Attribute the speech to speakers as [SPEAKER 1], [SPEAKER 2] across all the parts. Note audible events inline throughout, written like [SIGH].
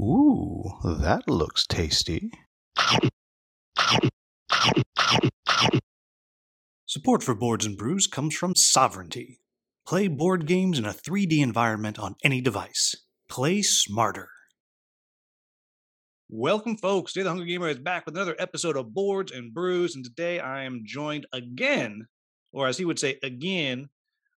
[SPEAKER 1] Ooh, that looks tasty. Support for Boards and Brews comes from Sovereignty. Play board games in a 3D environment on any device. Play smarter. Welcome, folks. Today, the Hungry Gamer is back with another episode of Boards and Brews, and today I am joined again, or as he would say, again,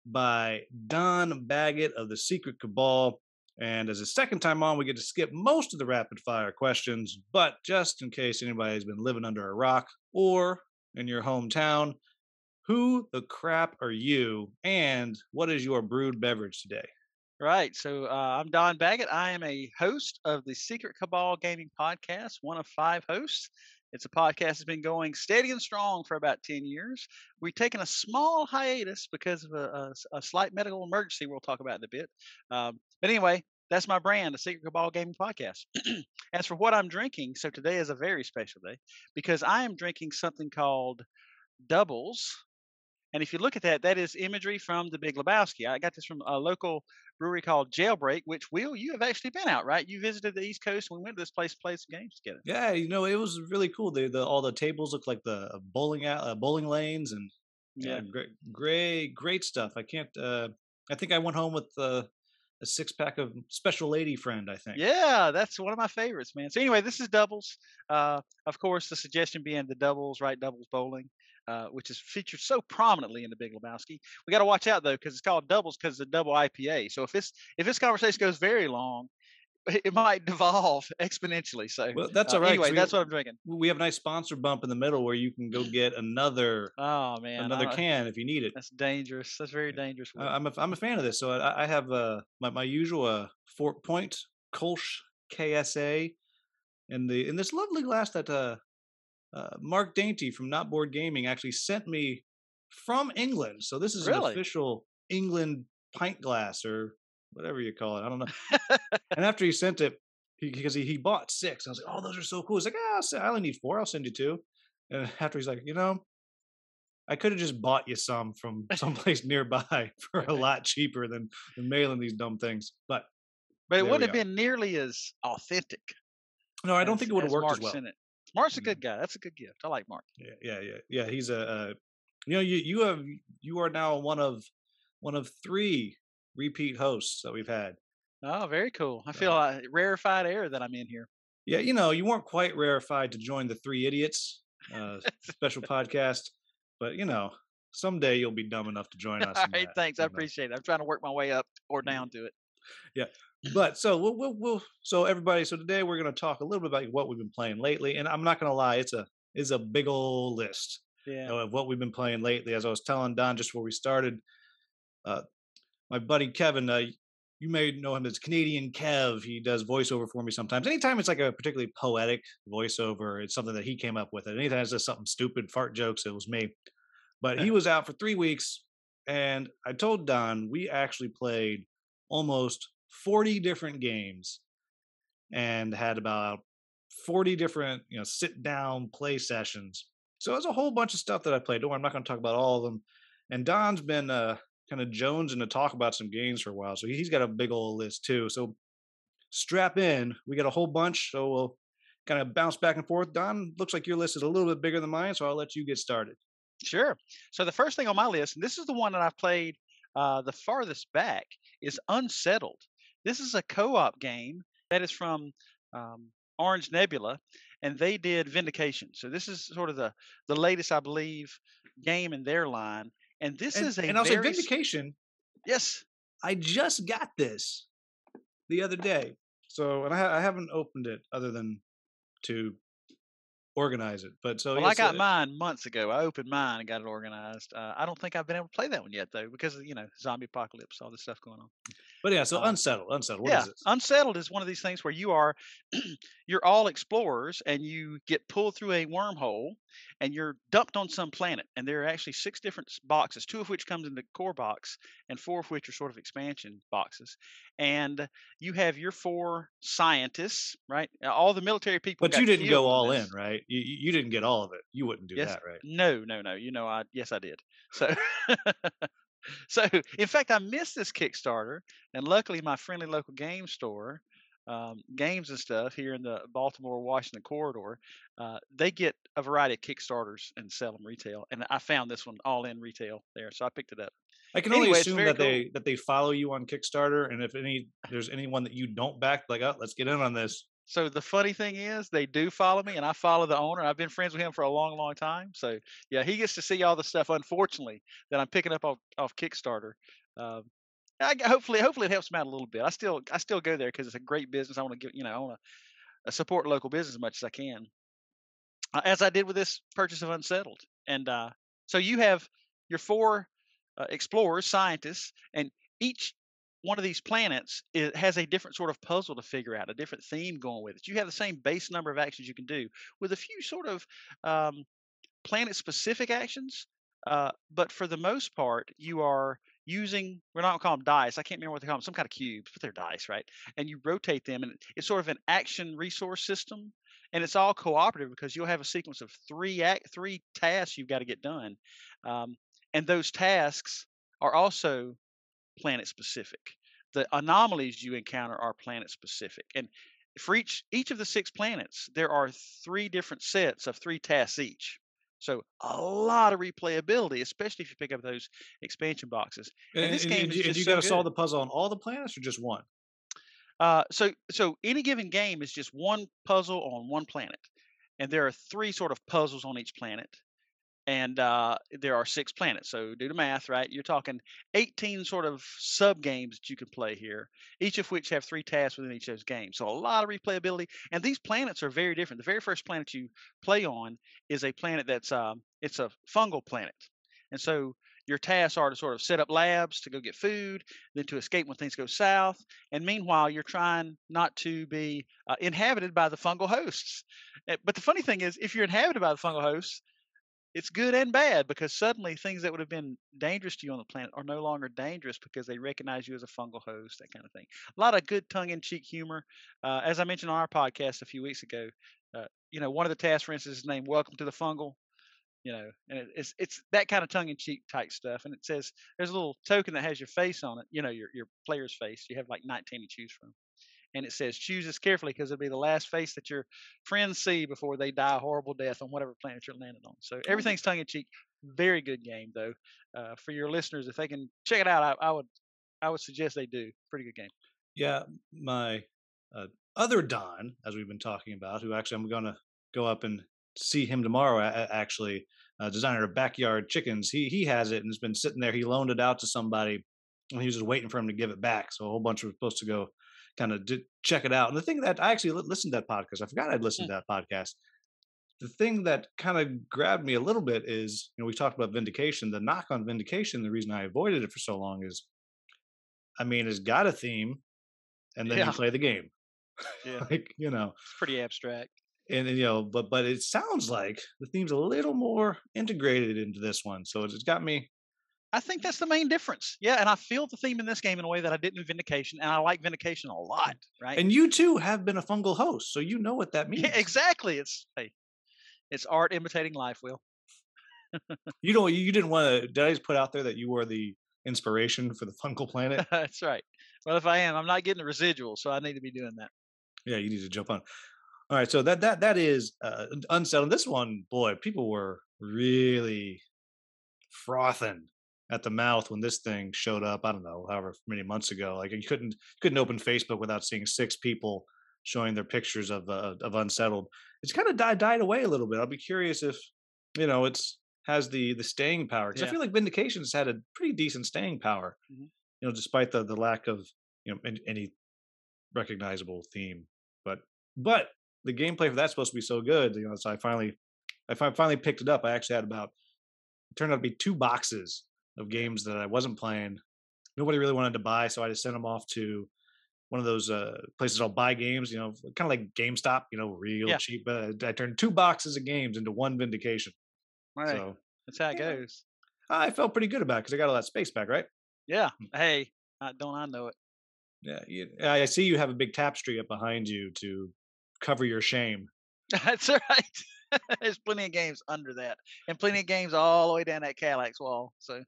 [SPEAKER 1] by Don Baggett of the Secret Cabal. And as a second time on, we get to skip most of the rapid fire questions, but just in case anybody's been living under a rock or in your hometown, who the crap are you, and what is your brewed beverage today?
[SPEAKER 2] Right. So uh, I'm Don Baggett. I am a host of the Secret Cabal Gaming Podcast, one of five hosts. It's a podcast that's been going steady and strong for about 10 years. We've taken a small hiatus because of a, a, a slight medical emergency we'll talk about in a bit. Um, but anyway, that's my brand, the Secret Cabal Gaming Podcast. [CLEARS THROAT] As for what I'm drinking, so today is a very special day because I am drinking something called Doubles. And if you look at that, that is imagery from the Big Lebowski. I got this from a local brewery called Jailbreak, which Will, you have actually been out, right? You visited the East Coast and we went to this place to play some games together.
[SPEAKER 1] Yeah, you know, it was really cool. The, the all the tables look like the bowling uh, bowling lanes and yeah, yeah, great, great, great stuff. I can't. uh I think I went home with uh, a six pack of Special Lady Friend. I think.
[SPEAKER 2] Yeah, that's one of my favorites, man. So anyway, this is doubles. Uh, of course, the suggestion being the doubles, right? Doubles bowling. Uh, which is featured so prominently in the Big Lebowski. We got to watch out though, because it's called doubles because it's a double IPA. So if this if this conversation goes very long, [LAUGHS] it might devolve [LAUGHS] exponentially. So
[SPEAKER 1] well, that's uh, all right.
[SPEAKER 2] Anyway, that's what I'm drinking.
[SPEAKER 1] We have a nice sponsor bump in the middle where you can go [LAUGHS] get another.
[SPEAKER 2] oh man,
[SPEAKER 1] another can if you need it.
[SPEAKER 2] That's dangerous. That's very dangerous.
[SPEAKER 1] Uh, I'm a I'm a fan of this. So I, I have uh my my usual uh, Fort Point Kolsch KSA, in the in this lovely glass that uh uh, Mark Dainty from Not Board Gaming actually sent me from England. So this is
[SPEAKER 2] really?
[SPEAKER 1] an official England pint glass or whatever you call it. I don't know. [LAUGHS] and after he sent it, he, because he, he bought six, I was like, oh, those are so cool. He's like, ah, I only need four. I'll send you two. And [LAUGHS] after he's like, you know, I could have just bought you some from [LAUGHS] someplace nearby for a lot cheaper than, than mailing these dumb things. But
[SPEAKER 2] but it wouldn't have been nearly as authentic.
[SPEAKER 1] No, I don't think it would have worked
[SPEAKER 2] Mark's
[SPEAKER 1] as well.
[SPEAKER 2] In it. Mark's a
[SPEAKER 1] Mhm.
[SPEAKER 2] good guy. That's a good gift. I like Mark.
[SPEAKER 1] Yeah, yeah, yeah, yeah. He's a, uh, you know, you you have you are now one of one of three repeat hosts that we've had.
[SPEAKER 2] Oh, very cool. I feel like rarefied air that I'm in here.
[SPEAKER 1] Yeah, you know, you weren't quite rarefied to join the Three Idiots uh, special podcast, but you know, someday you'll be dumb enough to [LAUGHS] join us.
[SPEAKER 2] All right,
[SPEAKER 1] that,
[SPEAKER 2] thanks. I
[SPEAKER 1] know.
[SPEAKER 2] appreciate it. I'm trying to work my way up or down to it.
[SPEAKER 1] Yeah, but so we'll, we'll, we'll so everybody. So today we're going to talk a little bit about what we've been playing lately, and I'm not going to lie, it's a it's a big old list.
[SPEAKER 2] Yeah.
[SPEAKER 1] of what we've been playing lately. As I was telling Don just where we started, uh, my buddy Kevin, uh, you may know him as Canadian Kev. He does voiceover for me sometimes. Anytime it's like a particularly poetic voiceover, it's something that he came up with. And anytime it's just something stupid, fart jokes, it was me. But he [LAUGHS] was out for three weeks, and I told Don we actually played almost 40 different games and had about 40 different, you know, sit down play sessions. So it's a whole bunch of stuff that I played. Don't worry, I'm not going to talk about all of them. And Don's been uh, kind of jonesing to talk about some games for a while, so he's got a big old list too. So strap in. We got a whole bunch, so we'll kind of bounce back and forth. Don, looks like your list is a little bit bigger than mine, so I'll let you get started.
[SPEAKER 2] Sure. So the first thing on my list, and this is the one that I've played uh, the farthest back, is Unsettled. This is a co-op game that is from um, Orange Nebula, and they did Vindication. So this is sort of the the latest, I believe, game in their line. And this
[SPEAKER 1] and,
[SPEAKER 2] is a
[SPEAKER 1] and I'll say Vindication.
[SPEAKER 2] yes.
[SPEAKER 1] I just got this the other day, so and I, I haven't opened it other than to organize it. But so
[SPEAKER 2] Well, I got
[SPEAKER 1] uh,
[SPEAKER 2] mine months ago. I opened mine and got it organized. Uh, I don't think I've been able to play that one yet, though, because you know zombie apocalypse, all this stuff going on.
[SPEAKER 1] But yeah, so
[SPEAKER 2] Uh,
[SPEAKER 1] unsettled, unsettled. What is
[SPEAKER 2] yeah,
[SPEAKER 1] this?
[SPEAKER 2] unsettled is one of these things where you are, [CLEARS THROAT] you're all explorers, and you get pulled through a wormhole, and you're dumped on some planet. And there are actually six different boxes, two of which comes in the core box, and four of which are sort of expansion boxes. And you have your four scientists, right? All the military people.
[SPEAKER 1] But you didn't go all in, right? You, you you didn't get all of it. You wouldn't do
[SPEAKER 2] Yes.
[SPEAKER 1] that, right?
[SPEAKER 2] No, no, no. You know, I yes, I did. So, [LAUGHS] so in fact, I missed this Kickstarter, and luckily, my friendly local game store um, games and stuff here in the Baltimore Washington corridor, uh, they get a variety of Kickstarters and sell them retail. And I found this one all in retail there, so I picked it up.
[SPEAKER 1] I can only assume that cool. they that they follow you on Kickstarter, and if any there's anyone that you don't back, like oh, let's get in on this.
[SPEAKER 2] So the funny thing is, they do follow me, and I follow the owner. I've been friends with him for a long, long time. So yeah, he gets to see all the stuff. Unfortunately, that I'm picking up off, off Kickstarter. Um, I, hopefully, hopefully it helps him out a little bit. I still, I still go there because it's a great business. I want to give, you know, I want to uh, support local business as much as I can, uh, as I did with this purchase of Unsettled. And uh, so you have your four uh, explorers, scientists, and each one of these planets it has a different sort of puzzle to figure out, a different theme going with it. You have the same base number of actions you can do with a few sort of um, planet specific actions. Uh, but for the most part, you are using, we're not going to call them dice. I can't remember what they call them, some kind of cubes, but they're dice, right? And you rotate them, and it's sort of an action resource system. And it's all cooperative because you'll have a sequence of three act, three tasks you've got to get done. Um, and those tasks are also planet specific. The anomalies you encounter are planet specific. And for each each of the six planets, there are three different sets of three tasks each. So a lot of replayability, especially if you pick up those expansion boxes.
[SPEAKER 1] And, and this game and, is just you so got to solve the puzzle on all the planets or just one?
[SPEAKER 2] Uh, so so any given game is just one puzzle on one planet, and there are three sort of puzzles on each planet and uh, there are six planets. So do the math, right? You're talking 18 sort of sub games that you can play here, each of which have three tasks within each of those games. So a lot of replayability, and these planets are very different. The very first planet you play on is a planet that's um, it's a fungal planet, and so your tasks are to sort of set up labs to go get food, then to escape when things go south. And meanwhile, you're trying not to be uh, inhabited by the fungal hosts. Eh, but the funny thing is, if you're inhabited by the fungal hosts, it's good and bad because suddenly things that would have been dangerous to you on the planet are no longer dangerous because they recognize you as a fungal host, that kind of thing. A lot of good tongue-in-cheek humor. Uh, as I mentioned on our podcast a few weeks ago, uh, you know, one of the tasks, for instance, is named "Welcome to the Fungal." You know, and it's it's that kind of tongue-in-cheek type stuff. And it says there's a little token that has your face on it. You know, your your player's face. You have like 19 to choose from and it says choose this carefully because it'll be the last face that your friends see before they die a horrible death on whatever planet you're landing on. So everything's tongue in cheek. Very good game though. Uh, for your listeners, if they can check it out, I, I, would I would suggest they do. Pretty good game.
[SPEAKER 1] Yeah, my uh, other Don, as we've been talking about, who actually I'm going to go up and see him tomorrow. Actually, uh, designer of backyard chickens. He he has it and it's been sitting there. He loaned it out to somebody, and he was just waiting for him to give it back. So a whole bunch were supposed to go kind of check it out. And the thing that I actually listened to that podcast, I forgot I'd listened mm. to that podcast. The thing that kind of grabbed me a little bit is, you know, we talked about vindication. The knock on vindication, the reason I avoided it for so long is, I mean, it's got a theme, and then yeah. you play the game. [LAUGHS] Yeah, like you know,
[SPEAKER 2] it's pretty abstract.
[SPEAKER 1] And, and, you know, but but it sounds like the theme's a little more integrated into this one, so it's got me
[SPEAKER 2] I think that's the main difference. Yeah, and I feel the theme in this game in a way that I didn't in Vindication, and I like Vindication a lot. Right.
[SPEAKER 1] And you too have been a fungal host, so you know what that means.
[SPEAKER 2] Yeah, exactly. It's hey, it's art imitating life. Will.
[SPEAKER 1] you know, you didn't want to. Did I just put out there that you were the inspiration for the fungal planet? [LAUGHS]
[SPEAKER 2] that's right. Well, if I am, I'm not getting the residual, so I need to be doing that.
[SPEAKER 1] Yeah, you need to jump on. All right, so that that that is uh, unsettled. This one, boy, people were really frothing at the mouth when this thing showed up. I don't know, however many months ago. Like you couldn't couldn't open Facebook without seeing six people showing their pictures of uh, of unsettled. It's kind of died died away a little bit. I'll be curious if you know it's has the the staying power because yeah. I feel like Vindications had a pretty decent staying power. Mm-hmm. You know, despite the the lack of you know any, any recognizable theme, but but the gameplay for that's supposed to be so good. You know, so I finally I finally picked it up. I actually had about it turned out to be two boxes of games that I wasn't playing. Nobody really wanted to buy, so I just sent them off to one of those uh, places I'll buy games. You know, kind of like GameStop. You know, real yeah. cheap. But I turned two boxes of games into one Vindication.
[SPEAKER 2] Right. So that's how it yeah. goes.
[SPEAKER 1] I felt pretty good about it because I got all that space back, right?
[SPEAKER 2] Yeah. Hmm. Hey, don't I know it?
[SPEAKER 1] Yeah. You, I see you have a big tapestry up behind you to cover your shame. [LAUGHS]
[SPEAKER 2] That's right. [LAUGHS] There's plenty of games under that, and plenty of games all the way down that Kallax wall. So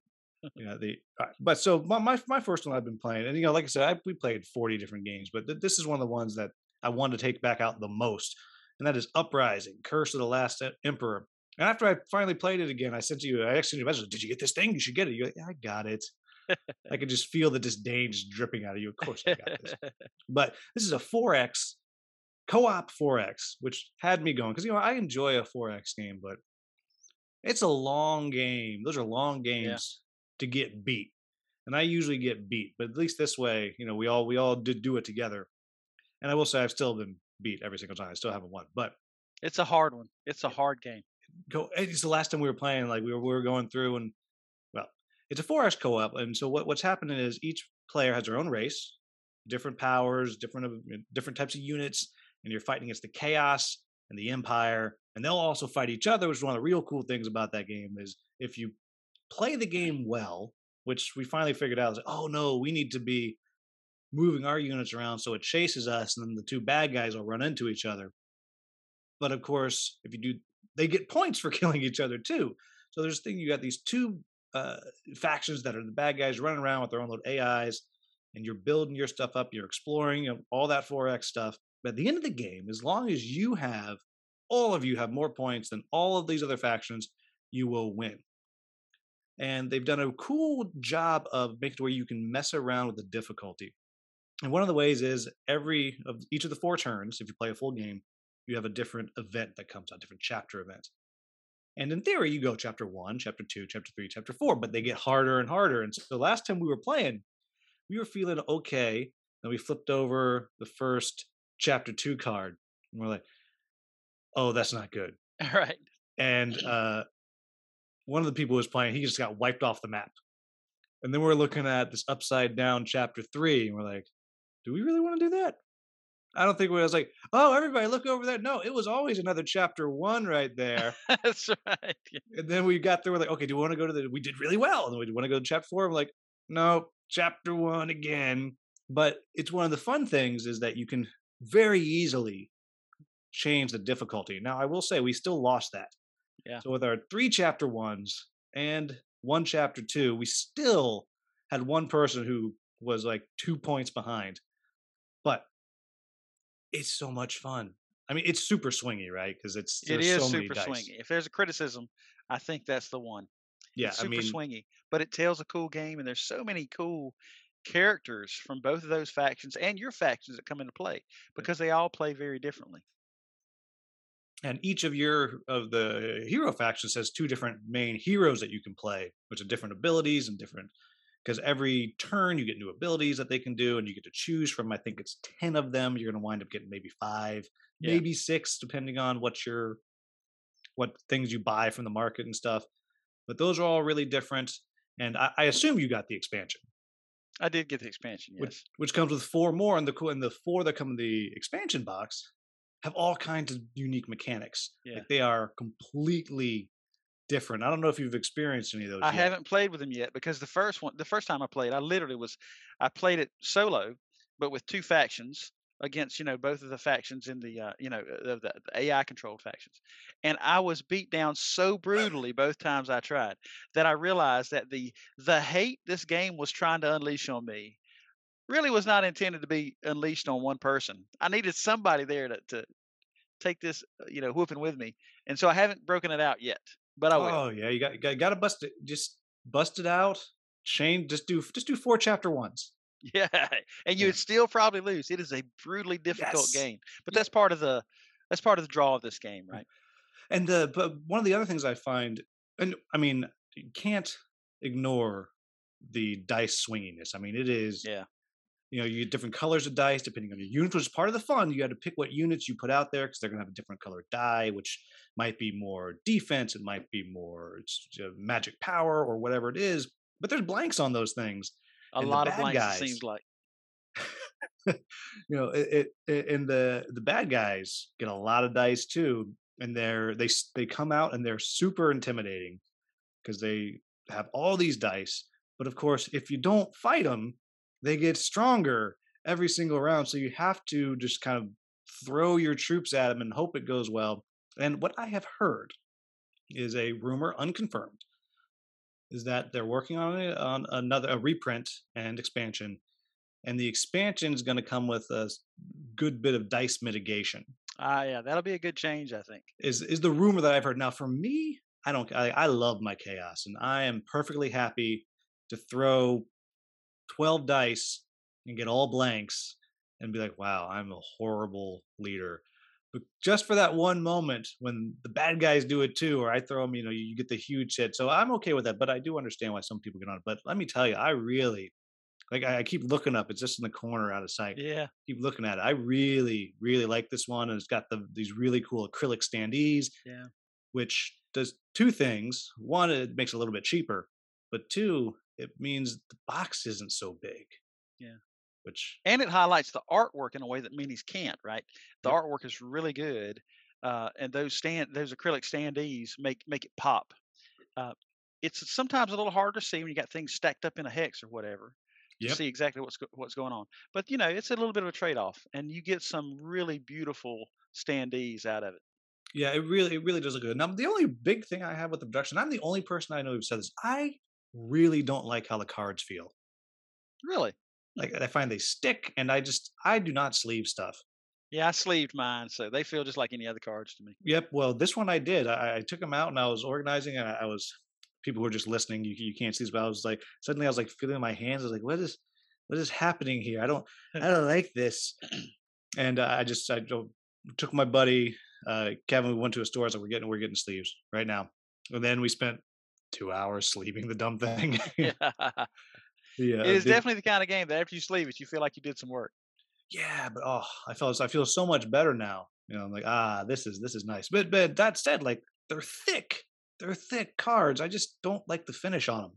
[SPEAKER 1] yeah, the uh, but so my, my my first one I've been playing, and you know, like I said, I, we played forty different games, but th- this is one of the ones that I wanted to take back out the most, and that is Uprising: Curse of the Last Emperor. And after I finally played it again, I sent you, I actually you a message. Did you get this thing? You should get it. You're like, yeah, I got it. I could just feel the disdain just dripping out of you. Of course, I got this. [LAUGHS] but this is a 4X co-op 4X, which had me going because you know I enjoy a 4X game, but it's a long game. Those are long games. To get beat, and I usually get beat. But at least this way, you know, we all we all did do it together. And I will say I've still been beat every single time. I still haven't won, but
[SPEAKER 2] it's a hard one. It's a hard game.
[SPEAKER 1] Go. It's the last time we were playing. Like we were we were going through and well, it's a 4X co-op, and so what what's happening is each player has their own race, different powers, different different types of units, and you're fighting against the chaos and the empire and they'll also fight each other which is one of the real cool things about that game is if you play the game well which we finally figured out like, oh no we need to be moving our units around so it chases us and then the two bad guys will run into each other. But of course if you do they get points for [LAUGHS] killing each other too. So there's thing you got these two uh, factions that are the bad guys running around with their own little ais and you're building your stuff up you're exploring you know, all that 4x stuff. But at the end of the game, as long as you have, all of you have more points than all of these other factions, you will win. And they've done a cool job of making it where you can mess around with the difficulty. And one of the ways is every of each of the four turns, if you play a full game, you have a different event that comes out, different chapter event. And in theory, you go chapter one, chapter two, chapter three, chapter four, but they get harder and harder. And so the last time we were playing, we were feeling okay. And we flipped over the first chapter two card. And we're like, oh, that's not good. [LAUGHS]
[SPEAKER 2] Right.
[SPEAKER 1] And uh, one of the people who was playing, he just got wiped off the map. And then we're looking at this upside down chapter three, and we're like, do we really want to do that? I don't think we was like, oh, everybody look over there. No, it was always another chapter one right there. [LAUGHS]
[SPEAKER 2] That's right.
[SPEAKER 1] And then we got there, we're like, okay, do we want to go to the we did really well. And then we want to go to chapter four. I'm like, no, chapter one again. But it's one of the fun things is that you can very easily change the difficulty. Now, I will say we still lost that.
[SPEAKER 2] Yeah.
[SPEAKER 1] So with our three chapter ones and one chapter two, we still had one person who was like two points behind. But it's so much fun. I mean, it's super swingy, right? Because it's
[SPEAKER 2] it is so super swingy. If there's a criticism, I think that's the one.
[SPEAKER 1] Yeah,
[SPEAKER 2] it's super
[SPEAKER 1] I mean,
[SPEAKER 2] swingy, but it tells a cool game, and there's so many cool characters from both of those factions and your factions that come into play because they all play very differently.
[SPEAKER 1] And each of your of the hero factions has two different main heroes that you can play, which are different abilities and different because every turn you get new abilities that they can do, and you get to choose from. I think it's ten of them. You're going to wind up getting maybe five, yeah. maybe six, depending on what your what things you buy from the market and stuff. But those are all really different. And I, I assume you got the expansion.
[SPEAKER 2] I did get the expansion, yes.
[SPEAKER 1] Which, which comes with four more, and the and the four that come in the expansion box have all kinds of unique mechanics.
[SPEAKER 2] Yeah.
[SPEAKER 1] Like they are completely different. I don't know if you've experienced any of those.
[SPEAKER 2] I
[SPEAKER 1] yet.
[SPEAKER 2] haven't played with them yet because the first one, the first time I played, I literally was, I played it solo, but with two factions, against you know both of the factions in the uh, you know the, the AI controlled factions, and I was beat down so brutally both times I tried that I realized that the the hate this game was trying to unleash on me really was not intended to be unleashed on one person. I needed somebody there to, to take this uh, you know whooping with me, and so I haven't broken it out yet, but I will.
[SPEAKER 1] Oh yeah, you got you got to bust it. Just bust it out. Shane, just do just do four chapter ones.
[SPEAKER 2] Yeah, [LAUGHS] and you yeah. would still probably lose. It is a brutally difficult yes. game, but that's part of the that's part of the draw of this game, right?
[SPEAKER 1] And the but one of the other things I find, and I mean, you can't ignore the dice swinginess. I mean, it is
[SPEAKER 2] yeah.
[SPEAKER 1] You know, you get different colors of dice depending on your units, which is part of the fun. You got to pick what units you put out there because they're going to have a different color die, which might be more defense, it might be more magic power or whatever it is. But there's blanks on those things
[SPEAKER 2] a and lot of blanks. Guys, it seems like. [LAUGHS]
[SPEAKER 1] you know, it, it, and the the bad guys get a lot of dice too, and they're they they come out and they're super intimidating because they have all these dice. But of course, if you don't fight them, they get stronger every single round. So you have to just kind of throw your troops at them and hope it goes well. And what I have heard is a rumor, unconfirmed, is that they're working on it on another a reprint and expansion, and the expansion is going to come with a good bit of dice mitigation.
[SPEAKER 2] Ah, yeah, that'll be a good change, I think.
[SPEAKER 1] Is is the rumor that I've heard now? For me, I don't. I, I love my chaos, and I am perfectly happy to throw twelve dice and get all blanks and be like, "Wow, I'm a horrible leader." But just for that one moment when the bad guys do it too, or I throw them, you know, you get the huge hit. So I'm okay with that. But I do understand why some people get on it. But let me tell you, I really like. I, I keep looking up. It's just in the corner out of sight.
[SPEAKER 2] Yeah.
[SPEAKER 1] Keep looking at it. I really, really like this one, and it's got the these really cool acrylic standees.
[SPEAKER 2] Yeah.
[SPEAKER 1] Which does two things. One, it makes it a little bit cheaper, but two, it means the box isn't so big.
[SPEAKER 2] Yeah.
[SPEAKER 1] Which
[SPEAKER 2] and it highlights the artwork in a way that minis can't. Right, the
[SPEAKER 1] Yep.
[SPEAKER 2] artwork is really good, uh, and those stand those acrylic standees make make it pop. Uh, it's sometimes a little hard to see when you got things stacked up in a hex or whatever to
[SPEAKER 1] Yep.
[SPEAKER 2] see exactly what's what's going on. But you know, it's a little bit of a trade off, and you get some really beautiful standees out of it.
[SPEAKER 1] Yeah, it really, it really does look good. Now, the only big thing I have with the production, I'm the only person I know who said this. I really don't like how the cards feel.
[SPEAKER 2] Really,
[SPEAKER 1] Like, I find they stick, and I just, I do not sleeve stuff.
[SPEAKER 2] yeah, I sleeved mine, so they feel just like any other cards to me.
[SPEAKER 1] Yep. Well, this one I did. I, I took them out and I was organizing, and I, I was. People who are just listening, you you can't see this, but I was like, suddenly I was like feeling my hands. I was like, what is, what is happening here? I don't, I don't like this. [CLEARS THROAT] And uh, I just, I took my buddy uh, Kevin. We went to a store. I was like, we're getting, we're getting sleeves right now. And then we spent two hours sleeping the dumb thing. [LAUGHS] [LAUGHS]
[SPEAKER 2] yeah,
[SPEAKER 1] yeah,
[SPEAKER 2] it is definitely the kind of game that after you sleep it, you feel like you did some work.
[SPEAKER 1] yeah, but oh, I felt I feel so much better now. You know, I'm like, ah, this is this is nice. But but that said, like they're thick. They're thick cards. I just don't like the finish on them.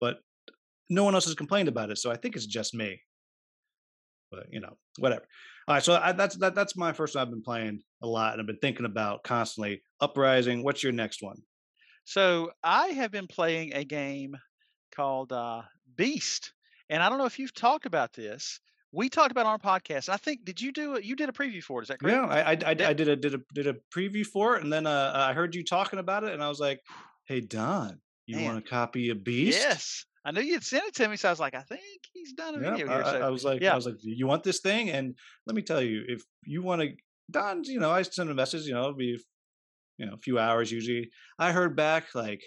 [SPEAKER 1] But no one else has complained about it, so I think it's just me. But you know, whatever. All right, so I, that's that, that's my first one I've been playing a lot, and I've been thinking about constantly. Uprising. What's your next one?
[SPEAKER 2] So I have been playing a game called uh, Beast, and I don't know if you've talked about this. We talked about it on our podcast. I think did you do it? You did a preview for it? Is that correct?
[SPEAKER 1] Yeah, I I, I. I did a did a did a preview for it, and then uh, I heard you talking about it, and I was like, "Hey Don, you
[SPEAKER 2] Man.
[SPEAKER 1] want a copy of Beast?"
[SPEAKER 2] Yes, I knew you'd sent it to me, so I was like, I think he's done a
[SPEAKER 1] Yeah,
[SPEAKER 2] video
[SPEAKER 1] I,
[SPEAKER 2] here. So
[SPEAKER 1] I was like,
[SPEAKER 2] yeah.
[SPEAKER 1] I was like, you want this thing? And let me tell you, if you want to, Don, you know, I send a message, you know, it'll be, you know, a few hours usually. I heard back like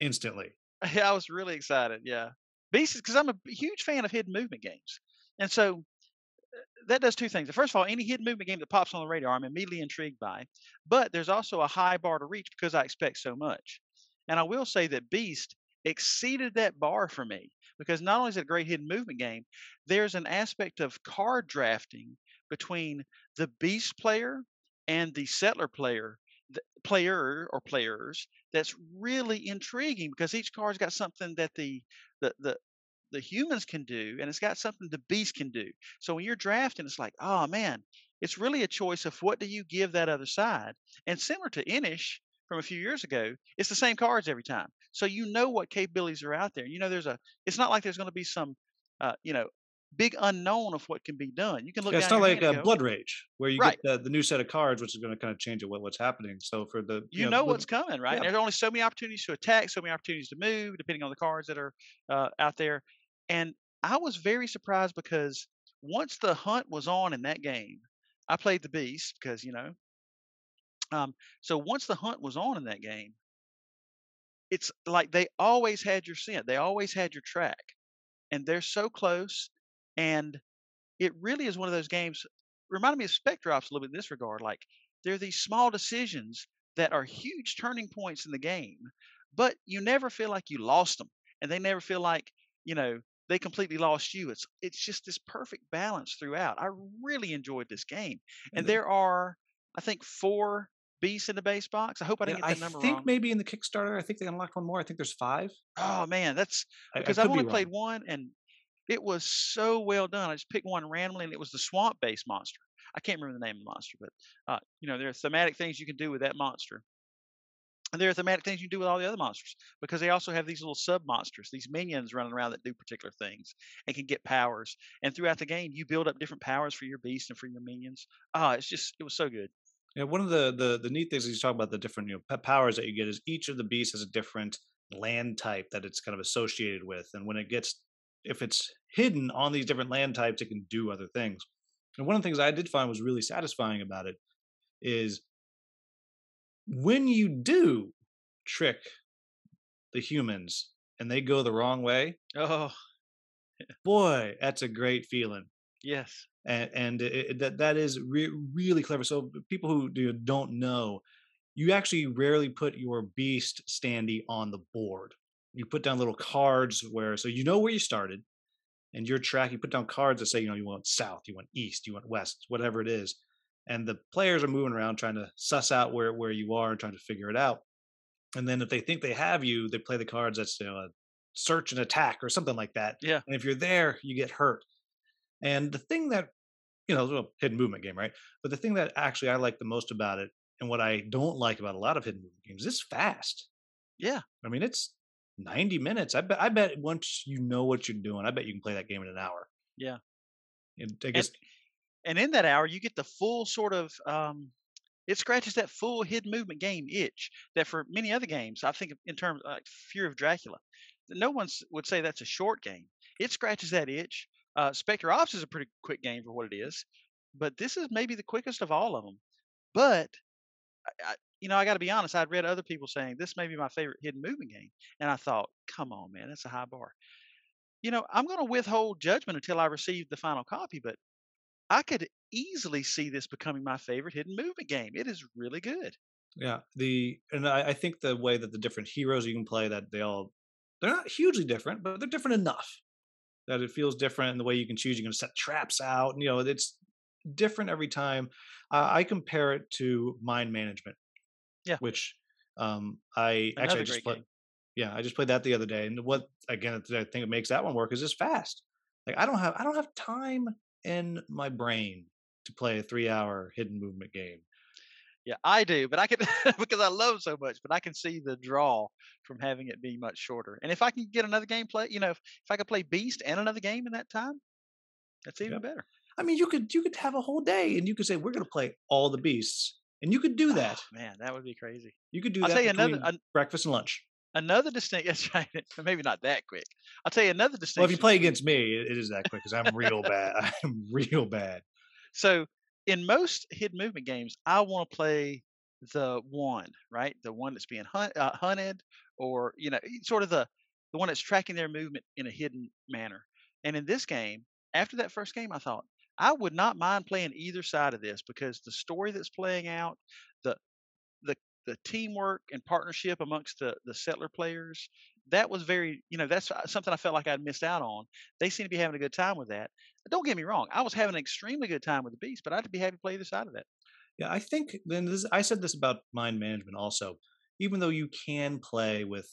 [SPEAKER 1] instantly. [LAUGHS]
[SPEAKER 2] Yeah, I was really excited. Yeah, Beast because I'm a huge fan of hidden movement games, and so uh, that does two things. First of all, any hidden movement game that pops on the radar, I'm immediately intrigued by. But there's also a high bar to reach because I expect so much. And I will say that Beast exceeded that bar for me because not only is it a great hidden movement game, there's an aspect of card drafting between the Beast player and the Settler player, player or players that's really intriguing because each card's got something that the the the the humans can do and it's got something the beast can do. So when you're drafting, it's like, oh man, it's really a choice of what do you give that other side. And similar to Inis from a few years ago, it's the same cards every time. So you know what capabilities are out there. You know there's a it's not like there's going to be some uh, you know big unknown of what can be done. You can look
[SPEAKER 1] Yeah, it's not like
[SPEAKER 2] hand
[SPEAKER 1] uh, Blood Rage where you
[SPEAKER 2] Right.
[SPEAKER 1] get the, the new set of cards, which is going to kind of change what, what's happening. So for the
[SPEAKER 2] you know
[SPEAKER 1] with-
[SPEAKER 2] what's coming, right?
[SPEAKER 1] yeah.
[SPEAKER 2] There's only so many opportunities to attack, so many opportunities to move, depending on the cards that are uh, out there. And I was very surprised because once the hunt was on in that game, I played the beast because you know. Um, so once the hunt was on in that game, it's like they always had your scent, they always had your track, and they're so close. And it really is one of those games. Reminded me of Spectre Ops a little bit in this regard. Like there are these small decisions that are huge turning points in the game, but you never feel like you lost them, and they never feel like you know they completely lost you. It's it's just this perfect balance throughout. I really enjoyed this game, and
[SPEAKER 1] the-
[SPEAKER 2] there are I think four beasts in the base box. I hope I didn't
[SPEAKER 1] I
[SPEAKER 2] get that number wrong.
[SPEAKER 1] I think maybe in the Kickstarter, I think they unlocked one more. I think there's five.
[SPEAKER 2] Oh man, that's
[SPEAKER 1] I- I
[SPEAKER 2] because I've
[SPEAKER 1] be
[SPEAKER 2] only played one, and it was so well done. I just picked one randomly, and it was the swamp-based monster. I can't remember the name of the monster, but uh, you know there are thematic things you can do with that monster, and there are thematic things you can do with all the other monsters because they also have these little sub-monsters, these minions running around that do particular things and can get powers. And throughout the game, you build up different powers for your beast and for your minions. Ah, it's just it was so good.
[SPEAKER 1] Yeah, one of the the the neat things is you talk about the different you know powers that you get is each of the beasts has a different land type that it's kind of associated with. And when it gets, if it's hidden on these different land types, it can do other things. And one of the things I did find was really satisfying about it is when you do trick the humans and they go the wrong way,
[SPEAKER 2] Oh,
[SPEAKER 1] boy, that's a great feeling.
[SPEAKER 2] yes.
[SPEAKER 1] And, and it, it- that that is re- really clever. So people who do, don't know, you actually rarely put your beast standee on the board. You put down little cards where so you know where you started, and your track. You put down cards that say you know you want south, you want east, you want west, whatever it is, and the players are moving around trying to suss out where where you are and trying to figure it out. And then if they think they have you, they play the cards that's you know a search and attack or something like that.
[SPEAKER 2] Yeah.
[SPEAKER 1] And if you're there, you get hurt. And the thing that you know, it's a hidden movement game, right? But the thing that actually I like the most about it, and what I don't like about a lot of hidden movement games, it's fast.
[SPEAKER 2] Yeah.
[SPEAKER 1] I mean, it's 90 minutes. I bet. I bet once you know what you're doing, I bet you can play that game in an hour.
[SPEAKER 2] Yeah.
[SPEAKER 1] And I guess
[SPEAKER 2] And in that hour, you get the full sort of, um, it scratches that full hidden movement game itch that for many other games, I think in terms like Fury of Dracula, no one would say that's a short game. It scratches that itch. Uh, Spectre Ops is a pretty quick game for what it is, but this is maybe the quickest of all of them. But I, you know, I got to be honest. I'd read other people saying this may be my favorite hidden movement game, and I thought, come on, man, that's a high bar. You know, I'm going to withhold judgment until I receive the final copy, but I could easily see this becoming my favorite hidden movement game. It is really good.
[SPEAKER 1] yeah, the and I, I think the way that the different heroes you can play that they all they're not hugely different, but they're different enough that it feels different in the way you can choose. You can set traps out, and you know it's different every time. Uh, I compare it to mind management.
[SPEAKER 2] Yeah.
[SPEAKER 1] which um, I
[SPEAKER 2] Another
[SPEAKER 1] actually I just played.
[SPEAKER 2] game.
[SPEAKER 1] Yeah, I just played that the other day, and what again I think it makes that one work is it's fast. Like I don't have I don't have time in my brain to play a three hour hidden movement game.
[SPEAKER 2] Yeah, I do, but I can [LAUGHS] because I love so much, but I can see the draw from having it be much shorter. And if I can get another game play, you know, if, if I could play Beast and another game in that time, that's even
[SPEAKER 1] Yep.
[SPEAKER 2] better.
[SPEAKER 1] I mean, you could you could have a whole day, and you could say we're going to play all the beasts, and you could do that.
[SPEAKER 2] Oh, man, that would be crazy.
[SPEAKER 1] You could do
[SPEAKER 2] I'll
[SPEAKER 1] that
[SPEAKER 2] tell you another an,
[SPEAKER 1] breakfast and lunch.
[SPEAKER 2] another distinct. [LAUGHS] That's right. Maybe not that quick. I'll tell you another distinction.
[SPEAKER 1] Well, if you play against me, it, it is that quick because I'm real bad. [LAUGHS] I'm real bad.
[SPEAKER 2] So in most hidden movement games, I want to play the one, right? The one that's being hunt, uh, hunted, or you know, sort of the the one that's tracking their movement in a hidden manner. And in this game, after that first game, I thought I would not mind playing either side of this because the story that's playing out, the the the teamwork and partnership amongst the the settler players, that was very, you know, that's uh, something I felt like I'd missed out on. They seem to be having a good time with that. Don't get me wrong, I was having an extremely good time with the beast, but I'd be happy to play either side of that.
[SPEAKER 1] Yeah, I think then this, I said this about mind management also. Even though you can play with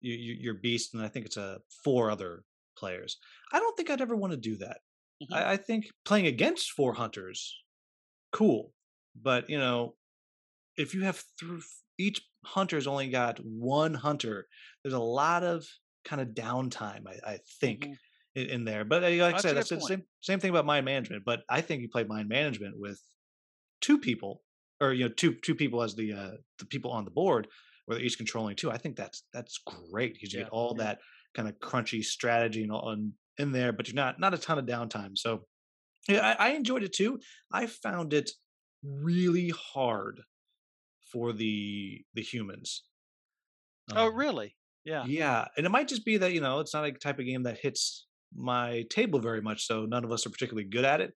[SPEAKER 1] your, your beast, and I think it's a four other players, I don't think I'd ever want to do that.
[SPEAKER 2] Mhm.
[SPEAKER 1] I, I think playing against four hunters, cool, but you know, if you have through each hunter's only got one hunter, there's a lot of kind of downtime. I, I think
[SPEAKER 2] Mhm.
[SPEAKER 1] in, in there. But uh, like I said, that's the same same thing about mind management. But I think you play mind management with two people, or you know, two two people as the uh, the people on the board, where they're each controlling two. I think that's that's great because you
[SPEAKER 2] Yeah,
[SPEAKER 1] get all that kind of crunchy strategy and all in, in there, but you're not not a ton of downtime. So yeah, I, I enjoyed it too. I found it really hard for the the humans.
[SPEAKER 2] Oh,
[SPEAKER 1] Um,
[SPEAKER 2] really? Yeah.
[SPEAKER 1] yeah, and it might just be that you know it's not a type of game that hits my table very much, so none of us are particularly good at it,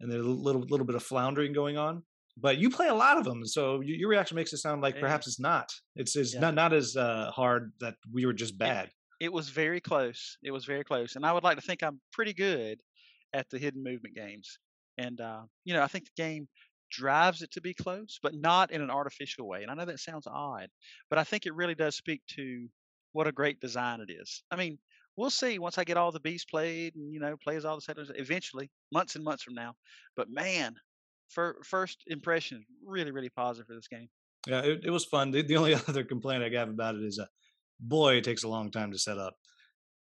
[SPEAKER 1] and there's a little little bit of floundering going on. But you play a lot of them, so your reaction makes it sound like perhaps it's not. It's it's
[SPEAKER 2] Yeah.
[SPEAKER 1] not not as uh, hard that we were just bad.
[SPEAKER 2] It was very close. It was very close, and I would like to think I'm pretty good at the hidden movement games. And uh, you know, I think the game drives it to be close, but not in an artificial way. And I know that sounds odd, but I think it really does speak to what a great design it is. I mean, we'll see once I get all the beasts played and you know play as all the settlers eventually, months and months from now. But man, fir- first impression really really positive for this game.
[SPEAKER 1] Yeah, it, it was fun. The, the only [LAUGHS] other complaint I have about it is, uh, boy, it takes a long time to set up.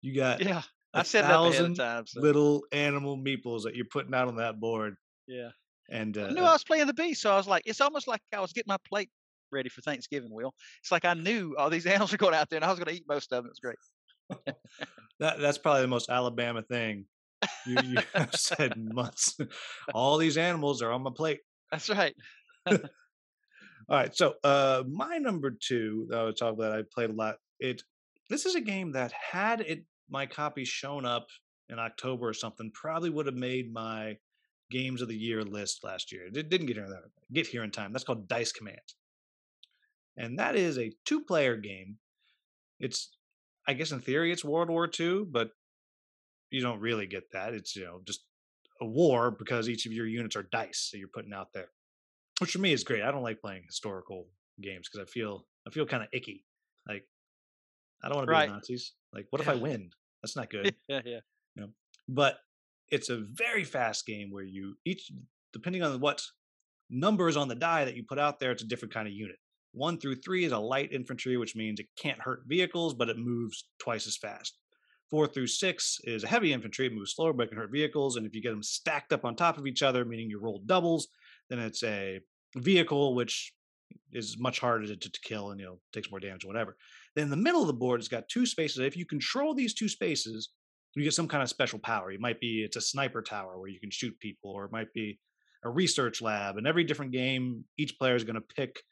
[SPEAKER 1] You got
[SPEAKER 2] Yeah, I set it up ahead of
[SPEAKER 1] thousand
[SPEAKER 2] time. So,
[SPEAKER 1] little animal meeples that you're putting out on that board,
[SPEAKER 2] yeah.
[SPEAKER 1] and uh,
[SPEAKER 2] I knew I was playing the beast, so I was like, it's almost like I was getting my plate ready for Thanksgiving. Will it's like I knew all these [LAUGHS] animals were going out there, and I was going to eat most of them. It's great. [LAUGHS]
[SPEAKER 1] that that's probably the most Alabama thing you, you [LAUGHS] have said in months. All these animals are on my plate.
[SPEAKER 2] That's right.
[SPEAKER 1] All right, so uh, my number two that I would talk about, I played a lot. It this is a game that had it my copy shown up in October or something, probably would have made my games of the year list last year. It didn't get here get here in time. That's called Dice Command, and that is a two player game. It's I guess in theory it's World War II, but you don't really get that. It's you know just a war because each of your units are dice that you're putting out there, which for me is great. I don't like playing historical games because I feel I feel kind of icky. Like I don't want to be Nazis. Like what if I win? That's not [LAUGHS] good.
[SPEAKER 2] yeah, yeah.
[SPEAKER 1] You know? But it's a very fast game where you each depending on what numbers on the die that you put out there, it's a different kind of unit. One through three is a light infantry, which means it can't hurt vehicles, but it moves twice as fast. Four through six is a heavy infantry, it moves slower, but it can hurt vehicles. And if you get them stacked up on top of each other, meaning you roll doubles, then it's a vehicle, which is much harder to, to, to kill and you know takes more damage or whatever. Then in the middle of the board, it's got two spaces. If you control these two spaces, you get some kind of special power. It might be it's a sniper tower where you can shoot people, or it might be a research lab. And every different game, each player is going to pick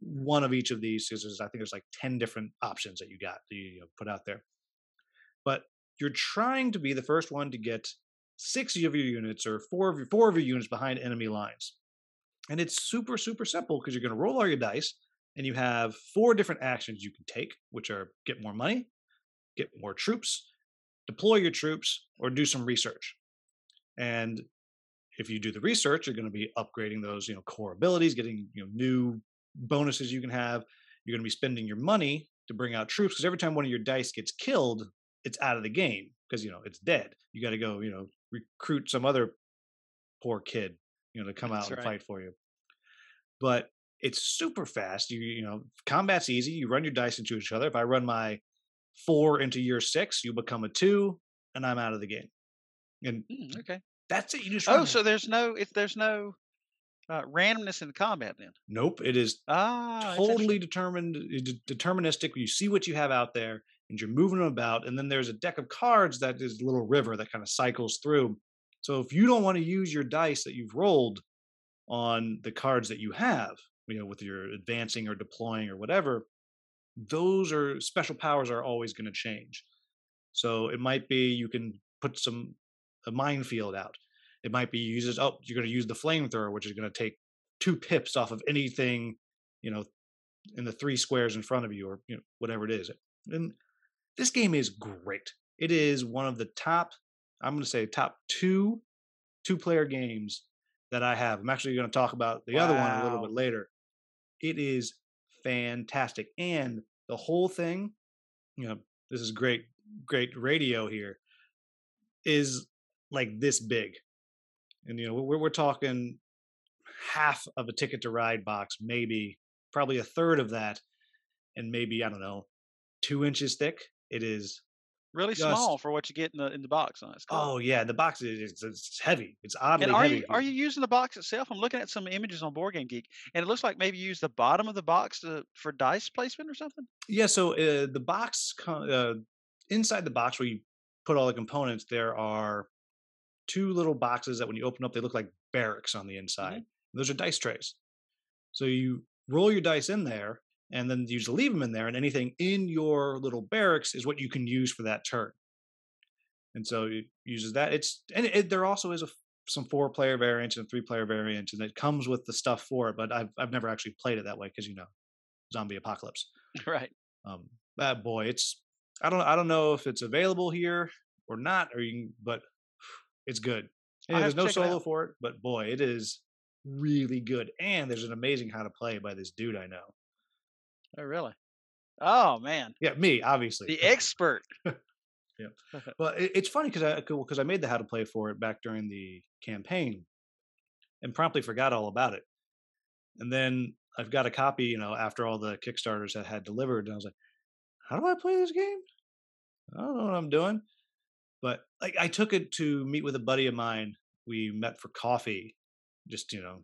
[SPEAKER 1] one of each of these because I think there's like 10 different options that you got that you put out there. But you're trying to be the first one to get six of your units or four of your four of your units behind enemy lines. And it's super, super simple because you're going to roll all your dice and you have four different actions you can take, which are get more money, get more troops, deploy your troops, or do some research. And if you do the research, you're going to be upgrading those, you know, core abilities, getting you know new bonuses you can have. You're going to be spending your money to bring out troops because every time one of your dice gets killed, it's out of the game because you know it's dead. You got to go, you know, recruit some other poor kid, you know, to come That's out and fight for you. But it's super fast. You you know, combat's easy. You run your dice into each other. If I run my four into your six, you become a two, and I'm out of the game. And
[SPEAKER 2] mm, okay,
[SPEAKER 1] that's it. You just
[SPEAKER 2] oh, so there's no if there's no uh, randomness in the combat then?
[SPEAKER 1] Nope. It is
[SPEAKER 2] ah,
[SPEAKER 1] totally determined, deterministic. You see what you have out there, and you're moving them about. And then there's a deck of cards that is a little river that kind of cycles through. So if you don't want to use your dice that you've rolled on the cards that you have, you know, with your advancing or deploying or whatever, those are special powers are always going to change. So it might be you can put some a minefield out. It might be you uses oh you're going to use the flamethrower, which is going to take two pips off of anything, you know, in the three squares in front of you or you know whatever it is. And this game is great. It is one of the top, I'm going to say top two two player games that I have. I'm actually going to talk about the wow. other one a little bit later. It is fantastic. And the whole thing, you know, this is great, great radio here, is like this big. And, you know, we're, we're talking half of a ticket to ride box, maybe, probably a third of that, and maybe, I don't know, two inches thick. It is
[SPEAKER 2] really just, small for what you get in the in the box on it.
[SPEAKER 1] Cool. Oh yeah, the box is it's heavy. It's oddly
[SPEAKER 2] and are
[SPEAKER 1] heavy.
[SPEAKER 2] You, are you using the box itself? I'm looking at some images on Board Game Geek, and it looks like maybe you use the bottom of the box to, for dice placement or something.
[SPEAKER 1] Yeah. So uh, the box uh, inside the box where you put all the components, there are two little boxes that when you open up, they look like barracks on the inside. Mm-hmm. Those are dice trays. So you roll your dice in there, and then you just leave them in there and anything in your little barracks is what you can use for that turn. And so it uses that it's and it, there also is a some four player variants and three player variants and it comes with the stuff for it but i've, I've never actually played it that way because you know zombie apocalypse. [LAUGHS]
[SPEAKER 2] Right.
[SPEAKER 1] Um that boy it's i don't i don't know if it's available here or not or you can, but it's good. There's no solo it for it but boy it is really good and there's an amazing how to play by this dude i know
[SPEAKER 2] Oh, really? Oh man.
[SPEAKER 1] Yeah, me obviously.
[SPEAKER 2] The [LAUGHS] expert.
[SPEAKER 1] yeah. [LAUGHS] Well, it, it's funny because I uh, because I made the how to play for it back during the campaign, and promptly forgot all about it. And then I've got a copy, you know, after all the Kickstarters that had delivered, and I was like, "How do I play this game? I don't know what I'm doing." But like, I took it to meet with a buddy of mine. We met for coffee, just you know,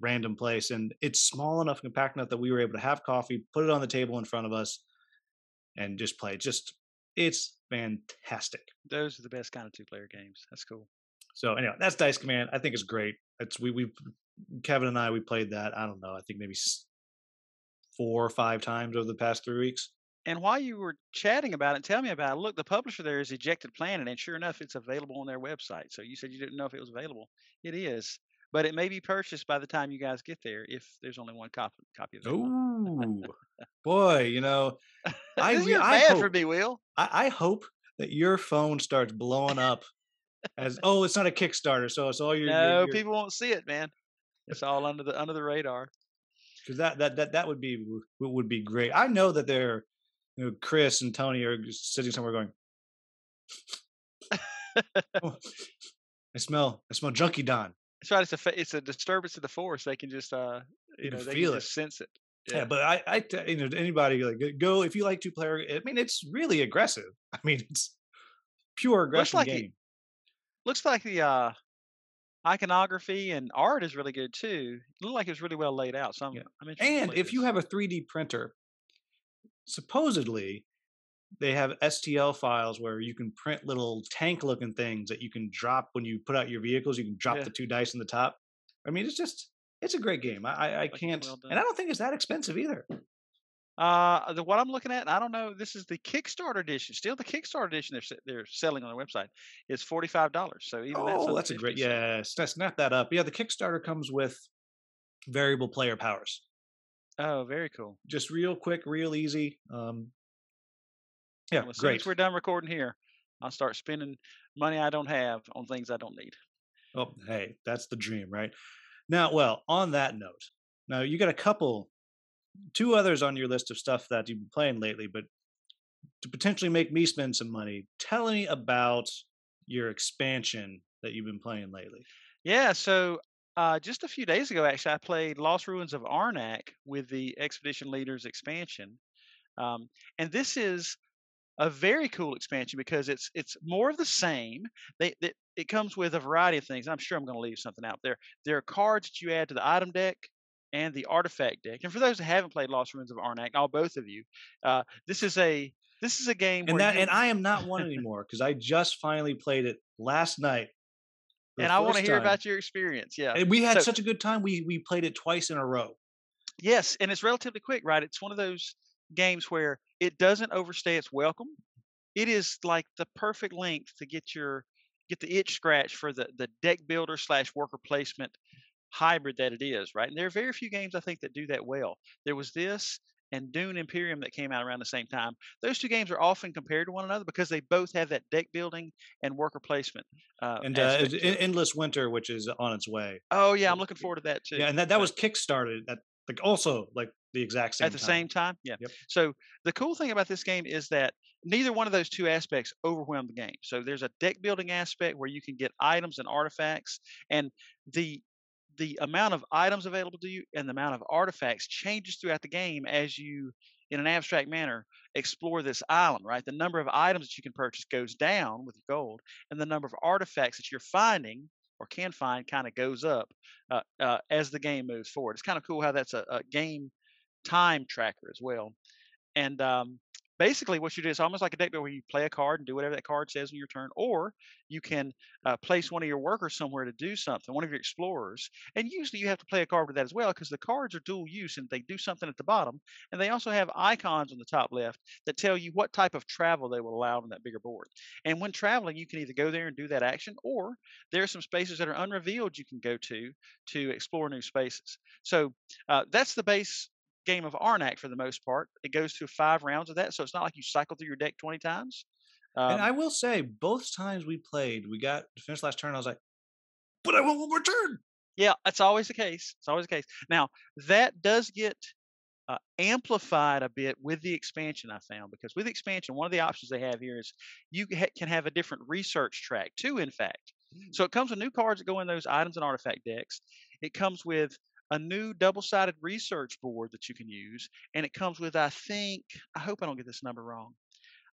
[SPEAKER 1] random place, and it's small enough compact enough that we were able to have coffee, put it on the table in front of us, and just play. Just it's fantastic.
[SPEAKER 2] Those are the best kind of two player games. That's cool.
[SPEAKER 1] So anyway, that's Dice Command. I think it's great. It's we we Kevin and I we played that. I don't know. I think maybe four or five times over the past three weeks.
[SPEAKER 2] And while you were chatting about it, tell me about it. Look, the publisher there is Ejected Planet, and sure enough, it's available on their website. So you said you didn't know if it was available. It is, but it may be purchased by the time you guys get there if there's only one copy copy
[SPEAKER 1] available. Oh boy, you know,
[SPEAKER 2] I this is I bad hope, for me, Will.
[SPEAKER 1] I, I hope that your phone starts blowing up as [LAUGHS] oh, it's not a Kickstarter, so it's all your.
[SPEAKER 2] No, your, people won't see it, man. It's all under the under the radar.
[SPEAKER 1] Because that that that that would be would be great. I know that they're, you know, Chris and Tony are sitting somewhere going. [LAUGHS] oh, I smell I smell Junkie Don.
[SPEAKER 2] That's right. It's a it's a disturbance of the force. They can just uh you, you know they feel can it. sense it.
[SPEAKER 1] Yeah. yeah, but I, I, you know, anybody like go if you like two player. I mean, it's really aggressive. [LAUGHS] I mean, it's pure aggression like game
[SPEAKER 2] looks like the uh, iconography and art is really good too. It looked like it was really well laid out. So I'm, yeah. I'm
[SPEAKER 1] And if you have a 3D printer, supposedly they have STL files where you can print little tank looking things that you can drop when you put out your vehicles. You can drop yeah. the two dice in the top. I mean, it's just it's a great game. I I, can't, well and I don't think it's that expensive either.
[SPEAKER 2] Uh, the what I'm looking at, I don't know. This is the Kickstarter edition. Still, the Kickstarter edition they're they're selling on their website is forty five dollars. So even
[SPEAKER 1] oh, that's, that's a great yeah. Snap that up. Yeah, the Kickstarter comes with variable player powers.
[SPEAKER 2] Oh, very cool.
[SPEAKER 1] Just real quick, real easy. Um, yeah,
[SPEAKER 2] well, as
[SPEAKER 1] great.
[SPEAKER 2] Soon as we're done recording here, I'll start spending money I don't have on things I don't need.
[SPEAKER 1] Oh, hey, that's the dream, right? Now, well, on that note, now you got a couple two others on your list of stuff that you've been playing lately, but to potentially make me spend some money, tell me about your expansion that you've been playing lately.
[SPEAKER 2] Yeah, so uh, just a few days ago, actually, I played Lost Ruins of Arnak with the Expedition Leaders expansion, um, and this is a very cool expansion because it's it's more of the same. They, they it comes with a variety of things. I'm sure I'm going to leave something out there. There are cards that you add to the item deck and the artifact deck. And for those who haven't played Lost Ruins of Arnak, all both of you, uh, this is a this is a game.
[SPEAKER 1] And that and I am not one anymore because I just finally played it last night.
[SPEAKER 2] And I want to hear time. about your experience. Yeah,
[SPEAKER 1] and we had so, such a good time. We we played it twice in a row.
[SPEAKER 2] Yes, and it's relatively quick, right? It's one of those games where it doesn't overstay its welcome. It is like the perfect length to get your get the itch scratch for the the deck builder slash worker placement hybrid that it is, right? And there are very few games I think that do that well. There was this and Dune Imperium that came out around the same time. Those two games are often compared to one another because they both have that deck building and worker placement.
[SPEAKER 1] Uh, and uh, Endless Winter, which is on its way.
[SPEAKER 2] Oh yeah, I'm looking forward to that too.
[SPEAKER 1] Yeah, and that, that was kickstarted at like also like the exact same
[SPEAKER 2] at the
[SPEAKER 1] time.
[SPEAKER 2] same time. Yeah. Yep. So the cool thing about this game is that neither one of those two aspects overwhelm the game. So there's a deck building aspect where you can get items and artifacts, and the the amount of items available to you and the amount of artifacts changes throughout the game as you in an abstract manner explore this island right the number of items that you can purchase goes down with your gold and the number of artifacts that you're finding or can find kind of goes up uh, uh, as the game moves forward it's kind of cool how that's a, a game time tracker as well and um, basically what you do is almost like a deck where you play a card and do whatever that card says in your turn, or you can uh, place one of your workers somewhere to do something, one of your explorers. And usually you have to play a card with that as well because the cards are dual use and they do something at the bottom. And they also have icons on the top left that tell you what type of travel they will allow on that bigger board. And when traveling, you can either go there and do that action, or there are some spaces that are unrevealed you can go to to explore new spaces. So uh, that's the base game of Arnak for the most part. It goes through five rounds of that, so it's not like you cycle through your deck twenty times.
[SPEAKER 1] Um, and I will say, both times we played, we got to finish last turn. I was like, "But I want one more turn."
[SPEAKER 2] Yeah, that's always the case. It's always the case. Now that does get uh, amplified a bit with the expansion. I found because with the expansion, one of the options they have here is you ha- can have a different research track too. In fact, mm. so it comes with new cards that go in those items and artifact decks. It comes with a new double-sided research board that you can use, and it comes with, I think, I hope I don't get this number wrong.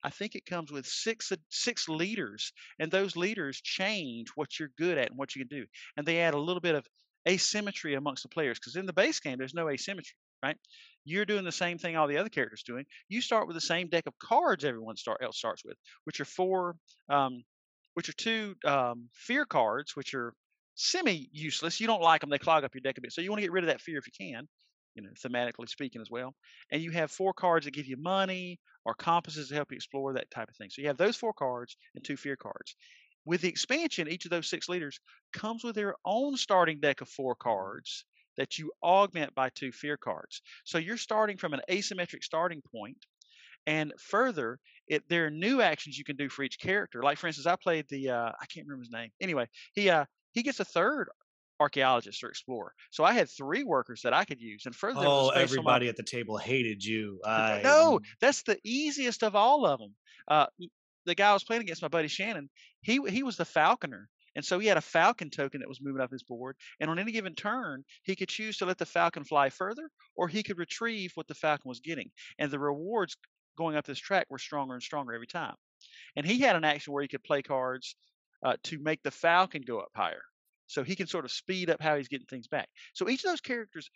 [SPEAKER 2] I think it comes with six six leaders, and those leaders change what you're good at and what you can do, and they add a little bit of asymmetry amongst the players because in the base game there's no asymmetry, right? You're doing the same thing all the other characters doing. You start with the same deck of cards everyone start, else starts with, which are four, um, which are two um, fear cards, which are semi useless. You don't like them; they clog up your deck a bit. So you want to get rid of that fear if you can, you know, thematically speaking as well. And you have four cards that give you money or compasses to help you explore that type of thing. So you have those four cards and two fear cards. With the expansion, each of those six leaders comes with their own starting deck of four cards that you augment by two fear cards. So you're starting from an asymmetric starting point, and further, it there are new actions you can do for each character. Like for instance, I played the uh, I can't remember his name. Anyway, he uh, he gets a third archaeologist or explorer. So I had three workers that I could use. And further,
[SPEAKER 1] oh, everybody at the table hated you. I...
[SPEAKER 2] No, that's the easiest of all of them. Uh, the guy I was playing against, my buddy Shannon, he he was the falconer. And so he had a falcon token that was moving up his board. And on any given turn, he could choose to let the falcon fly further, or he could retrieve what the falcon was getting. And the rewards going up this track were stronger and stronger every time. And he had an action where he could play cards uh, to make the falcon go up higher. So he can sort of speed up how he's getting things back. So each of those characters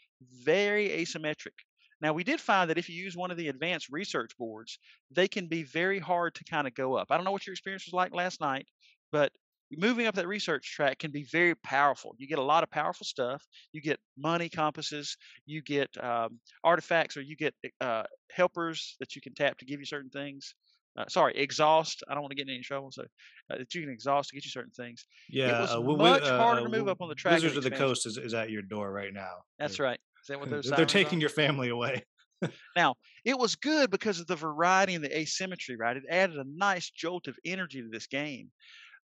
[SPEAKER 2] very asymmetric. Now we did find that if you use one of the advanced research boards, they can be very hard to kind of go up. I don't know what your experience was like last night, but moving up that research track can be very powerful. You get a lot of powerful stuff. You get money compasses. You get um, artifacts, or you get uh, helpers that you can tap to give you certain things uh, sorry, exhaust. I don't want to get in any trouble, so uh, that you can exhaust to get you certain things.
[SPEAKER 1] Yeah,
[SPEAKER 2] it was
[SPEAKER 1] uh,
[SPEAKER 2] much
[SPEAKER 1] uh,
[SPEAKER 2] harder to move up on the track.
[SPEAKER 1] Wizards of the Coast is, is at your door right now.
[SPEAKER 2] That's right. Is that what those? [LAUGHS]
[SPEAKER 1] They're taking are? your family away. [LAUGHS]
[SPEAKER 2] now it was good because of the variety and the asymmetry. Right, it added a nice jolt of energy to this game.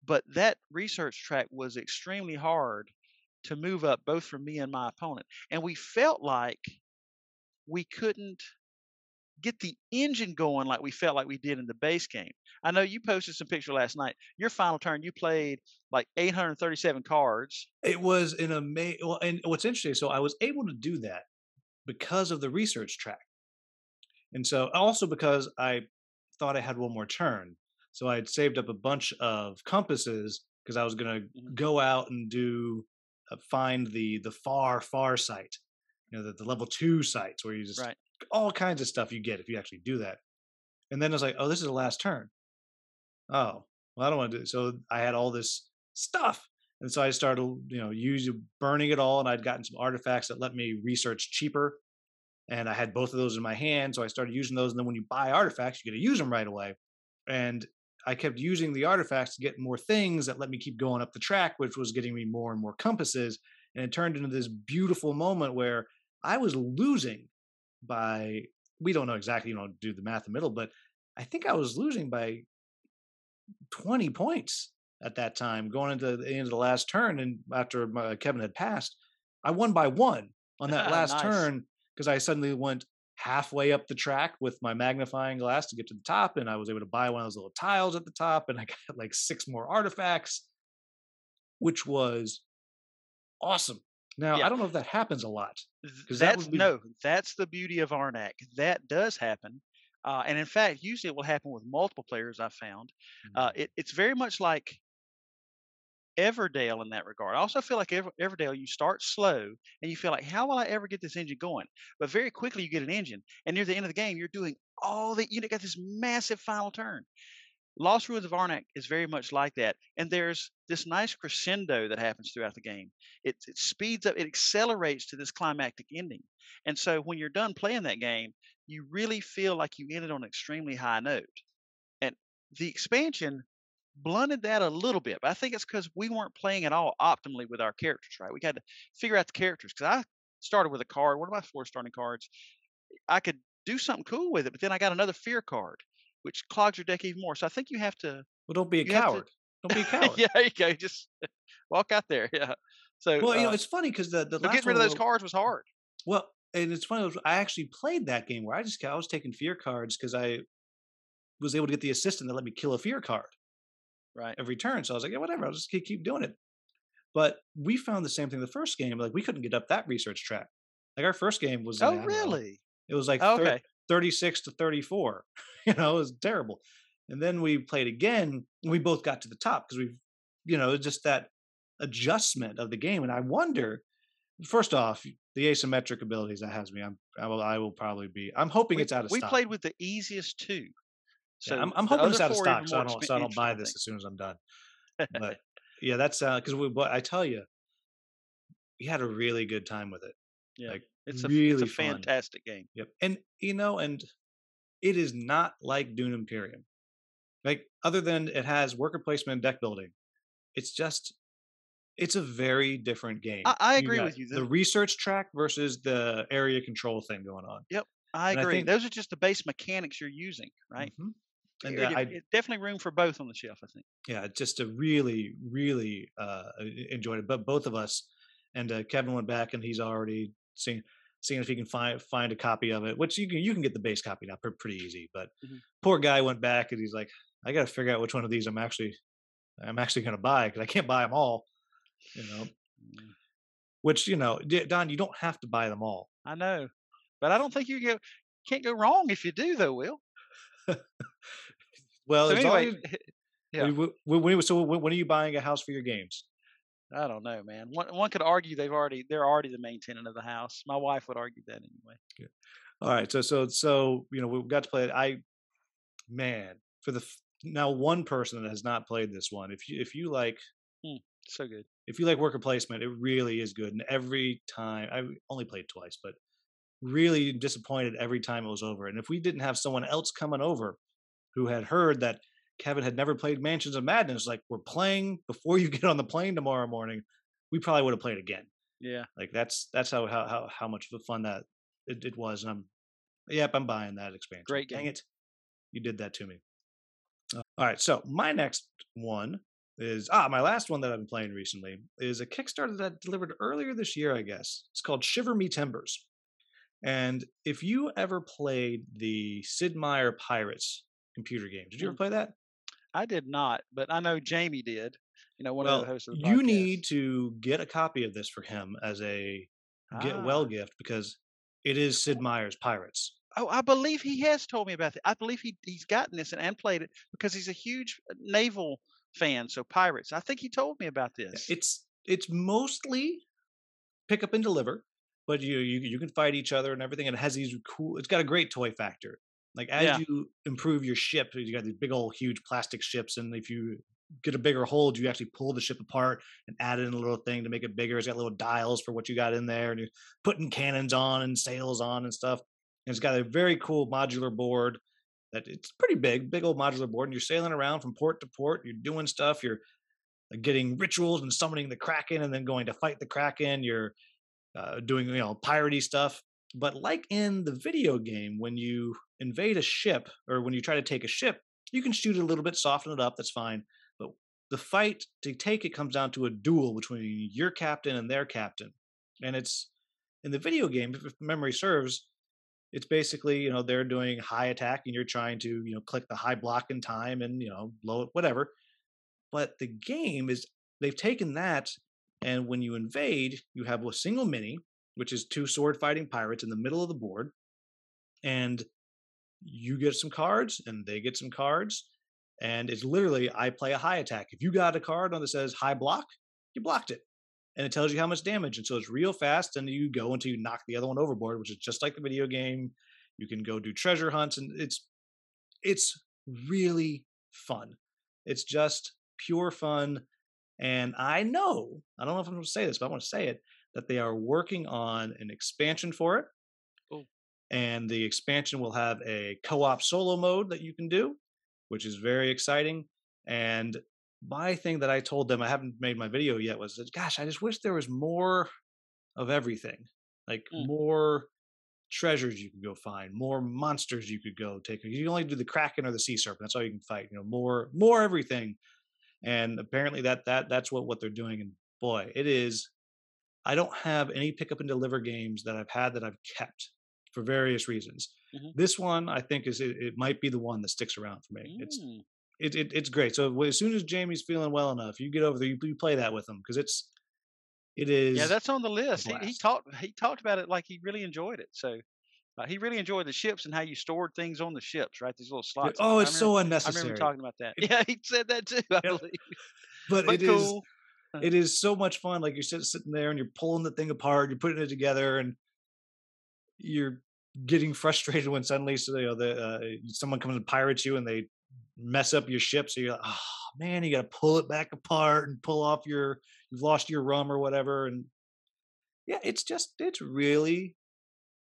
[SPEAKER 2] But that research track was extremely hard to move up, both for me and my opponent, and we felt like we couldn't get the engine going like we felt like we did in the base game. I know you posted some picture last night. Your final turn, you played like 837 cards.
[SPEAKER 1] It was an amazing. Well, and what's interesting, so I was able to do that because of the research track, and so also because I thought I had one more turn, so I had saved up a bunch of compasses because I was going to mm-hmm. go out and do uh, find the the far far site, you know, the, the level two sites where you just
[SPEAKER 2] right
[SPEAKER 1] all kinds of stuff you get if you actually do that. And then it's like, oh, this is the last turn. Oh, well, I don't want to do it. So I had all this stuff. And so I started, you know, using burning it all, and I'd gotten some artifacts that let me research cheaper. And I had both of those in my hand, so I started using those. And then when you buy artifacts, you get to use them right away. And I kept using the artifacts to get more things that let me keep going up the track, which was getting me more and more compasses. And it turned into this beautiful moment where I was losing by we don't know exactly, you know, do the math in the middle, but I think I was losing by 20 points at that time going into the end of the last turn. And after my, Kevin had passed, I won by one on that [LAUGHS] last
[SPEAKER 2] nice.
[SPEAKER 1] turn because I suddenly went halfway up the track with my magnifying glass to get to the top. And I was able to buy one of those little tiles at the top. And I [LAUGHS] got like six more artifacts, which was awesome. Now, yeah. I don't know if that happens a lot.
[SPEAKER 2] That's that be... no, that's the beauty of Arnak. That does happen. Uh, and in fact, usually it will happen with multiple players. I've found uh, mm-hmm. it, it's very much like Everdell in that regard. I also feel like Ever, Everdell, you start slow and you feel like, how will I ever get this engine going? But very quickly you get an engine, and near the end of the game, you're doing all the you know, got this massive final turn. Lost Ruins of Arnak is very much like that. And there's this nice crescendo that happens throughout the game. It, it speeds up, it accelerates to this climactic ending. And so when you're done playing that game, you really feel like you ended on an extremely high note. And the expansion blunted that a little bit, but I think it's because we weren't playing at all optimally with our characters, right? We had to figure out the characters because I started with a card, one of my four starting cards. I could do something cool with it, but then I got another fear card which clogs your deck even more. So I think you have to.
[SPEAKER 1] Well, don't be a coward. To, don't be a [LAUGHS] coward.
[SPEAKER 2] yeah, you go. Just [LAUGHS] walk out there. Yeah. So
[SPEAKER 1] well, you know, uh, it's funny because the the
[SPEAKER 2] so getting rid of those cards was hard.
[SPEAKER 1] Well, and it's funny. I actually played that game where I just I was taking fear cards because I was able to get the assistant that let me kill a fear card
[SPEAKER 2] right
[SPEAKER 1] every turn. So I was like, yeah, whatever. I'll just keep, keep doing it. But we found the same thing the first game. Like we couldn't get up that research track. Like our first game was.
[SPEAKER 2] Oh, really?
[SPEAKER 1] It was like okay. 36 to 34. [LAUGHS] you know, it was terrible. And then we played again and we both got to the top because we've, you know, just that adjustment of the game. And I wonder first off, the asymmetric abilities that has me, I'm, I will, I will probably be. I'm hoping
[SPEAKER 2] We,
[SPEAKER 1] it's out of stock.
[SPEAKER 2] we
[SPEAKER 1] stock.
[SPEAKER 2] played with the easiest two.
[SPEAKER 1] Yeah,
[SPEAKER 2] So
[SPEAKER 1] I'm, I'm hoping it's out of stock, so I don't, so I don't buy this as soon as I'm done. But [LAUGHS] yeah, that's uh, because we. But I tell you, we had a really good time with it.
[SPEAKER 2] Yeah,
[SPEAKER 1] like,
[SPEAKER 2] it's a
[SPEAKER 1] really
[SPEAKER 2] it's a
[SPEAKER 1] fun.
[SPEAKER 2] fantastic game.
[SPEAKER 1] Yep. And you know, and it is not like Dune Imperium. Like other than it has worker placement and deck building, it's just it's a very different game.
[SPEAKER 2] I- I agree
[SPEAKER 1] got
[SPEAKER 2] with you.
[SPEAKER 1] The
[SPEAKER 2] The-
[SPEAKER 1] research track versus the area control thing going on.
[SPEAKER 2] I
[SPEAKER 1] And I
[SPEAKER 2] agree.
[SPEAKER 1] think-
[SPEAKER 2] Those are just the base mechanics you're using, right?
[SPEAKER 1] Mhm. And
[SPEAKER 2] There
[SPEAKER 1] uh,
[SPEAKER 2] you-
[SPEAKER 1] I,
[SPEAKER 2] it- definitely room for both on the shelf. I think.
[SPEAKER 1] yeah, just a really, really uh, enjoyed it. But both of us and uh, Kevin went back and he's already seeing seeing if he can find find a copy of it. Which you can you can get the base copy now, pretty easy. But
[SPEAKER 2] Mhm.
[SPEAKER 1] poor guy went back and he's like, I got to figure out which one of these I'm actually I'm actually going to buy because I can't buy them all. You know,
[SPEAKER 2] Mm,
[SPEAKER 1] which you know, Don, you don't have to buy them all.
[SPEAKER 2] I know, but I don't think you go, can't go wrong if you do, though. Will. [LAUGHS]
[SPEAKER 1] Well,
[SPEAKER 2] so anyway, yeah.
[SPEAKER 1] when, when, when- so when are you buying a house for your games?
[SPEAKER 2] I don't know, man. One one could argue they've already they're already the main tenant of the house. My wife would argue that anyway.
[SPEAKER 1] All right, so so so you know we got to play it. I man for the now one person that has not played this one. If you if you like hmm,
[SPEAKER 2] So good.
[SPEAKER 1] if you like worker placement, it really is good. And every time I only played twice, but really disappointed every time it was over. And if we didn't have someone else coming over who had heard that Kevin had never played Mansions of Madness, like we're playing before you [LAUGHS] get on the plane tomorrow morning, we probably would have played again.
[SPEAKER 2] Yeah.
[SPEAKER 1] Like that's that's how how how, how much of a fun that it, it was. And I'm yep, I'm buying that expansion.
[SPEAKER 2] Great
[SPEAKER 1] Dang it, you did that to me. Uh, all right, so my next one is ah my last one that I've been playing recently is a Kickstarter that delivered earlier this year, I guess. It's called Shiver Me Timbers. And if you ever played the Sid Meier Pirates computer game, did you ever play that?
[SPEAKER 2] I did not, but I know Jamie did. You know, one
[SPEAKER 1] well,
[SPEAKER 2] of the hosts of the
[SPEAKER 1] you need to get a copy of this for him as a get well
[SPEAKER 2] Ah.
[SPEAKER 1] gift because it is Sid Meier's Pirates.
[SPEAKER 2] Oh, I believe he has told me about it. I believe he he's gotten this and, and played it because he's a huge uh, naval fan. So pirates. I think he told me about this.
[SPEAKER 1] It's it's mostly pick up and deliver, but you you you can fight each other and everything. And it has these cool. It's got a great toy factor. Like as
[SPEAKER 2] Yeah.
[SPEAKER 1] you improve your ship, you got these big old huge plastic ships, and if you get a bigger hold, you actually pull the ship apart and add in a little thing to make it bigger. It's got little dials for what you got in there, and you're putting cannons on and sails on and stuff. And it's got a very cool modular board that it's pretty big, big old modular board, and you're sailing around from port to port. You're doing stuff. You're getting rituals and summoning the kraken, and then going to fight the kraken. You're uh, doing you know piratey stuff. But like in the video game, when you invade a ship or when you try to take a ship, you can shoot it a little bit, soften it up. That's fine. But the fight to take it comes down to a duel between your captain and their captain, and it's in the video game. If memory serves, it's basically you know they're doing high attack and you're trying to you know click the high block in time and you know low whatever but the game is they've taken that and when you invade you have a single mini which is two sword fighting pirates in the middle of the board and you get some cards and they get some cards and it's literally i play a high attack. If you got a card on that says high block you blocked it and it tells you how much damage and so it's real fast and you go until you knock the other one overboard which is just like the video game. You can go do treasure hunts and it's it's really fun. It's just pure fun and i know i don't know if i'm going to say this but i want to say it that they are working on an expansion for it
[SPEAKER 2] Cool.
[SPEAKER 1] and the expansion will have a co-op solo mode that you can do which is very exciting and my thing that I told them I haven't made my video yet was that gosh, I just wish there was more of everything. Like
[SPEAKER 2] Mm.
[SPEAKER 1] more treasures you could go find, more monsters you could go take. You can only do the kraken or the sea serpent. That's all you can fight. You know, more more everything. And apparently that that that's what what they're doing. And boy, it is. I don't have any pick up and deliver games that I've had that I've kept for various reasons.
[SPEAKER 2] Mhm.
[SPEAKER 1] This one I think is it, it might be the one that sticks around for me. It's
[SPEAKER 2] Mm.
[SPEAKER 1] it, it it's great. So as soon as Jamie's feeling well enough, you get over there, you, you play that with him because it's it is
[SPEAKER 2] Yeah, that's on the list. He, he talked he talked about it like he really enjoyed it. So uh, he really enjoyed the ships and how you stored things on the ships, right? These little slots.
[SPEAKER 1] oh,
[SPEAKER 2] I
[SPEAKER 1] it's so
[SPEAKER 2] remember, I
[SPEAKER 1] unnecessary.
[SPEAKER 2] remember talking about that. [LAUGHS]
[SPEAKER 1] It-
[SPEAKER 2] Yeah, he said that too. I
[SPEAKER 1] Yeah,
[SPEAKER 2] believe.
[SPEAKER 1] but,
[SPEAKER 2] But
[SPEAKER 1] it is
[SPEAKER 2] cool.
[SPEAKER 1] It [LAUGHS] is so much fun. Like you're sitting there and you're pulling the thing apart, you're putting it together, and you're getting frustrated when suddenly so, you know the uh, someone comes and pirates you and they mess up your ship. So you're like, oh man, you got to pull it back apart and pull off your you've lost your rum or whatever. And yeah, it's just it's really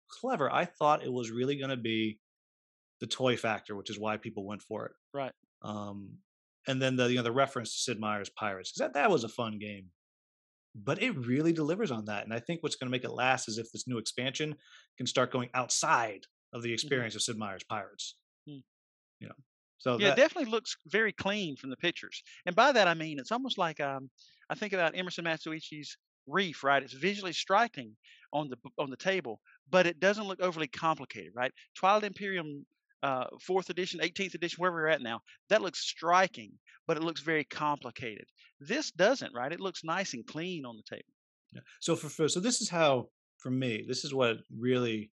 [SPEAKER 1] clever. I thought it was really going to be the toy factor, which is why people went for it.
[SPEAKER 2] Right.
[SPEAKER 1] Um, and then the you know the reference to Sid Meier's Pirates because that that was a fun game, but it really delivers on that. And I think what's going to make it last is if this new expansion can start going outside of the mm-hmm. experience mm-hmm. of Sid Meier's Pirates. Mm. You know, so
[SPEAKER 2] yeah, that, it definitely looks very clean from the pictures, and by that I mean it's almost like um, I think about Emerson Matsuuchi's Reef, right? It's visually striking on the on the table, but it doesn't look overly complicated, right? Twilight Imperium uh, fourth edition, 18th edition, wherever we're at now, that looks striking, but it looks very complicated. This doesn't, right? It looks nice and clean on the table.
[SPEAKER 1] Yeah. So for, for so this is how for me, this is what really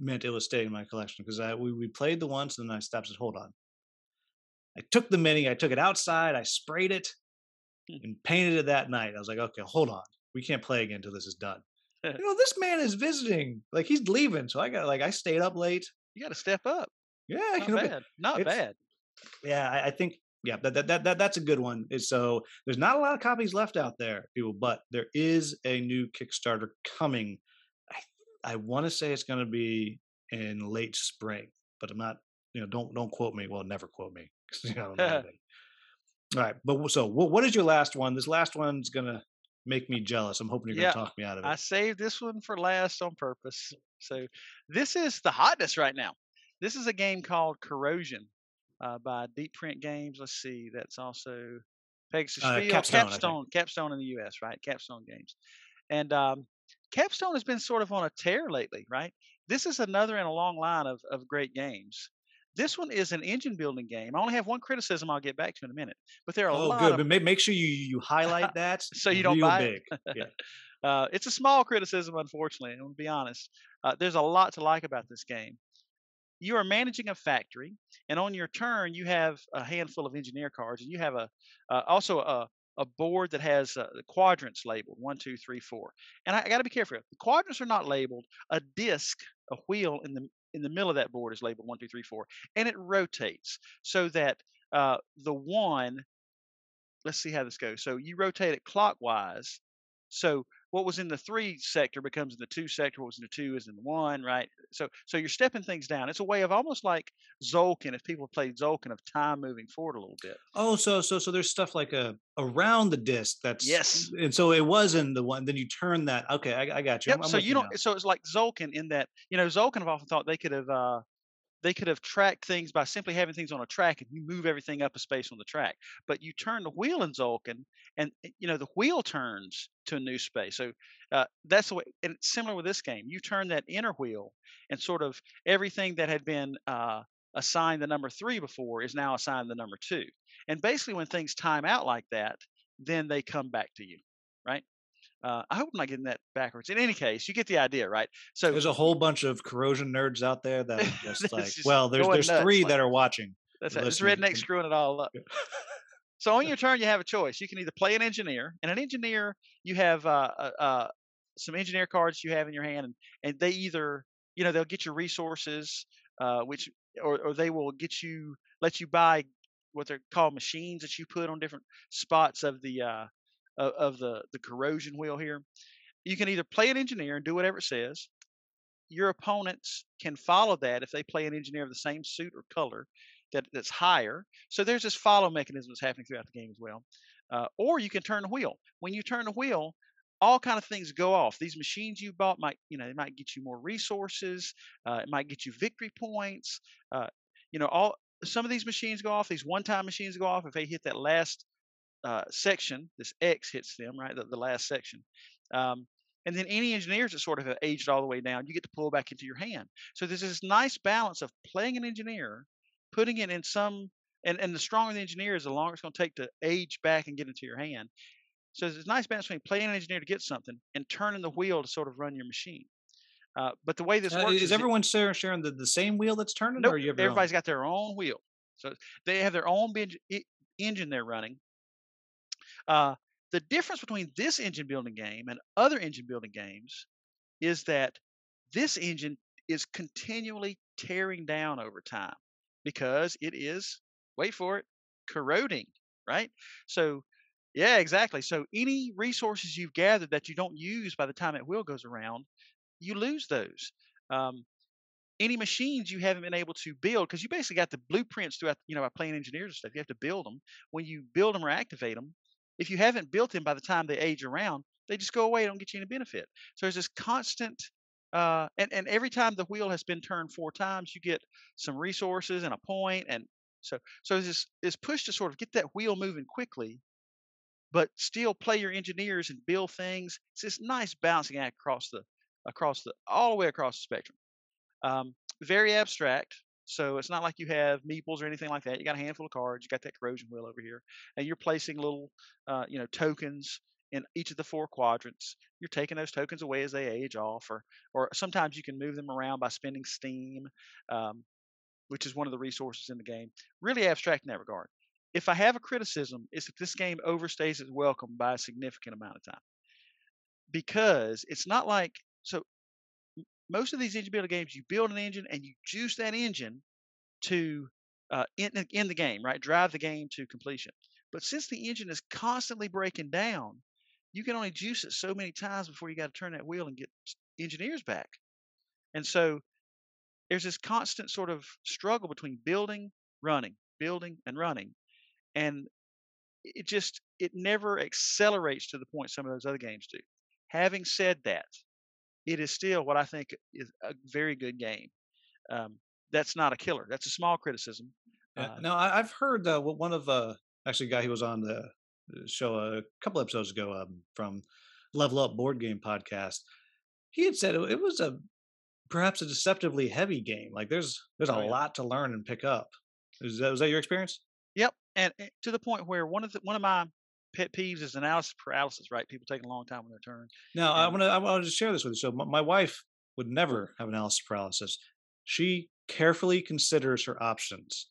[SPEAKER 1] meant it was staying in my collection because I we, we played the once and then I stopped and said, hold on. I took the mini, I took it outside, I sprayed it hmm. and painted it that night. I was like, okay, hold on. We can't play again until this is done. [LAUGHS] you know, this man is visiting. Like he's leaving. So I got like I stayed up late.
[SPEAKER 2] You got to step up.
[SPEAKER 1] Yeah,
[SPEAKER 2] not you know, bad. Not bad.
[SPEAKER 1] Yeah, I, I, think yeah that, that that that that's a good one. So there's not a lot of copies left out there, people, but there is a new Kickstarter coming. I I want to say it's going to be in late spring, but I'm not. You know, don't don't quote me. Well, never quote me. You [LAUGHS] know, [LAUGHS] All right, but so what, what is your last one? This last one's gonna make me jealous. I'm hoping you're
[SPEAKER 2] yeah,
[SPEAKER 1] gonna talk me out of it.
[SPEAKER 2] I saved this one for last on purpose. So this is the hotness right now. This is a game called Corrosion uh, by Deep Print Games. Let's see, that's also Pegasus uh,
[SPEAKER 1] Capstone,
[SPEAKER 2] Capstone, Capstone in the U.S. Right, Capstone Games, and um, Capstone has been sort of on a tear lately. Right, this is another in a long line of of great games. This one is an engine building game. I only have one criticism I'll get back to in a minute, but there are a
[SPEAKER 1] oh,
[SPEAKER 2] lot.
[SPEAKER 1] good.
[SPEAKER 2] Of...
[SPEAKER 1] But make, make sure you you highlight [LAUGHS] that
[SPEAKER 2] so you don't buy big. it. Yeah. [LAUGHS] uh, it's a small criticism, unfortunately. I'm gonna be honest. Uh, there's a lot to like about this game you are managing a factory, and on your turn, you have a handful of engineer cards, and you have a uh, also a, a board that has uh, quadrants labeled one, two, three, four. And I, I got to be careful. The quadrants are not labeled. A disc, a wheel in the in the middle of that board is labeled one, two, three, four, and it rotates so that uh, the one. Let's see how this goes. So you rotate it clockwise. So what was in the three sector becomes in the two sector. What was in the two is in the one, right? So so you're stepping things down. It's a way of almost like Tzolk'in, if people played Tzolk'in, of time moving forward a little bit.
[SPEAKER 1] Oh, so so so there's stuff like a around the disc that's
[SPEAKER 2] yes,
[SPEAKER 1] and so it was in the one. Then you turn that. Okay, I, I got you.
[SPEAKER 2] Yep. I'm, I'm so you don't. Now. So it's like Tzolk'in in that you know Tzolk'in have often thought they could have. uh they could have tracked things by simply having things on a track and you move everything up a space on the track. But you turn the wheel in Tzolk'in and eh, you know the wheel turns to a new space. So uh, that's the way. And it's similar with this game. You turn that inner wheel and sort of everything that had been uh, assigned the number three before is now assigned the number two. And basically, when things time out like that, then they come back to you, right? Uh, I hope I'm not getting that backwards. In any case, you get the idea, right?
[SPEAKER 1] So there's a whole bunch of corrosion nerds out there that are [LAUGHS] just like, just well, there's there's nuts, three like, that are watching.
[SPEAKER 2] That's it. It's redneck screwing it all up. so on [LAUGHS] your turn, you have a choice. You can either play an engineer, and an engineer, you have uh, uh, uh, some engineer cards you have in your hand, and, and they either, you know, they'll get you resources, uh, which or, or they will get you let you buy what they're called machines that you put on different spots of the uh, of, of the, the corrosion wheel here. You can either play an engineer and do whatever it says. Your opponents can follow that if they play an engineer of the same suit or color that, that's higher. So there's this follow mechanism that's happening throughout the game as well. Uh, or you can turn the wheel. When you turn the wheel, all kind of things go off. These machines you bought might, you know, they might get you more resources. Uh, it might get you victory points. Uh, you know, all some of these machines go off. These one-time machines go off if they hit that last uh, section, this X hits them, right? The, the last section. Um, and then any engineers that sort of have aged all the way down, you get to pull back into your hand. So there's this nice balance of playing an engineer, putting it in some, and, and the stronger the engineer is, the longer it's going to take to age back and get into your hand. So there's this nice balance between playing an engineer to get something and turning the wheel to sort of run your machine. Uh, but the way this uh, works
[SPEAKER 1] is, is everyone it, sharing the, the same wheel that's turning?
[SPEAKER 2] Nope,
[SPEAKER 1] or you
[SPEAKER 2] everybody's got their own wheel. So they have their own engine they're running, uh, the difference between this engine building game and other engine building games is that this engine is continually tearing down over time because it is, wait for it, corroding, right? So, yeah, exactly. So, any resources you've gathered that you don't use by the time that wheel goes around, you lose those. Um, any machines you haven't been able to build because you basically got the blueprints throughout, you know, by playing engineers and stuff. You have to build them. When you build them or activate them, if you haven't built them by the time they age around, they just go away. Don't get you any benefit. So there's this constant uh, and and every time the wheel has been turned four times, you get some resources and a point, and so so this this push to sort of get that wheel moving quickly, but still play your engineers and build things. It's this nice balancing act across the across the all the way across the spectrum. Um, very abstract. So it's not like you have meeples or anything like that. You got a handful of cards. You got that corrosion wheel over here, and you're placing little, uh, you know, tokens in each of the four quadrants. You're taking those tokens away as they age off, or or sometimes you can move them around by spending steam, um, which is one of the resources in the game. Really abstract in that regard. If I have a criticism, it's that this game overstays its welcome by a significant amount of time. Because it's not like so most of these engine builder games, you build an engine and you juice that engine to uh, in, in the game, right? Drive the game to completion. But since the engine is constantly breaking down, you can only juice it so many times before you got to turn that wheel and get engineers back. And so there's this constant sort of struggle between building, running, building, and running. And it just it never accelerates to the point some of those other games do. Having said that, it is still what I think is a very good game. Um, that's not a killer. That's a small criticism.
[SPEAKER 1] Uh, no, I, have heard uh, one of uh, actually a guy who was on the show a couple episodes ago um, from Level Up Board Game Podcast. He had said it was a perhaps a deceptively heavy game. Like there's there's a oh, yeah. lot to learn and pick up. Is that, was that your experience?
[SPEAKER 2] Yep, and, and to the point where one of the one of my pet peeves is analysis paralysis. Right, people taking a long time on their turn.
[SPEAKER 1] Now and, I want to I want to share this with you. So my, my wife would never have analysis paralysis. She carefully considers her options.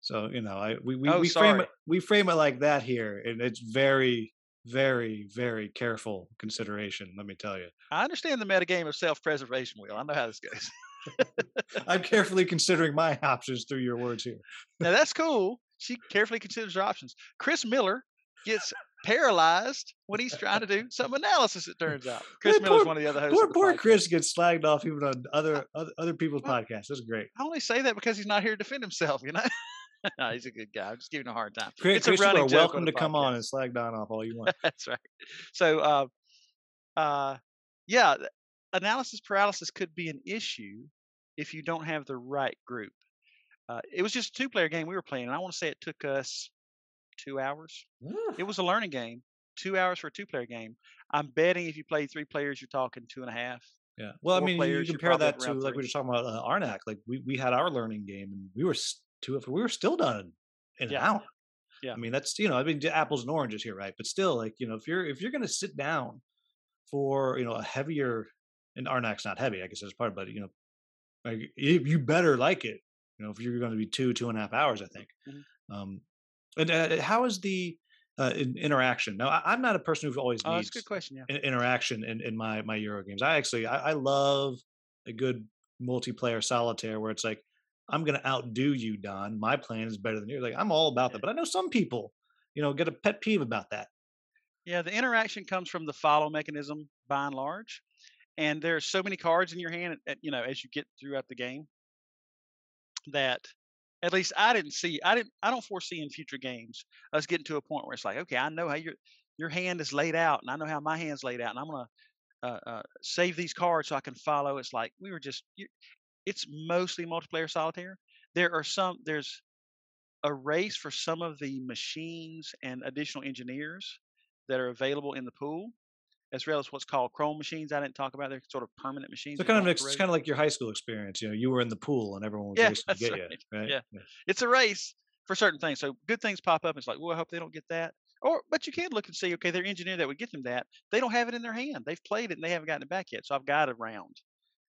[SPEAKER 1] So you know, I we we, oh, we frame it we frame it like that here, and it's very very very careful consideration. Let me tell you.
[SPEAKER 2] I understand the metagame of self-preservation, Will. I know how this goes. [LAUGHS]
[SPEAKER 1] I'm carefully considering my options through your words here.
[SPEAKER 2] now that's cool. She carefully considers her options. Chris Miller gets paralyzed when he's trying to do some analysis. It turns out Chris yeah, Miller's one of the other hosts.
[SPEAKER 1] Poor, poor. Chris gets slagged off even on other other, other people's well, podcasts. That's great.
[SPEAKER 2] I only say that because he's not here to defend himself. You know. [LAUGHS] no, he's a good guy. I'm just giving him a hard time.
[SPEAKER 1] Chris, it's Chris, a running you are welcome to come on and slag Don off all you want. [LAUGHS]
[SPEAKER 2] That's right. So, uh, uh, yeah, analysis paralysis could be an issue if you don't have the right group. Uh, it was just a two-player game we were playing, and I want to say it took us two hours. It was a learning game. Two hours for a two-player game. I'm betting if you play three players, you're talking two and a half.
[SPEAKER 1] Yeah. Well, I mean, players, you compare that to like we were talking about uh, Arnak. Like we we had our learning game, and we were it. We were still done in yeah. an hour. Yeah. I mean, that's you know, I mean, apples and oranges here, right? But still, like you know, if you're if you're going to sit down for you know a heavier, and Arnak's not heavy, I guess that's part, but you know, like you, you better like it. You know, if you're going to be two two and a half hours, I think. Mm-hmm. Um, and uh, how is the uh, in, interaction? Now, I, am not a person who always
[SPEAKER 2] oh,
[SPEAKER 1] needs
[SPEAKER 2] good question. Yeah.
[SPEAKER 1] interaction in, in my my Euro games. I actually I, I love a good multiplayer solitaire where it's like I'm going to outdo you, Don. My plan is better than yours. Like I'm all about that, but I know some people, you know, get a pet peeve about that.
[SPEAKER 2] Yeah, the interaction comes from the follow mechanism by and large, and there's so many cards in your hand, you know, as you get throughout the game, that at least I didn't see. I didn't. I don't foresee in future games us getting to a point where it's like, okay, I know how your your hand is laid out, and I know how my hand's laid out, and I'm gonna uh, uh, save these cards so I can follow. It's like we were just it's mostly multiplayer solitaire. There are some there's a race for some of the machines and additional engineers that are available in the pool, as well as what's called chrome machines. I didn't talk about. They're sort of permanent machines.
[SPEAKER 1] So kind of it's kind of like your high school experience. You know, you were in the pool and everyone was
[SPEAKER 2] yeah,
[SPEAKER 1] racing to get
[SPEAKER 2] right.
[SPEAKER 1] you. Right?
[SPEAKER 2] Yeah. yeah, it's a race for certain things. So good things pop up. It's like, well, I hope they don't get that. Or, but you can look and see, okay, their engineer that would get them that, they don't have it in their hand. They've played it and they haven't gotten it back yet. So I've got a round,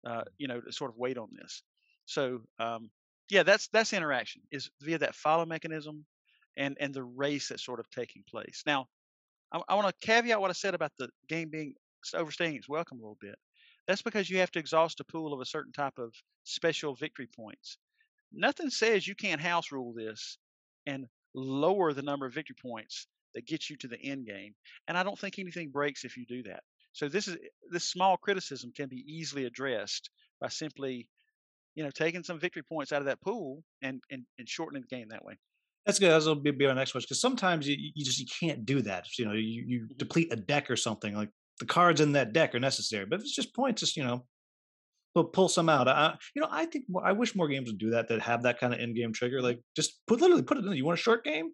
[SPEAKER 2] uh, you know, to sort of wait on this. So um, yeah, that's that's interaction is via that follow mechanism and and the race that's sort of taking place. Now, I, I want to caveat what I said about the game being overstaying its welcome a little bit. That's because you have to exhaust a pool of a certain type of special victory points. Nothing says you can't house rule this and lower the number of victory points that get you to the end game. And I don't think anything breaks if you do that. So this is this small criticism can be easily addressed by simply, you know, taking some victory points out of that pool and and, and shortening the game that way.
[SPEAKER 1] That's good. That'll be, be our next question because sometimes you, you just you can't do that. You know, you you
[SPEAKER 2] Mhm.
[SPEAKER 1] deplete a deck or something like the cards in that deck are necessary, but if it's just points, just you know, pull, pull some out. I, you know, I think more, I wish more games would do that. That have that kind of in game trigger. Like just put literally put it in. You want a short game?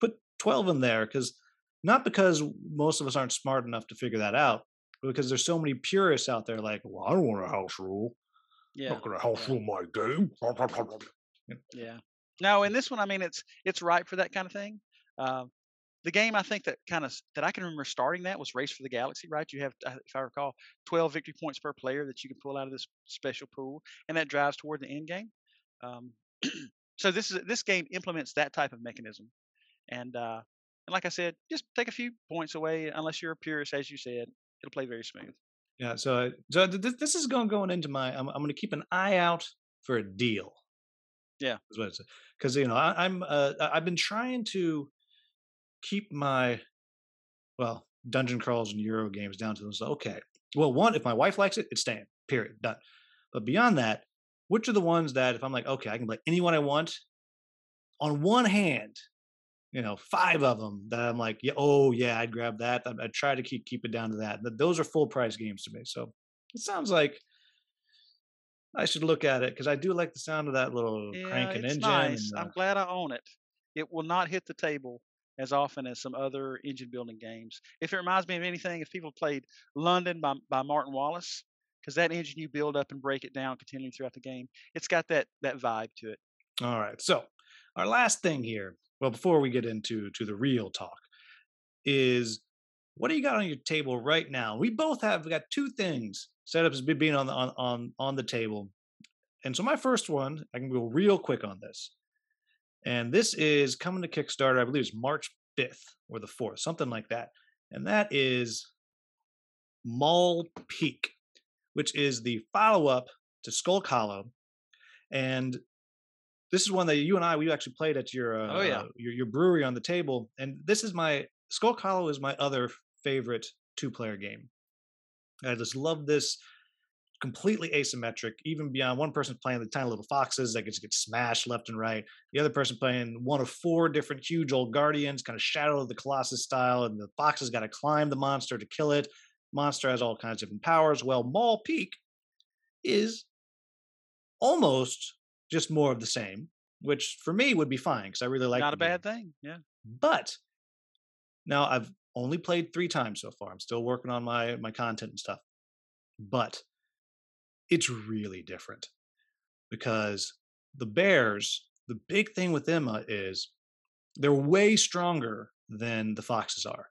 [SPEAKER 1] Put twelve in there because not because most of us aren't smart enough to figure that out, but because there's so many purists out there. Like, well, I don't want a house rule. I'm
[SPEAKER 2] Yeah.
[SPEAKER 1] not gonna house
[SPEAKER 2] yeah.
[SPEAKER 1] rule my game.
[SPEAKER 2] Yeah. No, in this one, I mean, it's it's ripe for that kind of thing. Um, the game I think that kind of that I can remember starting that was Race for the Galaxy, right? You have, uh, if I recall, 12 victory points per player that you can pull out of this special pool, and that drives toward the end game. Um, [CLEARS THROAT] so this is this game implements that type of mechanism, and uh, and like I said, just take a few points away. Unless you're a purist, as you said, it'll play very smooth.
[SPEAKER 1] Yeah, so so th- th- this is going going into my. I'm I'm going to keep an eye out for a deal.
[SPEAKER 2] Yeah.
[SPEAKER 1] because you know I, I'm uh I've been trying to keep my well dungeon crawls and Euro games down to this. Okay, well, one if my wife likes it, it's staying. Period. Done. But beyond that, which are the ones that if I'm like, okay, I can play anyone I want. On one hand, you know, five of them that I'm like, yeah, oh yeah, I'd grab that. I, I try to keep keep it down to that. But those are full price games to me. So it sounds like I should look at it because I do like the sound of that little
[SPEAKER 2] Yeah,
[SPEAKER 1] cranking engine.
[SPEAKER 2] nice.
[SPEAKER 1] and, uh,
[SPEAKER 2] I'm glad I own it. It will not hit the table as often as some other engine building games. If it reminds me of anything, if people played London by, by Martin Wallace, because that engine you build up and break it down continually throughout the game, it's got that that vibe to it.
[SPEAKER 1] All right. So our last thing here, well, before we get into to the real talk, is what do you got on your table right now? We both have we got two things set up as be- being on the on on on the table. And so my first one, I can go real quick on this. And this is coming to Kickstarter, I believe it's March 5th or the 4th, something like that. And that is Maul Peak, which is the follow-up to Skull Hollow. And this is one that you and I we actually played at your uh,
[SPEAKER 2] Oh, yeah.
[SPEAKER 1] your, your brewery on the table, and this is my Skull Hollow is my other favorite two player game. I just love this completely asymmetric, even beyond one person playing the tiny little foxes that just get smashed left and right. The other person playing one of four different huge old guardians, kind of Shadow of the Colossus style, and the foxes got to climb the monster to kill it. Monster has all kinds of different powers. Well, Maul Peak is almost just more of the same, which for me would be fine because I really like
[SPEAKER 2] not a
[SPEAKER 1] game.
[SPEAKER 2] bad thing. Yeah.
[SPEAKER 1] But now I've only played three times so far. I'm still working on my my content and stuff. But it's really different because the bears, the big thing with them is they're way stronger than the foxes are.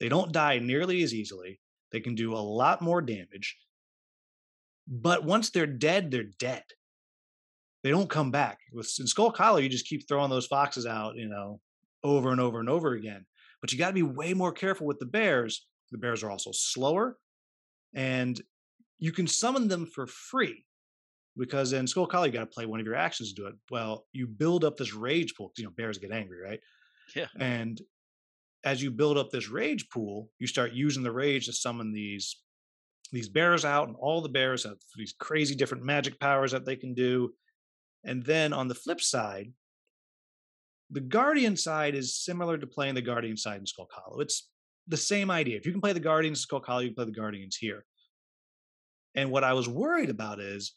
[SPEAKER 1] They don't die nearly as easily. They can do a lot more damage. But once they're dead, they're dead. They don't come back. With in Skull Hollow, you just keep throwing those foxes out, you know, over and over and over again. But you got to be way more careful with the bears. The bears are also slower, and you can summon them for free because in Skull Hollow you got to play one of your actions to do it. Well, you build up this rage pool. You know, bears get angry, right?
[SPEAKER 2] Yeah.
[SPEAKER 1] And as you build up this rage pool, you start using the rage to summon these these bears out, and all the bears have these crazy different magic powers that they can do. And then on the flip side, the Guardian side is similar to playing the Guardian side in Skull Hollow. It's the same idea. If you can play the Guardians in Skull Hollow, you can play the Guardians here. And what I was worried about is,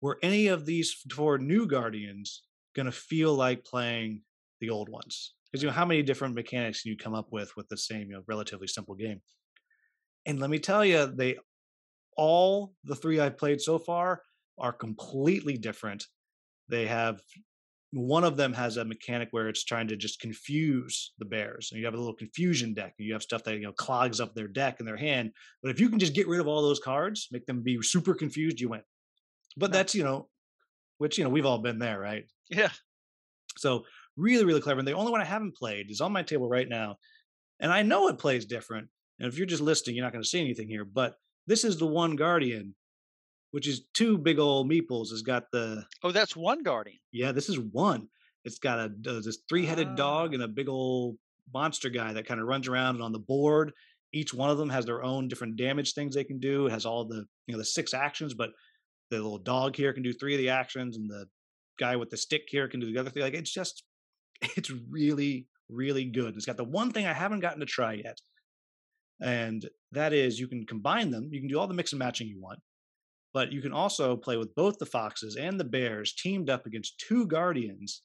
[SPEAKER 1] were any of these four new Guardians going to feel like playing the old ones? Because you know how many different mechanics can you come up with with the same, you know, relatively simple game? And let me tell you, they all the three I've played so far are completely different. They have one of them has a mechanic where it's trying to just confuse the bears. And you have a little confusion deck, and you have stuff that you know clogs up their deck in their hand. But if you can just get rid of all those cards, make them be super confused, you win. But that's you know, which you know we've all been there, right?
[SPEAKER 2] Yeah.
[SPEAKER 1] So really, really clever. And the only one I haven't played is on my table right now. And I know it plays different. And if you're just listening, you're not going to see anything here. But this is the one Guardian, which is two big old meeples. Has got the
[SPEAKER 2] Oh, that's one Guardian.
[SPEAKER 1] yeah. This is one. It's got a uh, this three headed dog
[SPEAKER 2] Ah.
[SPEAKER 1] and a big old monster guy that kind of runs around and on the board. Each one of them has their own different damage things they can do. It has all the you know the six actions, but the little dog here can do three of the actions, and the guy with the stick here can do the other thing. Like it's just, [LAUGHS] it's really, really good. It's got the one thing I haven't gotten to try yet, and that is you can combine them. You can do all the mix and matching you want, but you can also play with both the foxes and the bears teamed up against two guardians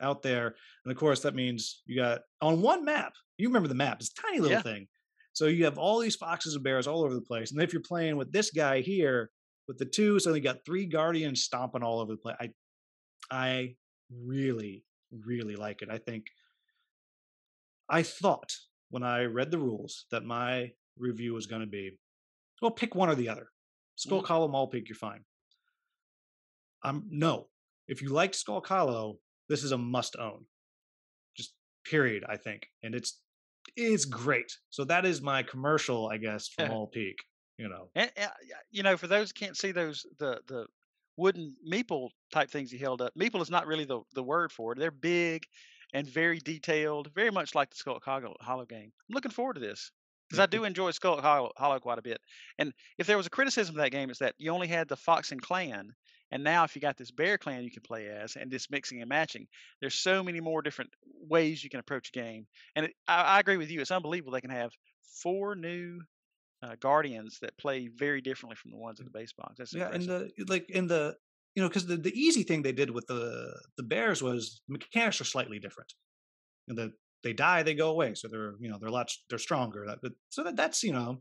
[SPEAKER 1] out there. And of course, that means you got on one map. You remember the map? It's a tiny little
[SPEAKER 2] Yeah.
[SPEAKER 1] thing. So you have all these foxes and bears all over the place. And if you're playing with this guy here, with the two, so you got three guardians stomping all over the place. I, I really, really like it. I think. I thought when I read the rules that my review was going to be, well, pick one or the other. Skull
[SPEAKER 2] Mhm.
[SPEAKER 1] Hollow, Maul Peak, you're fine. Um, no, if you liked Skull Hollow, this is a must own. Just period, I think, and it's it's great. So that is my commercial, I guess, for. [LAUGHS] Maul Peak. You know,
[SPEAKER 2] And, and, you know, for those who can't see those the the wooden meeple type things he held up, meeple is not really the the word for it. They're big and very detailed, very much like the Skull Hollow game. I'm looking forward to this because I [LAUGHS] do enjoy Skull Hollow, Hollow quite a bit. And if there was a criticism of that game, it's that you only had the Fox and Clan, and now if you got this Bear Clan you can play as, and this mixing and matching, there's so many more different ways you can approach a game. And it, I, I agree with you. It's unbelievable they can have four new uh, guardians that play very differently from the ones in the base box. That's
[SPEAKER 1] yeah, and the like in the you know because the the easy thing they did with the the bears was mechanics are slightly different. And the they die, they go away, so they're you know they're a lot they're stronger. So that that's you know,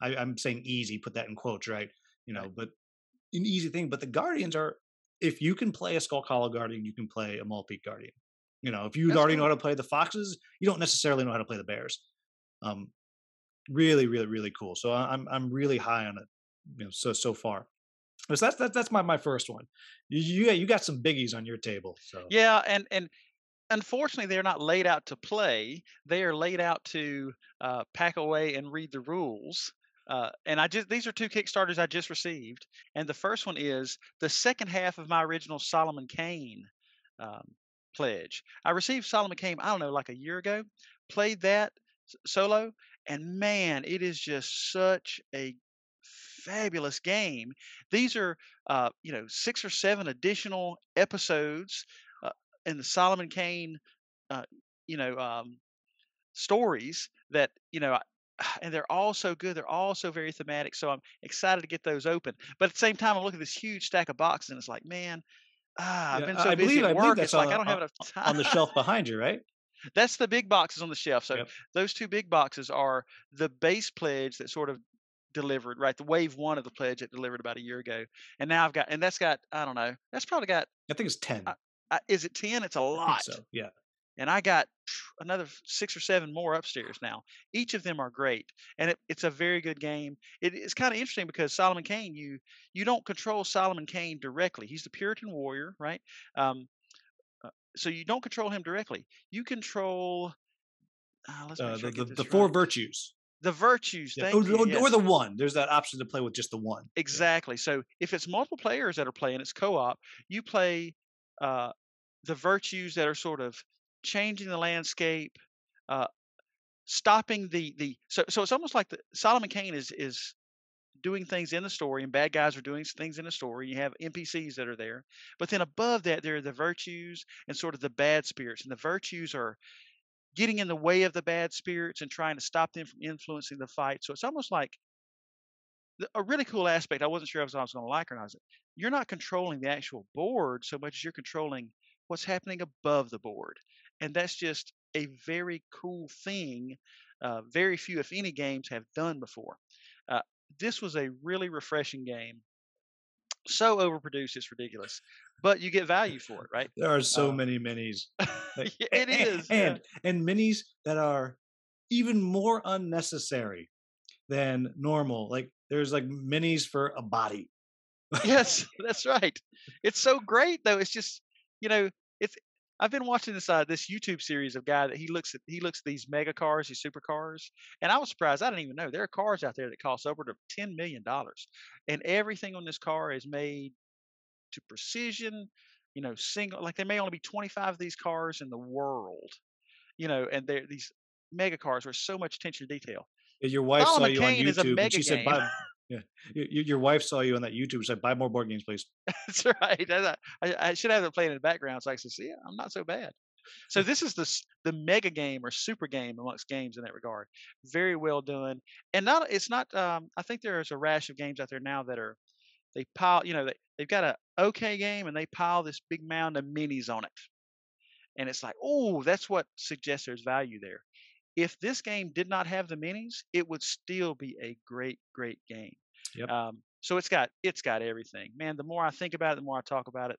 [SPEAKER 1] I, I'm saying easy, put that in quotes, right? You know, but an easy thing. But the guardians are if you can play a Skull Hollow guardian, you can play a Maul Peak guardian. You know, if you already know how to play the foxes, you don't necessarily know how to play the bears. Um, really, really, really cool. So I'm I'm really high on it. You know, so so far. So that's that's that's my my first one. You you, you got some biggies on your table. So
[SPEAKER 2] Yeah, and and unfortunately they're not laid out to play. They are laid out to uh, pack away and read the rules. Uh, and I just these are two Kickstarters I just received, and the first one is the second half of my original Solomon Kane um, pledge. I received Solomon Kane I don't know like a year ago. Played that solo, and man, it is just such a fabulous game. These are uh, you know six or seven additional episodes in the Solomon Kane, uh, you know, um, stories that you know, I- [SIGHS] and they're all so good. They're all so very thematic. So I'm excited to get those open. But at the same time, I'm looking at this huge stack of boxes, and it's like, man, ah, I've
[SPEAKER 1] Yeah,
[SPEAKER 2] been so
[SPEAKER 1] I
[SPEAKER 2] busy
[SPEAKER 1] believe- I
[SPEAKER 2] at work. It's like I don't have enough time [LAUGHS]
[SPEAKER 1] on the shelf behind you, right?
[SPEAKER 2] That's the big boxes on the shelf. So
[SPEAKER 1] Yep.
[SPEAKER 2] those two big boxes are the base pledge that sort of delivered, right? The wave one of the pledge that delivered about a year ago, and now I've got, and that's got, I don't know, that's probably got,
[SPEAKER 1] I think it's ten.
[SPEAKER 2] I- is it ten? It's a lot,
[SPEAKER 1] so. Yeah.
[SPEAKER 2] and I got another six or seven more upstairs now. Each of them are great, and it, it's a very good game. It, it's kind of interesting because Solomon Kane, you you don't control Solomon Kane directly. He's the Puritan warrior, right? Um, uh, so you don't control him directly. You control. Uh, let's
[SPEAKER 1] Uh, the the, the
[SPEAKER 2] this
[SPEAKER 1] four virtues.
[SPEAKER 2] The virtues.
[SPEAKER 1] Yeah,
[SPEAKER 2] Thank
[SPEAKER 1] Or,
[SPEAKER 2] you.
[SPEAKER 1] or- or the one. There's that option to play with just the one. Yeah.
[SPEAKER 2] Exactly. So if it's multiple players that are playing, it's co-op. You play uh, the virtues that are sort of changing the landscape, uh, stopping the the. So so it's almost like the Solomon Kane is is doing things in the story, and bad guys are doing things in the story. You have NPCs that are there, but then above that there are the virtues and sort of the bad spirits, and the virtues are getting in the way of the bad spirits and trying to stop them from influencing the fight. So it's almost like a really cool aspect I wasn't sure if I was going to like or not is you're not controlling the actual board so much as you're controlling what's happening above the board. And that's just a very cool thing. Uh, very few, if any, games have done before. Uh, this was a really refreshing game. So overproduced, it's ridiculous. But you get value for it, right?
[SPEAKER 1] There are so
[SPEAKER 2] Uh,
[SPEAKER 1] many minis. [LAUGHS] Like,
[SPEAKER 2] Yeah, it is. yeah.
[SPEAKER 1] and and minis that are even more unnecessary than normal. Like there's like minis for a body.
[SPEAKER 2] yes, [LAUGHS] that's right. It's so great though. It's just you know, it's I've been watching this uh, this YouTube series of guy that he looks at he looks at these mega cars, these supercars, and I was surprised. I didn't even know there are cars out there that cost over to ten million dollars, and everything on this car is made to precision. You know, single like there may only be 25 of these cars in the world. You know, and they're these mega cars with so much attention to detail.
[SPEAKER 1] Your wife saw
[SPEAKER 2] Solomon
[SPEAKER 1] you on
[SPEAKER 2] is
[SPEAKER 1] YouTube and she said. "Buy." Yeah, your wife saw you on that YouTube. Said, "Buy more board games, please." [LAUGHS]
[SPEAKER 2] That's right. I, I, should have it playing in the background so I can see, yeah, I'm not so bad. So this is the the mega game or super game amongst games in that regard. Very well done, and not it's not. Um, I think there's a rash of games out there now that are they pile. You know, they they've got a okay game and they pile this big mound of minis on it, and it's like, oh, that's what suggests there's value there. If this game did not have the minis, it would still be a great, great game.
[SPEAKER 1] Yep.
[SPEAKER 2] Um, so it's got it's got everything, man. The more I think about it, the more I talk about it,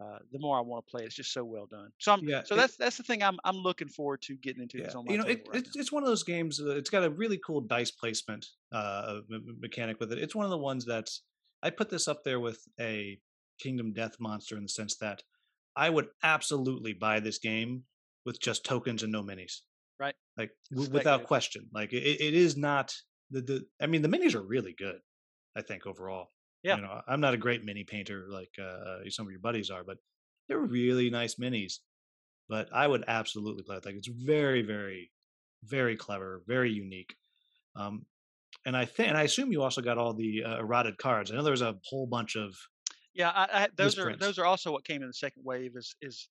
[SPEAKER 2] uh, the more I want to play. it. It's just so well done. So I'm
[SPEAKER 1] Yeah,
[SPEAKER 2] so that's that's the thing I'm I'm looking forward to getting into.
[SPEAKER 1] Yeah,
[SPEAKER 2] Is on my
[SPEAKER 1] you know, it,
[SPEAKER 2] right
[SPEAKER 1] it's it's one of those games. Uh, it's got a really cool dice placement uh, me- me- mechanic with it. It's one of the ones that's I put this up there with a Kingdom Death Monster in the sense that I would absolutely buy this game with just tokens and no minis.
[SPEAKER 2] Right.
[SPEAKER 1] Like w- without question. Like it, it is not the the. I mean, the minis are really good. I think overall.
[SPEAKER 2] Yeah.
[SPEAKER 1] You know, I'm not a great mini painter like uh, some of your buddies are, but they're really nice minis. But I would absolutely play it. Like it's very, very, very clever, very unique. Um, and I think, and I assume you also got all the uh, errata cards. I know there's a whole bunch of
[SPEAKER 2] Yeah, I, I, those are those are also what came in the second wave. Is is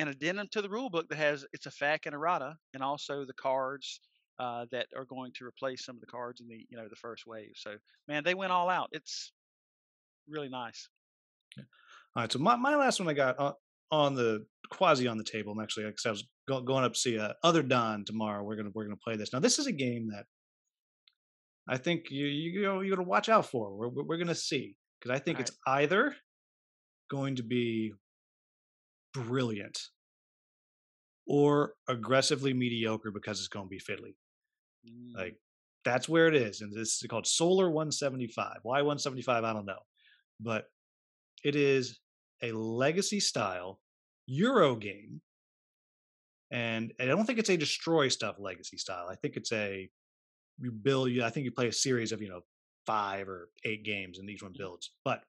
[SPEAKER 2] an addendum to the rule book that has it's a FAQ and errata, and also the cards uh, that are going to replace some of the cards in the you know the first wave. So man, they went all out. It's really nice.
[SPEAKER 1] All right, so my, my last one I got on, on the quasi on the table. I'm actually because I was go, going up to see uh, other Don tomorrow. We're gonna we're gonna play this. Now this is a game that I think you you know you gotta watch out for. We're we're, gonna see because I think
[SPEAKER 2] All
[SPEAKER 1] it's either going to be brilliant or aggressively mediocre because it's going to be fiddly.
[SPEAKER 2] Mm,
[SPEAKER 1] Like that's where it is, and this is called Solar 175. Why 175? I don't know, but it is a legacy style Euro game, and I don't think it's a destroy stuff legacy style. I think it's a you build. you- I think you play a series of you know five or eight games, and each one builds. But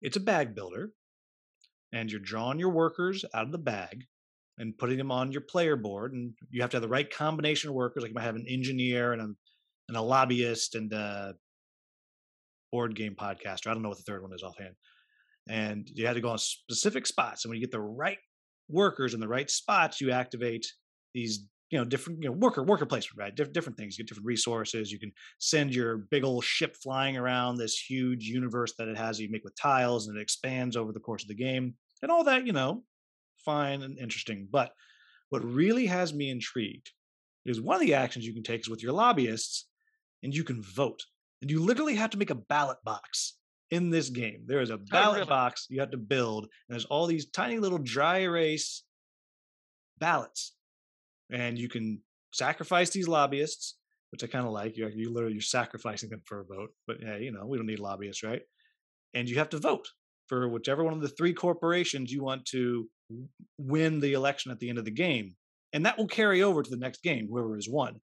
[SPEAKER 1] it's a bag builder, and you're drawing your workers out of the bag and putting them on your player board, and you have to have the right combination of workers. Like you might have an engineer and a and a lobbyist and a board game podcaster. I don't know what the third one is offhand. And you had to go on specific spots, and when you get the right workers in the right spots, you activate these you know different you know worker worker placement right? Dif- different things. You get different resources. You can send your big old ship flying around this huge universe that it has you make with tiles and it expands over the course of the game. And all that you know fine and interesting. But what really has me intrigued is one of the actions you can take is with your lobbyists and you can vote. And you literally have to make a ballot box in this game. There is a oh, ballot
[SPEAKER 2] really?
[SPEAKER 1] box you have to build and there's all these tiny little dry erase ballots and you can sacrifice these lobbyists, which I kind of like. You you literally you're sacrificing them for a vote, but hey, you know we don't need lobbyists, right? And you have to vote for whichever one of the three corporations you want to win the election at the end of the game, and that will carry over to the next game, whoever is won.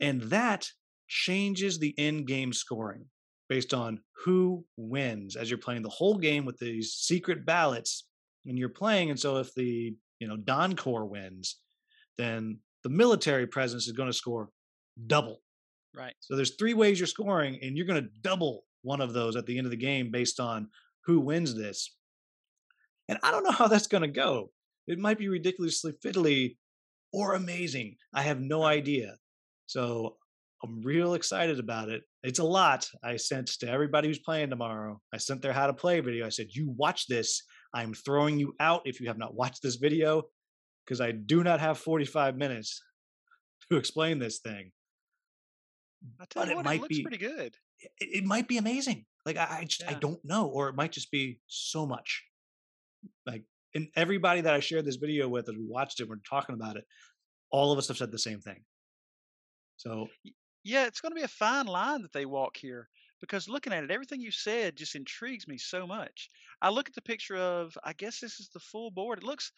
[SPEAKER 1] And that changes the end game scoring based on who wins as you're playing the whole game with these secret ballots and you're playing. And so if the you know Don Corps wins, then the military presence is going to score double.
[SPEAKER 2] Right.
[SPEAKER 1] So there's three ways you're scoring, and you're going to double one of those at the end of the game based on who wins this. And I don't know how that's going to go. It might be ridiculously fiddly or amazing. I have no idea. So I'm real excited about it. It's a lot. I sent to everybody who's playing tomorrow. I sent their how to play video. I said, "You watch this. I'm throwing you out if you have not watched this video because I do not have 45 minutes [LAUGHS] to explain this thing. But
[SPEAKER 2] you
[SPEAKER 1] it
[SPEAKER 2] what,
[SPEAKER 1] might
[SPEAKER 2] it looks
[SPEAKER 1] be-
[SPEAKER 2] pretty good.
[SPEAKER 1] It, it might be amazing. Like I, I just I don't know, or it might just be so much. Like and everybody that I shared this video with, as we watched it, we're talking about it. All of us have said the same thing. So
[SPEAKER 2] Yeah, it's going to be a fine line that they walk here because looking at it, everything you said just intrigues me so much. I look at the picture of, I guess this is the full board. It looks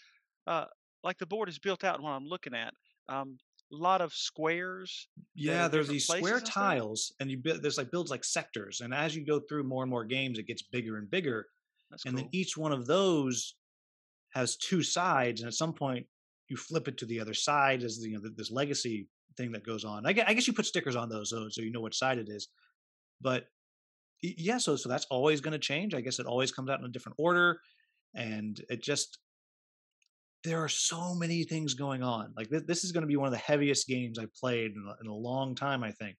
[SPEAKER 2] uh, like the board is built out in what I'm looking at. Um, a lot of squares.
[SPEAKER 1] Yeah, there's these square
[SPEAKER 2] and
[SPEAKER 1] tiles, and you build there's like builds like sectors, and as you go through more and more games, it gets bigger and bigger,
[SPEAKER 2] That's
[SPEAKER 1] and then each one of those has two sides, and at some point you flip it to the other side as the, you know this legacy thing that goes on. I guess, I guess you put stickers on those so, so you know which side it is, but yeah, so so that's always going to change. I guess it always comes out in a different order, and it just there are so many things going on. Like this, this is going to be one of the heaviest games I've played in a, in a long time, I think.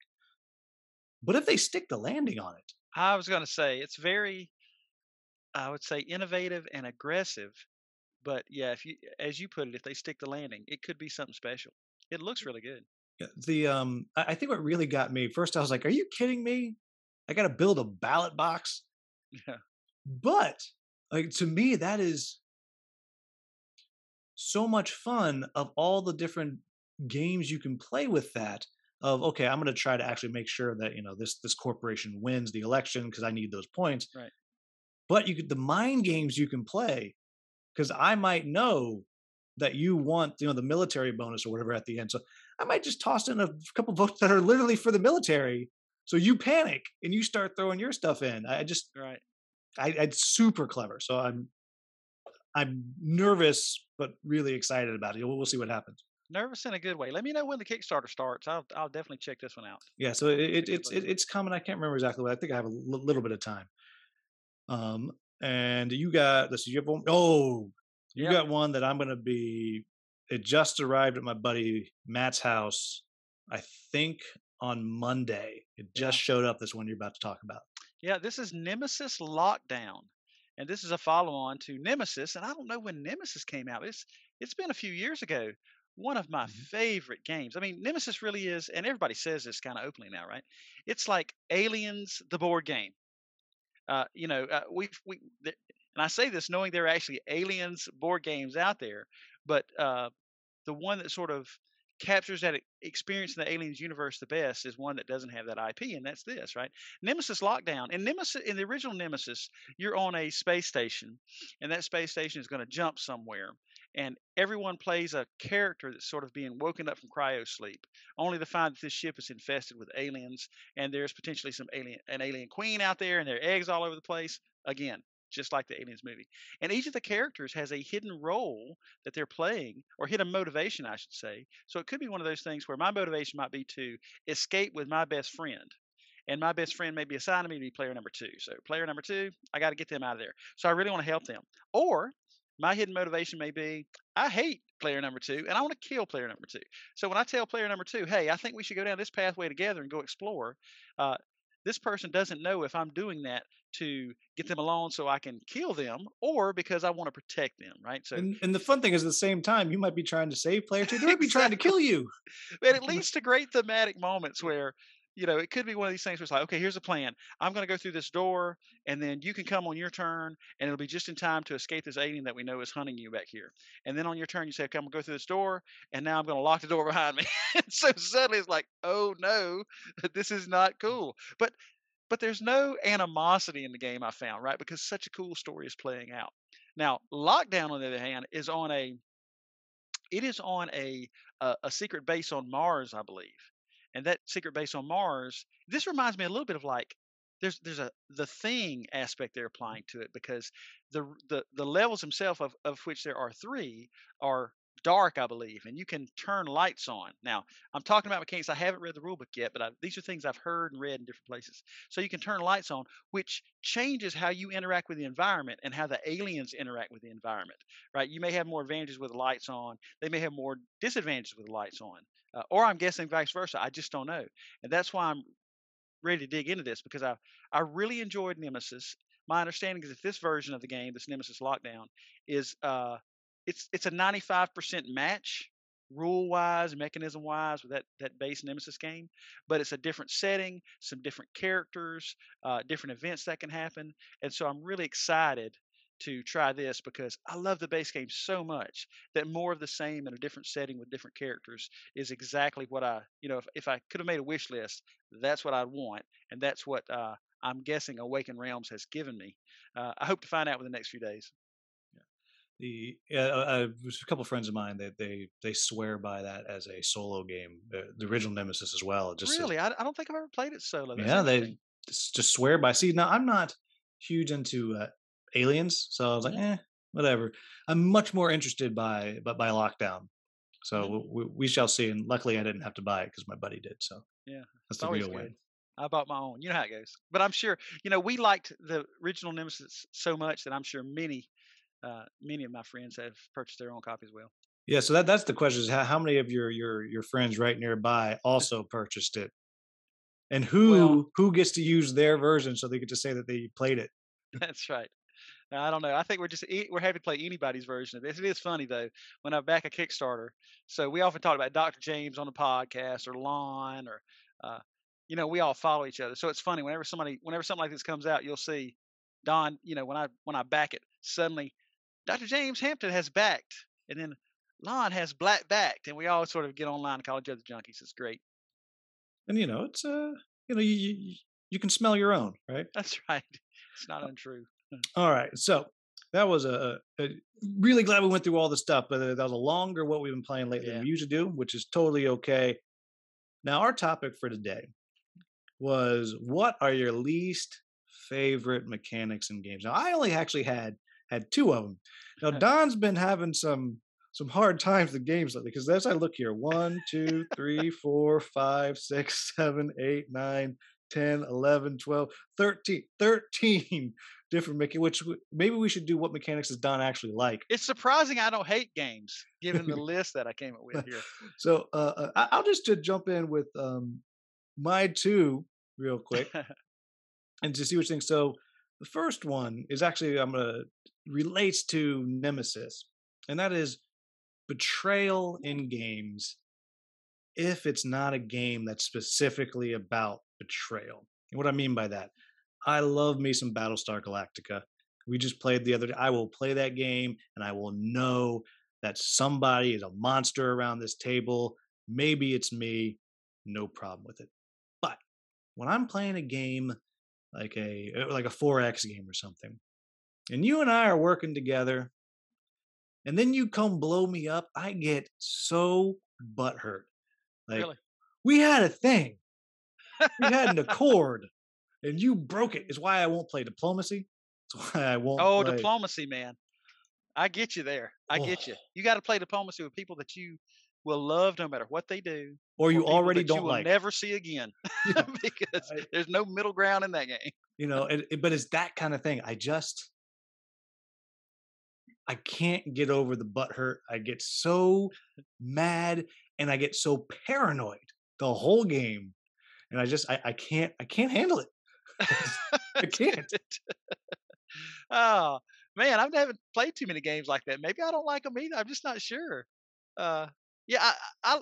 [SPEAKER 1] But if they stick the landing on it,
[SPEAKER 2] I was going to say it's very, I would say, innovative and aggressive. But yeah, if you, as you put it, if they stick the landing, it could be something special. It looks really good.
[SPEAKER 1] yeah, the um, I, I think what really got me first, I was like, "Are you kidding me? I got to build a ballot box." [LAUGHS]
[SPEAKER 2] Yeah.
[SPEAKER 1] But like to me, that is so much fun of all the different games you can play with that of okay i'm going to try to actually make sure that you know this this corporation wins the election because i need those points
[SPEAKER 2] Right.
[SPEAKER 1] but you could the mind games you can play because i might know that you want you know the military bonus or whatever at the end so i might just toss in a couple [LAUGHS] votes that are literally for the military so you panic and you start throwing your stuff in i just
[SPEAKER 2] Right.
[SPEAKER 1] I, it's super clever. So I'm I'm nervous but really excited about it. We'll, we'll see what happens.
[SPEAKER 2] Nervous in a good way. Let me know when the Kickstarter starts. I'll, I'll definitely check this one out.
[SPEAKER 1] Yeah, so it, it, it's it, it's coming. I can't remember exactly what. I think I have a little bit of time. Um, and you got this. You have one oh, you
[SPEAKER 2] Yep.
[SPEAKER 1] got one that I'm going to be. It just arrived at my buddy Matt's house. I think on Monday. It
[SPEAKER 2] Yeah.
[SPEAKER 1] just showed up. This one you're about to talk about.
[SPEAKER 2] Yeah, this is Nemesis Lockdown. And this is a follow on to Nemesis. And I don't know when Nemesis came out. It's it's been a few years ago. One of my
[SPEAKER 1] Mhm.
[SPEAKER 2] favorite games. I mean, Nemesis really is, and everybody says this kind of openly now, right? It's like Aliens, the board game. Uh, you know, uh, we've we, th- and I say this knowing there are actually Aliens board games out there, but uh, the one that sort of captures that experience in the aliens universe the best is one that doesn't have that IP, and that's this, right? Nemesis Lockdown. In Nemesis, in the original Nemesis, you're on a space station, and that space station is going to jump somewhere, and everyone plays a character that's sort of being woken up from cryo sleep, only to find that this ship is infested with aliens, and there's potentially some alien, an alien queen out there, and there are eggs all over the place. Again, just like the Aliens movie. And each of the characters has a hidden role that they're playing, or hidden motivation, I should say. So it could be one of those things where my motivation might be to escape with my best friend. And my best friend may be assigned to me to be player number two. So player number two, I got to get them out of there. So I really want to help them. Or my hidden motivation may be I hate player number two and I want to kill player number two. So when I tell player number two, hey, I think we should go down this pathway together and go explore, uh, this person doesn't know if I'm doing that to get them alone so I can kill them or because I want to protect them, right? So
[SPEAKER 1] And, and the fun thing is, at the same time, you might be trying to save player two. They might be trying to [LAUGHS] kill you.
[SPEAKER 2] but it leads to great thematic moments where you know it could be one of these things where it's like okay here's a plan. I'm going to go through this door and then you can come on your turn and it'll be just in time to escape this alien that we know is hunting you back here. And then on your turn you say okay i'm going to go through this door and now i'm going to lock the door [LAUGHS] behind me. So suddenly it's like oh no [LAUGHS] this is not mm. cool. But but there's no animosity in the game i found right because such a cool story is playing out. Now lockdown on the other hand is on a it is on a a, a secret base on Mars, I believe. And that secret base on Mars, this reminds me a little bit of like there's there's a the thing aspect they're applying to it because the the the levels themselves of of which there are three are dark, I believe, and you can turn lights on. Now, I'm talking about mechanics. I haven't read the rule book yet, but I, these are things I've heard and read in different places. So you can turn lights on, which changes how you interact with the environment and how the aliens interact with the environment. Right? You may have more advantages with lights on. They may have more disadvantages with lights on, uh, or I'm guessing vice versa. I just don't know, and that's why I'm ready to dig into this because I I really enjoyed Nemesis. My understanding is that this version of the game, this Nemesis Lockdown, is uh it's it's a 95% match rule wise, mechanism wise with that that base Nemesis game, but it's a different setting, some different characters, uh, different events that can happen, and so I'm really excited to try this because I love the base game so much that more of the same in a different setting with different characters is exactly what I, you know, if, if I could have made a wish list, that's what I'd want, and that's what uh, I'm guessing Awakened Realms has given me. Uh, I hope to find out within the next few days.
[SPEAKER 1] The uh, uh, there's a couple of friends of mine that they they swear by that as a solo game. The, the original Nemesis as well. It just
[SPEAKER 2] really, I, I don't think I've ever played it solo. That's
[SPEAKER 1] yeah, they just just swear by. See, now I'm not huge into uh, aliens, so I was like, eh, whatever. I'm much more interested by by, by Lockdown. So we, we shall see. And luckily, I didn't have to buy it because my buddy did. So
[SPEAKER 2] Yeah,
[SPEAKER 1] that's the real win.
[SPEAKER 2] I bought my own. You know how it goes. But I'm sure, you know, we liked the original Nemesis so much that I'm sure many, uh, many of my friends have purchased their own copy as well.
[SPEAKER 1] Yeah, so that that's the question: is how, how many of your your your friends right nearby also purchased it, and who
[SPEAKER 2] Well-
[SPEAKER 1] who gets to use their version so they get to say that they played it? [LAUGHS]
[SPEAKER 2] That's right. Now, I don't know. I think we're just we're happy to play anybody's version of this. It is funny though when I back a Kickstarter. So we often talk about Dr. James on the podcast or Lon or, uh, you know, we all follow each other. So it's funny whenever somebody whenever something like this comes out, you'll see Don. You know, when I when I back it, suddenly Dr. James Hampton has backed, and then Lon has black backed, and we all sort of get online and call each other junkies. It's great.
[SPEAKER 1] And you know, it's uh, you know, you you, you can smell your own, right?
[SPEAKER 2] That's [LAUGHS] right. It's not untrue.
[SPEAKER 1] All right, so that was a, a really glad we went through all the stuff, but that was a longer what we've been playing lately
[SPEAKER 2] Yeah.
[SPEAKER 1] than we usually do, which is totally okay. Now, our topic for today was what are your least favorite mechanics in games? Now, I only actually had had two of them. Now, Don's been having some some hard [LAUGHS] times with games lately because as I look here, one, two, three, four, five, six, [LAUGHS] seven, eight, nine, 10, 11, 12, 13, 13 different mechanics, which w- maybe we should do what mechanics does Don actually like.
[SPEAKER 2] It's surprising I don't hate games, given the [LAUGHS] list that I came up with here.
[SPEAKER 1] So uh, uh, I'll just to jump in with um, my two real quick [LAUGHS] and to see what you think. So the first one is actually I'm gonna relates to Nemesis, and that is betrayal in games. If it's not a game that's specifically about betrayal, and what I mean by that, I love me some Battlestar Galactica. We just played the other day. I will play that game, and I will know that somebody is a monster around this table. Maybe it's me. No problem with it. But when I'm playing a game like a uh, like a 4X game or something, and you and I are working together, and then you come blow me up, I get so butthurt. Like
[SPEAKER 2] Really?
[SPEAKER 1] we had a thing, we had an [LAUGHS] accord, and you broke it. Is why I won't play diplomacy. It's [LAUGHS] why I won't.
[SPEAKER 2] Oh,
[SPEAKER 1] play.
[SPEAKER 2] diplomacy, man. I get you there. I get you.
[SPEAKER 1] Oh.
[SPEAKER 2] You got to play diplomacy with people that you will love no matter what they do.
[SPEAKER 1] or you already don't
[SPEAKER 2] you will
[SPEAKER 1] like.
[SPEAKER 2] never see again [LAUGHS]
[SPEAKER 1] Yeah.
[SPEAKER 2] because
[SPEAKER 1] I-
[SPEAKER 2] there's no middle ground in that game.
[SPEAKER 1] you know it, it- but it's that kind of thing i just i can't get over the butt hurt i get so mad and i get so paranoid the whole game and i just i, I can't i can't handle it i can't [LAUGHS]
[SPEAKER 2] oh man, I haven't played too many games like that. Maybe I don't like them either. I'm just not sure. Uh, yeah, I, I,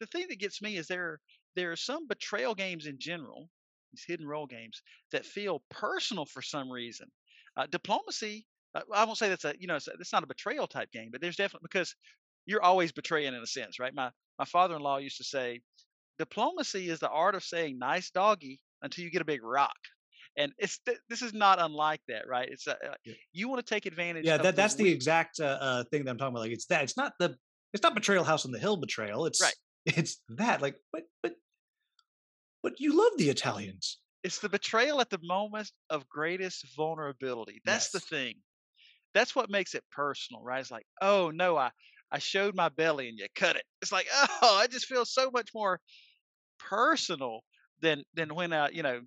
[SPEAKER 2] the thing that gets me is there there are some betrayal games in general, these hidden role games that feel personal for some reason. Uh, diplomacy, uh, I won't say that's a you know it's, it's not a betrayal type game, but there's definitely because you're always betraying in a sense, right? My my father-in-law used to say, diplomacy is the art of saying nice doggy until you get a big rock. And it's th- this is not unlike that, right? It's uh, uh,
[SPEAKER 1] Yeah.
[SPEAKER 2] you want to take advantage.
[SPEAKER 1] yeah
[SPEAKER 2] of
[SPEAKER 1] that that's the exact uh, uh thing that i'm talking about like it's that it's not the it's not betrayal house on the hill betrayal it's
[SPEAKER 2] Right. [LAUGHS]
[SPEAKER 1] it's that like but but but you love the italians
[SPEAKER 2] It's the betrayal at the moment of greatest vulnerability. That's the thing. That's what makes it personal, right? It's like, oh no, I I showed my belly and you cut it. It's like, [LAUGHS] oh, i just feel so much more personal than than when uh you know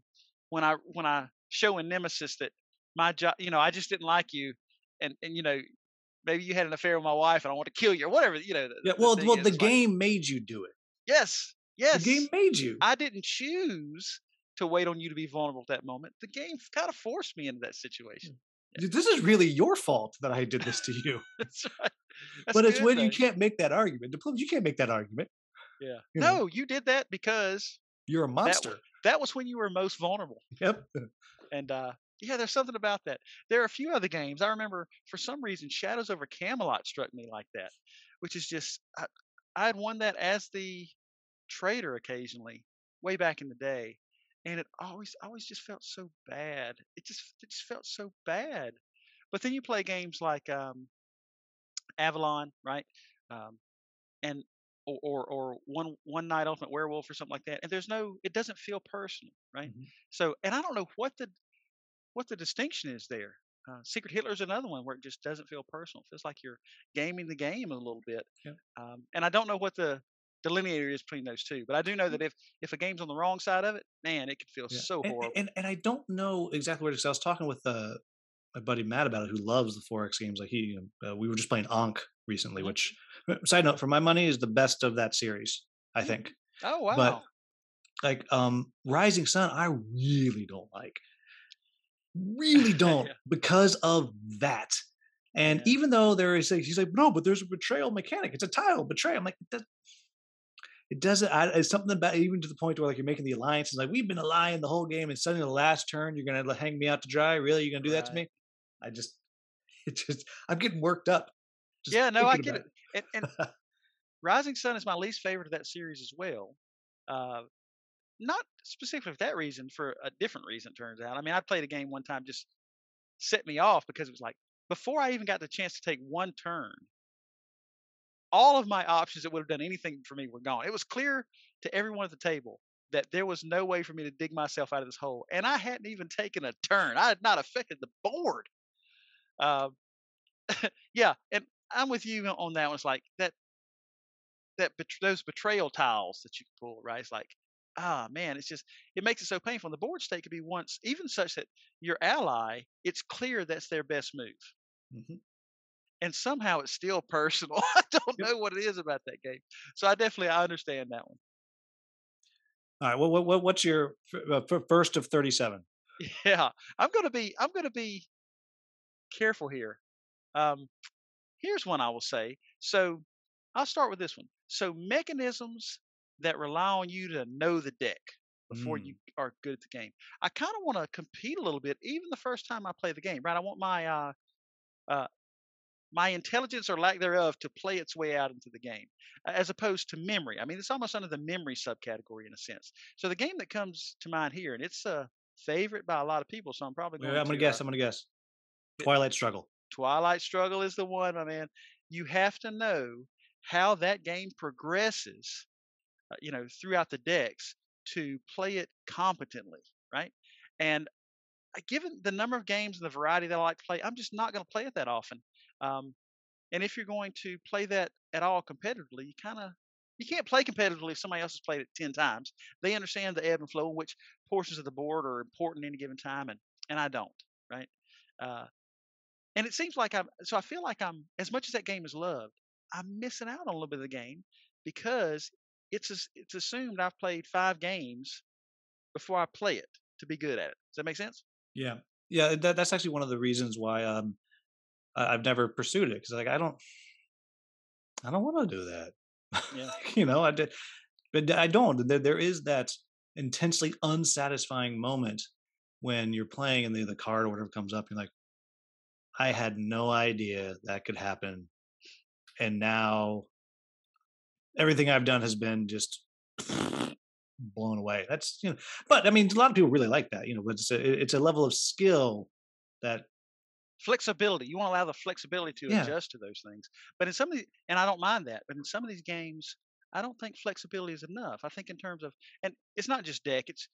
[SPEAKER 2] when I when I show in Nemesis that my job, you know, I just didn't like you, and and you know maybe you had an affair with my wife and I want to kill you or whatever. You know. The,
[SPEAKER 1] yeah well
[SPEAKER 2] thing
[SPEAKER 1] well
[SPEAKER 2] is,
[SPEAKER 1] the
[SPEAKER 2] it's like,
[SPEAKER 1] game made you do it
[SPEAKER 2] yes, yes.
[SPEAKER 1] the game made you
[SPEAKER 2] I didn't choose to wait on you to be vulnerable at that moment. The game kind of forced me into that situation.
[SPEAKER 1] this is really your fault that i did this to [LAUGHS] you
[SPEAKER 2] That's right. That's
[SPEAKER 1] but it's when you can't make that argument. You can't make that argument.
[SPEAKER 2] Yeah.
[SPEAKER 1] you know.
[SPEAKER 2] No, you did that because
[SPEAKER 1] You're a monster.
[SPEAKER 2] that was when you were most vulnerable.
[SPEAKER 1] Yep.
[SPEAKER 2] And uh, yeah, there's something about that. There are a few other games. I remember for some reason Shadows over Camelot struck me like that, which is just I, I had won that as the traitor occasionally way back in the day, and it always always just felt so bad. It just it just felt so bad. But then you play games like um, Avalon, right? Um, and or, or or one one night ultimate werewolf or something like that and there's no it doesn't feel personal right
[SPEAKER 1] Mhm.
[SPEAKER 2] so and i don't know what the what the distinction is there uh, secret hitler is another one where it just doesn't feel personal it feels like you're gaming the game a little bit
[SPEAKER 1] Yeah.
[SPEAKER 2] um, and i don't know what the delineator is between those two but i do know that if if a game's on the wrong side of it man it can feel
[SPEAKER 1] Yeah.
[SPEAKER 2] so
[SPEAKER 1] and,
[SPEAKER 2] horrible
[SPEAKER 1] and and I don't know exactly what it is. I was talking with uh, my buddy Matt about it, who loves the 4X games. Like he, uh, we were just playing Ankh recently,
[SPEAKER 2] Mhm.
[SPEAKER 1] which side note for my money is the best of that series. I
[SPEAKER 2] Mm.
[SPEAKER 1] think.
[SPEAKER 2] oh wow
[SPEAKER 1] But like um Rising Sun, I really don't like. Really [LAUGHS] don't
[SPEAKER 2] Yeah.
[SPEAKER 1] because of that. And
[SPEAKER 2] Yeah.
[SPEAKER 1] even though there is, like, he's like, no, but there's a betrayal mechanic. It's a tile betrayal. I'm like, it, does, it doesn't. I, it's something about even to the point where like you're making the alliance. It's like we've been allying the whole game, and suddenly the last turn you're gonna hang me out to dry. Really, you're gonna do that to me? I just, [LAUGHS] it just, I'm getting worked up. Just
[SPEAKER 2] yeah no i get
[SPEAKER 1] about
[SPEAKER 2] it and, and [LAUGHS] Rising Sun is my least favorite of that series as well. Uh, not specifically for that reason, for a different reason. it Turns out. I mean, I played a game one time just set me off because it was like before I even got the chance to take one turn, all of my options that would have done anything for me were gone. It was clear to everyone at the table that there was no way for me to dig myself out of this hole, and I hadn't even taken a turn. I had not affected the board. Uh, [LAUGHS] yeah, and I'm with you on that one. It's like that that those betrayal tiles that you can pull, right? It's like, ah, man, it's just it makes it so painful. And the board state could be once even such that your ally, it's clear that's their best move,
[SPEAKER 1] Mhm.
[SPEAKER 2] and somehow it's still [LAUGHS] personal. [LAUGHS] I don't know what it is about that game. So I definitely I understand that one.
[SPEAKER 1] All right. well, what, what what's your f- uh, f- first of 37? [LAUGHS]
[SPEAKER 2] Yeah, I'm gonna be I'm gonna be careful here. Um, here's one I will say. So I'll start with this one. So mechanisms that rely on you to know the deck before you are good at the game. I kind of want to compete a little bit, even the first time I play the game. Right? I want my uh, uh, my intelligence or lack thereof to play its way out into the game, as opposed to memory. I mean, it's almost under the memory subcategory in a sense. So the game that comes to mind here, and it's a favorite by a lot of people, so I'm probably
[SPEAKER 1] Wait,
[SPEAKER 2] going
[SPEAKER 1] I'm gonna guess.
[SPEAKER 2] uh,
[SPEAKER 1] I'm gonna guess. Twilight Struggle.
[SPEAKER 2] Twilight Struggle is the one, my man. You have to know how that game progresses, uh, you know, throughout the decks to play it competently, right? And uh, given the number of games and the variety that I like to play, I'm just not going to play it that often. Um, and if you're going to play that at all competitively, you kind of you can't play competitively if somebody else has played it ten times. They understand the ebb and flow in which portions of the board are important at any given time, and and I don't, right? Uh, and it seems like I'm so I feel like I'm as much as that game is loved, I'm missing out on a little bit of the game because it's it's assumed I've played five games before I play it to be good at it. Does that make sense?
[SPEAKER 1] Yeah, yeah. That, that's actually one of the reasons why um I've never pursued it because like I don't, I don't want to do that.
[SPEAKER 2] Yeah. [LAUGHS]
[SPEAKER 1] you know, I did, but I don't. There, there is that intensely unsatisfying moment when you're playing and the the card or whatever comes up. You're like, I had no idea that could happen, and now everything I've done has been just blown away. That's you know, but I mean, a lot of people really like that. You know, but it's a, it's a level of skill that
[SPEAKER 2] Flexibility. You want to allow the flexibility to
[SPEAKER 1] Yeah.
[SPEAKER 2] adjust to those things. But in some of the and I don't mind that, but in some of these games, I don't think flexibility is enough. I think in terms of and it's not just deck, it's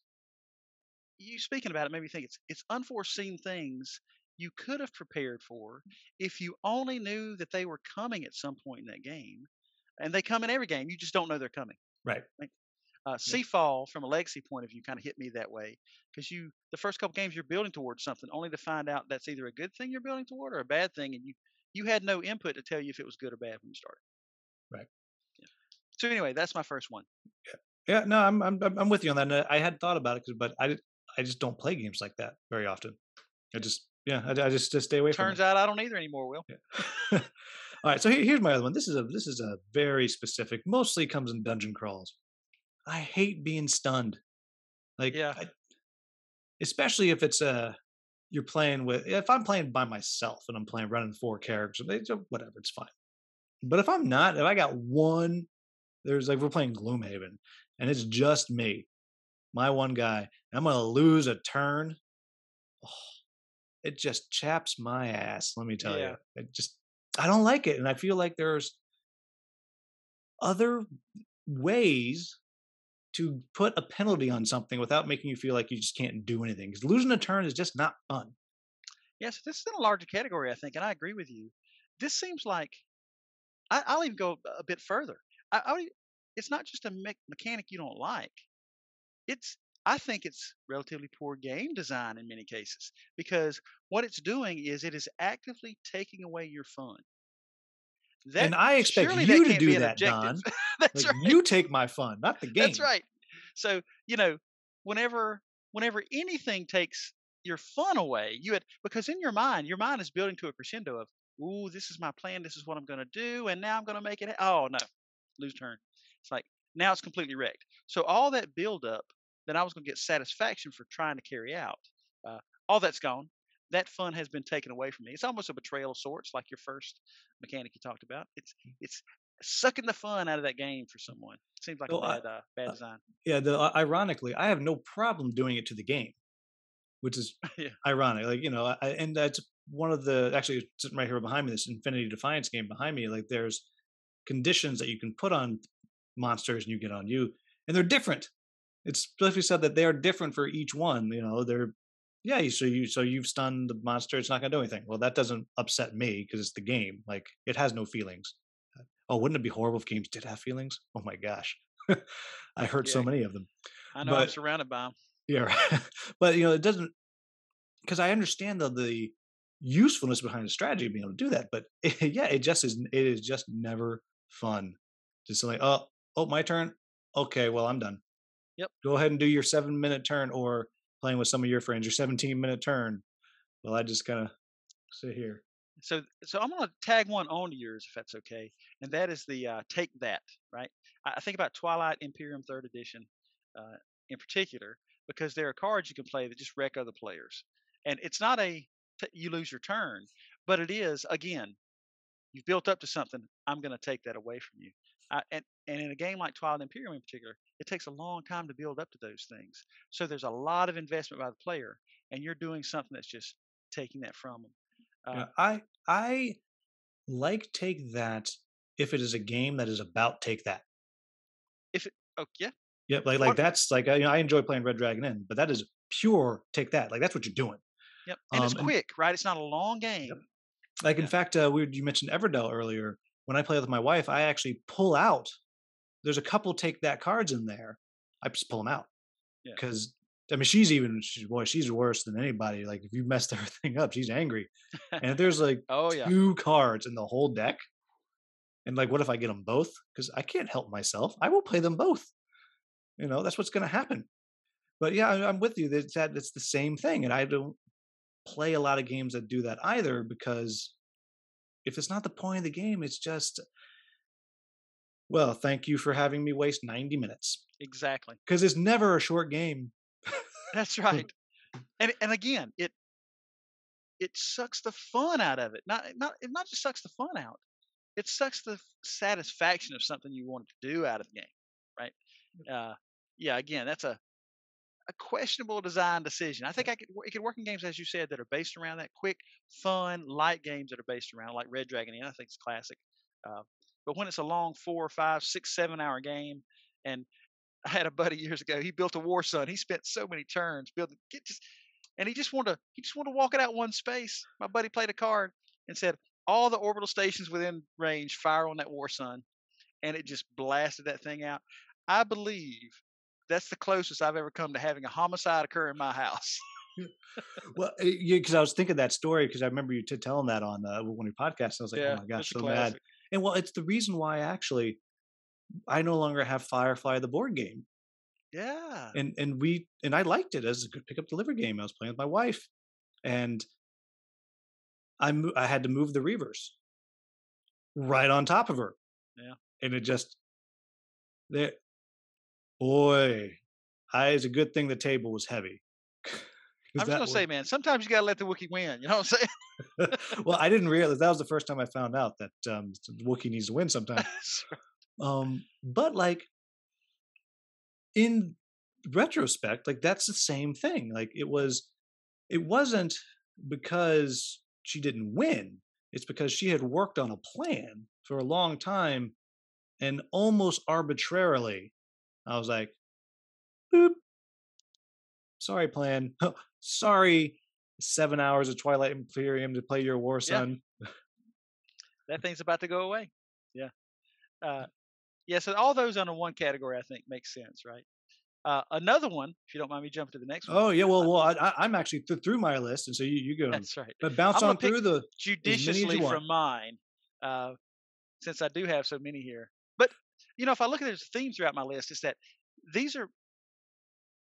[SPEAKER 2] you speaking about it made me think it's it's unforeseen things you could have prepared for if you only knew that they were coming at some point in that game. And they come in every game. You just don't know they're coming.
[SPEAKER 1] right.
[SPEAKER 2] Uh, Seafall, from a legacy point of view, kind of hit me that way because you the first couple games you're building towards something, only to find out that's either a good thing you're building toward or a bad thing, and you you had no input to tell you if it was good or bad when you started.
[SPEAKER 1] Right.
[SPEAKER 2] Yeah. So anyway, that's my first one.
[SPEAKER 1] Yeah, yeah no, I'm I'm I'm with you on that. and I had thought about it, 'cause- but I did- I just don't play games like that very often. I just yeah, I, I just just stay away from.
[SPEAKER 2] Turns out I don't either anymore. Will. [LAUGHS]
[SPEAKER 1] All right, so here, here's my other one. This is a this is a very specific. Mostly comes in dungeon crawls. I hate being stunned. Like
[SPEAKER 2] Yeah.
[SPEAKER 1] I- especially if it's a you're playing with. If I'm playing by myself and I'm playing running four characters, they whatever, it's fine. But if I'm not, if I got one, there's like we're playing Gloomhaven and it's just me. my one guy, and I'm gonna lose a turn. Oh, it just chaps my ass. Let me tell
[SPEAKER 2] Yeah.
[SPEAKER 1] you, it just I don't like it, and I feel like there's other ways to put a penalty on something without making you feel like you just can't do anything. Because losing a turn is just not fun.
[SPEAKER 2] Yes, this is in a larger category, I think, and I agree with you. This seems like I, I'll even go a bit further. I, I it's not just a me- mechanic you don't like. It's I think it's relatively poor game design in many cases because what it's doing is it is actively taking away your fun. That,
[SPEAKER 1] and I expect you to do that. Don. [LAUGHS]
[SPEAKER 2] That's
[SPEAKER 1] Like
[SPEAKER 2] right.
[SPEAKER 1] you take my fun, not the game.
[SPEAKER 2] That's right. So you know, whenever whenever anything takes your fun away, you had because in your mind, your mind is building to a crescendo of, "Ooh, this is my plan. This is what I'm going to do, and now I'm going to make it." ha- Oh no, lose turn. It's like now it's completely wrecked. So all that build up that I was going to get satisfaction for trying to carry out, uh, all that's gone. That fun has been taken away from me. It's almost a betrayal of sorts, like your first mechanic you talked about. It's it's sucking the fun out of that game for someone. It Seems like
[SPEAKER 1] So
[SPEAKER 2] a bad uh, bad design.
[SPEAKER 1] Yeah, the uh, ironically, I have no problem doing it to the game, which is [LAUGHS]
[SPEAKER 2] Yeah.
[SPEAKER 1] ironic. Like you know, I, and that's one of the actually sitting right here behind me. This Infinity Defiance game behind me. Like there's conditions that you can put on monsters, and you get on you, and they're different. It's specifically said that they are different for each one. You know, they're yeah. So you so you've stunned the monster. It's not going to do anything. Well, that doesn't upset me because it's the game. Like it has no feelings. Oh, wouldn't it be horrible if games did have feelings? Oh my gosh, [LAUGHS] I heard so many of them.
[SPEAKER 2] I know I'm surrounded by them.
[SPEAKER 1] Yeah, [LAUGHS] but you know, it doesn't because I understand the the usefulness behind the strategy of being able to do that. But [LAUGHS] yeah, it just is. It is just never fun. Just like, oh, oh, my turn. Okay, well, I'm done.
[SPEAKER 2] Yep.
[SPEAKER 1] Go ahead and do your seven minute turn, or playing with some of your friends, your seventeen minute turn. Well, I just kind of sit here.
[SPEAKER 2] So, so I'm going to tag one onto yours, if that's okay, and that is the uh, take that. Right? I, I think about Twilight Imperium Third Edition uh, in particular because there are cards you can play that just wreck other players, and it's not a t- you lose your turn, but it is again, you've built up to something. I'm going to take that away from you. I, and and in a game like Twilight Imperium in particular, it takes a long time to build up to those things. So there's a lot of investment by the player, and you're doing something that's just taking that from them. Uh,
[SPEAKER 1] Yeah, I I like take that if it is a game that is about take that.
[SPEAKER 2] If oh yeah,
[SPEAKER 1] Yeah, like like that's like I, you know, I enjoy playing Red Dragon Inn, but that is pure take that. Like that's what you're doing.
[SPEAKER 2] yep. And it's
[SPEAKER 1] Um, and-
[SPEAKER 2] quick, right? It's not a long game.
[SPEAKER 1] Like in fact, uh, we you mentioned Everdell earlier. When I play with my wife, I actually pull out. There's a couple take that cards in there. I just pull them out
[SPEAKER 2] Yeah.
[SPEAKER 1] because I mean she's even she's boy she's worse than anybody. Like if you messed [LAUGHS] everything up, she's angry. and if there's like
[SPEAKER 2] Oh yeah,
[SPEAKER 1] two cards in the whole deck, and like what if I get them both? Because I can't help myself. I will play them both. You know that's what's going to happen. But yeah, I'm with you. That that it's the same thing, and I don't play a lot of games that do that either because if it's not the point of the game, it's just well, thank you for having me waste 90 minutes
[SPEAKER 2] exactly.
[SPEAKER 1] because it's never a short game.
[SPEAKER 2] That's [LAUGHS] right. and and again, it it sucks the fun out of it. Not not it not just sucks the fun out. It sucks the satisfaction of something you wanted to do out of the game, right? Uh, yeah. Again, that's a a questionable design decision. I think I could it could work in games as you said that are based around that quick, fun, light games that are based around like Red Dragon Inn. I think it's classic. Uh, but when it's a long four, five, six, seven hour game, and I had a buddy years ago. He built a War Sun. He spent so many turns building, get just, and he just wanted to he just wanted to walk it out one space. My buddy played a card and said all the orbital stations within range fire on that War Sun, and it just blasted that thing out. I believe that's the closest I've ever come to having a homicide occur in my house. [LAUGHS]
[SPEAKER 1] Well, because I was thinking that story because I remember you t- telling that on uh, one of your podcasts. I was like,
[SPEAKER 2] yeah,
[SPEAKER 1] oh my gosh, so mad. And well, it's the reason why actually I no longer have Firefly the board game.
[SPEAKER 2] Yeah,
[SPEAKER 1] And and we and I liked it as a good pick up deliver game. I was playing with my wife and I mo- I had to move the Reavers right on top of her.
[SPEAKER 2] Yeah.
[SPEAKER 1] And it just there boy, I it's a good thing the table was heavy. [LAUGHS]
[SPEAKER 2] I'm just gonna say, man, sometimes you gotta let the Wookiee win. You know what I'm saying? [LAUGHS]
[SPEAKER 1] well, I didn't realize that was the first time I found out that um Wookiee needs to win [LAUGHS] sometimes. Um, but like in retrospect, like that's the same thing. Like it was, it wasn't because she didn't win. It's because she had worked on a plan for a long time and almost arbitrarily, I was like, boop. Sorry, plan. [LAUGHS] Sorry, seven hours of Twilight Imperium to play your War Sun.
[SPEAKER 2] Yeah. that thing's about to go away. Yeah. Uh, yeah, so all those under one category, I think, makes sense, right? Uh, another one, if you don't mind me jumping to the next one.
[SPEAKER 1] Oh yeah, well, well, I, am actually th- through my list, and so you, you go.
[SPEAKER 2] That's right.
[SPEAKER 1] But bounce on through the
[SPEAKER 2] judiciously from mine, uh, since I do have so many here. You know, if I look at the themes throughout my list, is that these are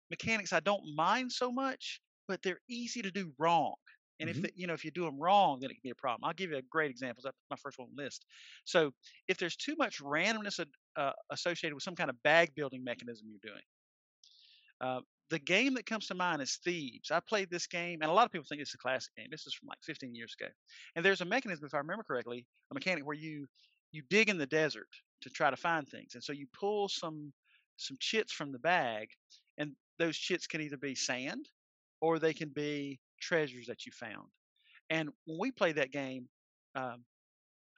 [SPEAKER 2] mechanics I don't mind so much, but they're easy to do wrong. And mm-hmm. if the, you know if you do them wrong, then it can be a problem. I'll give you a great example. That's my first one on the list. So if there's too much randomness uh, associated with some kind of bag building mechanism you're doing, uh, the game that comes to mind is Thebes. I played this game, and a lot of people think it's a classic game. This is from like 15 years ago. And there's a mechanism, if I remember correctly, a mechanic where you you dig in the desert to try to find things, and so you pull some some chits from the bag, and those chits can either be sand or they can be treasures that you found. And when we played that game, um,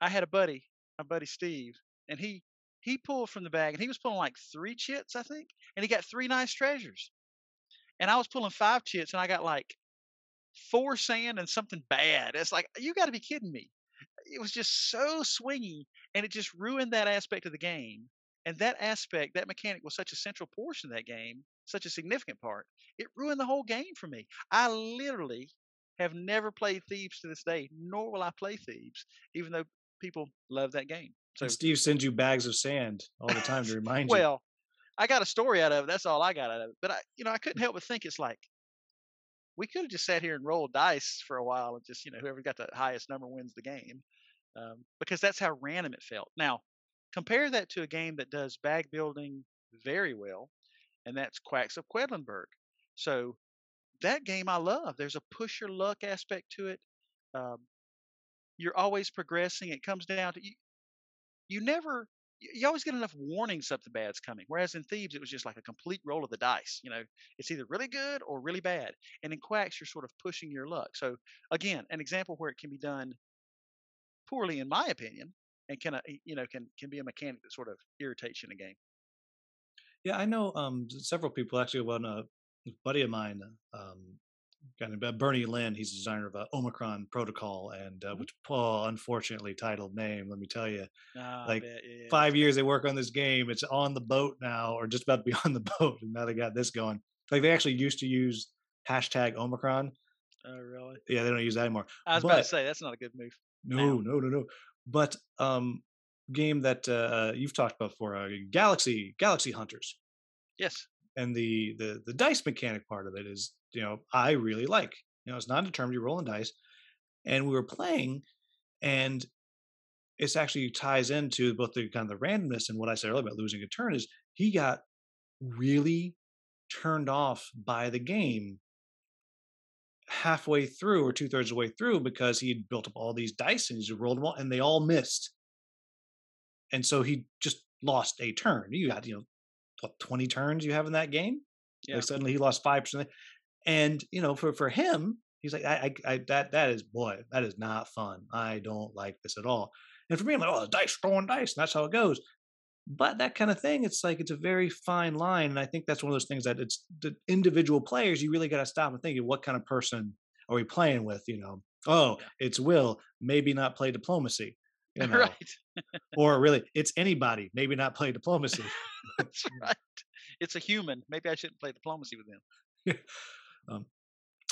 [SPEAKER 2] I had a buddy, my buddy Steve, and he he pulled from the bag and he was pulling like three chits, I think, and he got three nice treasures. And I was pulling five chits and I got like four sand and something bad. It's like, you got to be kidding me. It was just so swingy and it just ruined that aspect of the game. And that aspect, that mechanic was such a central portion of that game, such a significant part. It ruined the whole game for me. I literally have never played Thebes to this day, nor will I play Thebes, even though people love that game.
[SPEAKER 1] So and Steve sends you bags of sand all the time to [LAUGHS] remind
[SPEAKER 2] well,
[SPEAKER 1] you.
[SPEAKER 2] Well, I got a story out of it. That's all I got out of it. But I, you know, I couldn't help but think it's like we could have just sat here and rolled dice for a while and just, you know, whoever got the highest number wins the game, um, because that's how random it felt. Now, compare that to a game that does bag building very well, and that's Quacks of Quedlinburg. So that game I love. There's a push your luck aspect to it. Um, you're always progressing. It comes down to you, you never you always get enough warning something bad's coming. Whereas in Thebes, it was just like a complete roll of the dice. You know, it's either really good or really bad. And in Quacks, you're sort of pushing your luck. So again, an example where it can be done poorly, in my opinion, and can uh, you know can can be a mechanic that sort of irritates you in a game.
[SPEAKER 1] Yeah, I know um, several people actually. One a buddy of mine, um, kind of uh, Bernie Lynn. He's the designer of uh, Omicron Protocol, and uh, mm-hmm. which Paul, unfortunately titled name. Let me tell you,
[SPEAKER 2] oh,
[SPEAKER 1] like
[SPEAKER 2] yeah,
[SPEAKER 1] five years they work on this game. It's on the boat now, or just about to be [LAUGHS] on the boat, and now they got this going. Like they actually used to use hashtag Omicron.
[SPEAKER 2] Oh, really?
[SPEAKER 1] Yeah, they don't use that anymore.
[SPEAKER 2] I was
[SPEAKER 1] but,
[SPEAKER 2] about to say that's not a good move.
[SPEAKER 1] No, no, no, no. But um, game that uh, you've talked about before, uh, Galaxy Galaxy Hunters.
[SPEAKER 2] Yes.
[SPEAKER 1] And the the the dice mechanic part of it is you know I really like. You know, it's not determined. You're rolling dice, and we were playing, and it's actually ties into both the kind of the randomness and what I said earlier about losing a turn. Is he got really turned off by the game halfway through or two thirds of the way through because he had built up all these dice and he's rolled them all and they all missed. And so he just lost a turn. You got, you know, what, 20 turns you have in that game?
[SPEAKER 2] Yeah.
[SPEAKER 1] Like suddenly he lost 5%. And you know, for for him, he's like, I, I, I, that that is boy, that is not fun. I don't like this at all. And for me, I'm like, oh, dice throwing dice, and that's how it goes. But that kind of thing, it's like it's a very fine line, and I think that's one of those things that it's the individual players. You really got to stop and think, what kind of person are we playing with? You know, oh, it's Will, maybe not play diplomacy. You [LAUGHS] know?
[SPEAKER 2] right.
[SPEAKER 1] or [LAUGHS] really, it's anybody, maybe not play diplomacy. [LAUGHS]
[SPEAKER 2] That's right. It's a human. Maybe I shouldn't play diplomacy with them.
[SPEAKER 1] Um,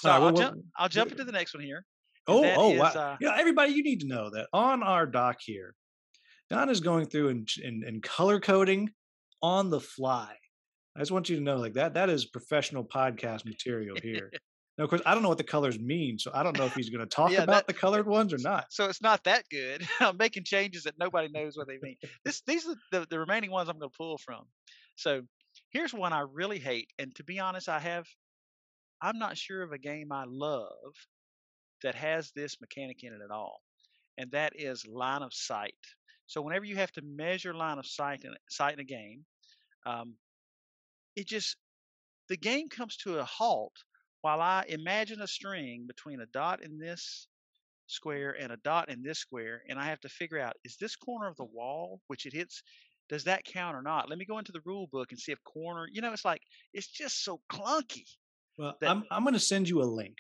[SPEAKER 2] so I'll, jump, I'll jump into the next one here.
[SPEAKER 1] Oh, oh, is, wow. Uh, yeah, everybody, you need to know that on our doc here, Don is going through and, and, and color coding on the fly. I just want you to know, like that, that is professional podcast material here. [LAUGHS] now, of course, I don't know what the colors mean, so I don't know if he's going to talk yeah, about that, the colored ones or [LAUGHS] not.
[SPEAKER 2] So it's not that good. [LAUGHS] I'm making changes that nobody knows what they mean. This, these are the, the remaining ones I'm going to pull from. So here's one I really hate, and to be honest, I have I'm not sure of a game I love that has this mechanic in it at all, and that is line of sight. So whenever you have to measure line of sight in sight in a game, um, it just the game comes to a halt while I imagine a string between a dot in this square and a dot in this square, and I have to figure out is this corner of the wall, which it hits, does that count or not? Let me go into the rule book and see if corner, you know, it's like it's just so clunky.
[SPEAKER 1] Well,
[SPEAKER 2] that-
[SPEAKER 1] I'm I'm going to send you a link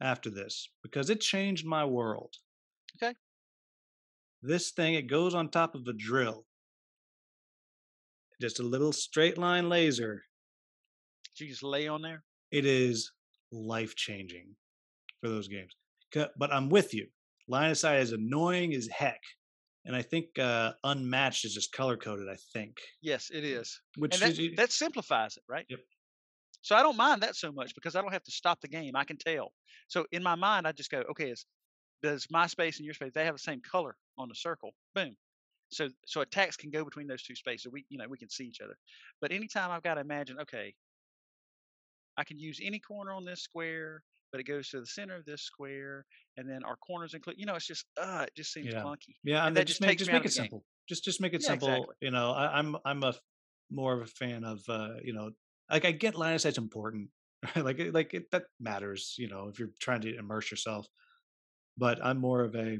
[SPEAKER 1] after this because it changed my world.
[SPEAKER 2] Okay.
[SPEAKER 1] This thing it goes on top of a drill. Just a little straight line laser.
[SPEAKER 2] Did you just lay on there?
[SPEAKER 1] It is life changing for those games. But I'm with you. Line of sight is annoying as heck. And I think uh, unmatched is just color coded, I think.
[SPEAKER 2] Yes, it is.
[SPEAKER 1] Which
[SPEAKER 2] And that,
[SPEAKER 1] is,
[SPEAKER 2] that simplifies it, right?
[SPEAKER 1] Yep.
[SPEAKER 2] So I don't mind that so much because I don't have to stop the game. I can tell. So in my mind, I just go, okay, is does my space and your space they have the same color on the circle? Boom. So so a text can go between those two spaces. We you know we can see each other. But anytime I've got to imagine, okay, I can use any corner on this square, but it goes to the center of this square, and then our corners include. You know, it's just uh, it just seems
[SPEAKER 1] Yeah.
[SPEAKER 2] clunky.
[SPEAKER 1] Yeah,
[SPEAKER 2] And
[SPEAKER 1] and
[SPEAKER 2] that just
[SPEAKER 1] make just make it
[SPEAKER 2] the game.
[SPEAKER 1] simple. Just just make it
[SPEAKER 2] Yeah,
[SPEAKER 1] simple.
[SPEAKER 2] exactly.
[SPEAKER 1] You know, I, I'm I'm a more of a fan of uh, you know, like I get line of sight's important. [LAUGHS] like like it, that matters. You know, if you're trying to immerse yourself. But I'm more of a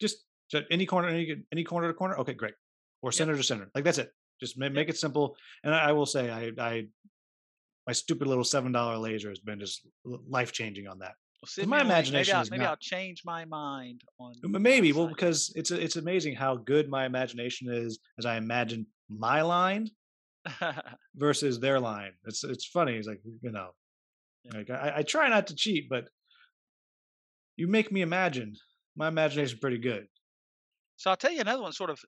[SPEAKER 1] just, any corner, any any corner to corner. Okay, great. Or center to center. Like that's it. Just ma- make it simple. And I, I will say, I I my stupid little seven dollar laser has been just life changing on that.
[SPEAKER 2] Well,
[SPEAKER 1] my
[SPEAKER 2] me a link.
[SPEAKER 1] imagination
[SPEAKER 2] Maybe, I'll, maybe
[SPEAKER 1] not-
[SPEAKER 2] I'll change my mind on.
[SPEAKER 1] Maybe well because it's it's amazing how good my imagination is as I imagine my line [LAUGHS] versus their line. It's it's funny. It's like you know,
[SPEAKER 2] Yeah.
[SPEAKER 1] like I, I try not to cheat, but you make me imagine. My imagination pretty good.
[SPEAKER 2] So I'll tell you another one, sort of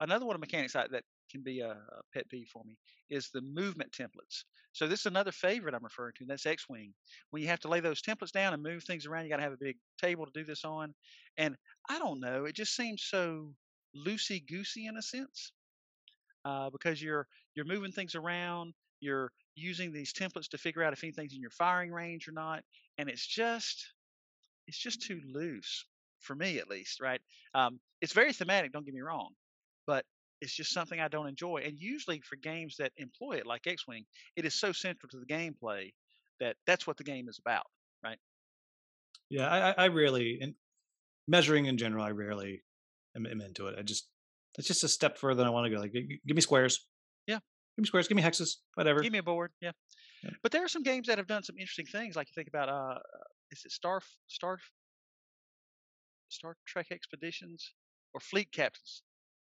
[SPEAKER 2] another one of mechanics that, that can be a, a pet peeve for me is the movement templates. So this is another favorite I'm referring to. That's X-wing. When you have to lay those templates down and move things around, you got to have a big table to do this on. And I don't know, it just seems so loosey goosey in a sense, uh, because you're you're moving things around. You're using these templates to figure out if anything's in your firing range or not, and it's just it's just too loose for me at least, right? Um, it's very thematic, don't get me wrong, but it's just something I don't enjoy. And usually for games that employ it, like X Wing, it is so central to the gameplay that that's what the game is about. Right?
[SPEAKER 1] Yeah, I I- rarely in measuring in general. I rarely am, am into it. I just it's just a step further than I want to go. Like, give me squares.
[SPEAKER 2] Yeah.
[SPEAKER 1] give me squares. Give me hexes. Whatever.
[SPEAKER 2] Give me a board, yeah.
[SPEAKER 1] Yeah.
[SPEAKER 2] But there are some games that have done some interesting things. Like you think about, uh, is it Star Star Star Trek Expeditions or Fleet Captains?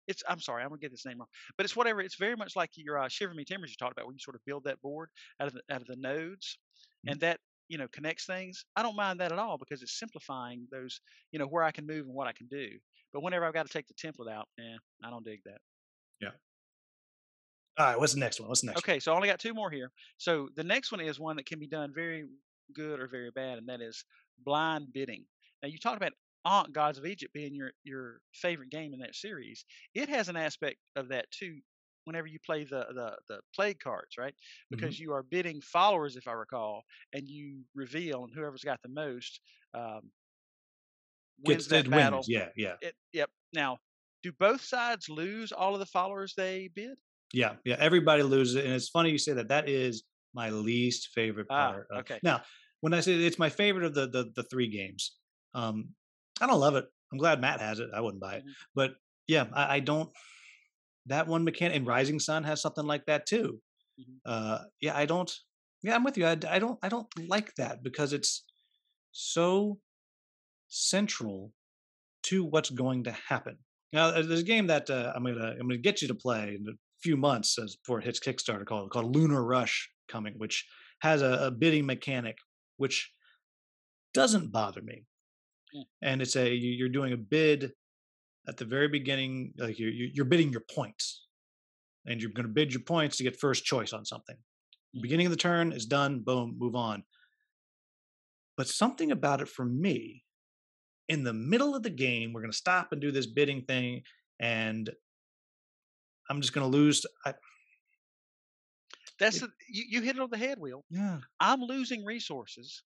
[SPEAKER 2] It's I'm sorry, I'm gonna get this name wrong, but it's whatever. It's very much like your uh, Shiver Me Timbers you talked about, where you sort of build that board out of the, out of the nodes,
[SPEAKER 1] Mhm.
[SPEAKER 2] and that you know connects things. I don't mind that at all because it's simplifying those, you know, where I can move and what I can do. But whenever I've got to take the template out, yeah, I don't dig that. Yeah.
[SPEAKER 1] All right. What's the next one? What's the next?
[SPEAKER 2] Okay, so I only got two more here. So the next one is one that can be done very good or very bad, and that is blind bidding. Now you talked about Ankh Gods of Egypt being your your favorite game in that series. It has an aspect of that too. Whenever you play the the the plague cards, right?
[SPEAKER 1] Mm-hmm.
[SPEAKER 2] Because you are bidding followers, if I recall, and you reveal, and whoever's got the most um, wins
[SPEAKER 1] Gets
[SPEAKER 2] that battle.
[SPEAKER 1] wins. Yeah, yeah,
[SPEAKER 2] It, yep. Now, do both sides lose all of the followers they bid?
[SPEAKER 1] yeah, yeah. Everybody loses it, and it's funny you say that. That is my least favorite
[SPEAKER 2] Ah,
[SPEAKER 1] part. of-
[SPEAKER 2] okay.
[SPEAKER 1] Now, when I say it's my favorite of the the, the three games, um, I don't love it. I'm glad Matt has it. I wouldn't buy it,
[SPEAKER 2] Mhm.
[SPEAKER 1] but yeah, I, I don't. That one mechanic and Rising Sun has something like that too.
[SPEAKER 2] Mhm.
[SPEAKER 1] Uh, yeah, I don't. Yeah, I'm with you. I, I don't. I don't like that because it's so central to what's going to happen. Now, there's there's a game that uh, I'm gonna I'm gonna get you to play in a few months as before it hits Kickstarter called called Lunar Rush coming, which has a, a bidding mechanic which doesn't bother me,
[SPEAKER 2] Mm.
[SPEAKER 1] and it's a you- you're doing a bid at the very beginning, like you're you're bidding your points, and you're going to bid your points to get first choice on something.
[SPEAKER 2] Mm.
[SPEAKER 1] Beginning of the turn is done. Boom, move on. But something about it for me, in the middle of the game, we're going to stop and do this bidding thing, and I'm just going to lose. I,
[SPEAKER 2] That's
[SPEAKER 1] It-
[SPEAKER 2] the, you, you hit it on the head, Will.
[SPEAKER 1] yeah,
[SPEAKER 2] I'm losing resources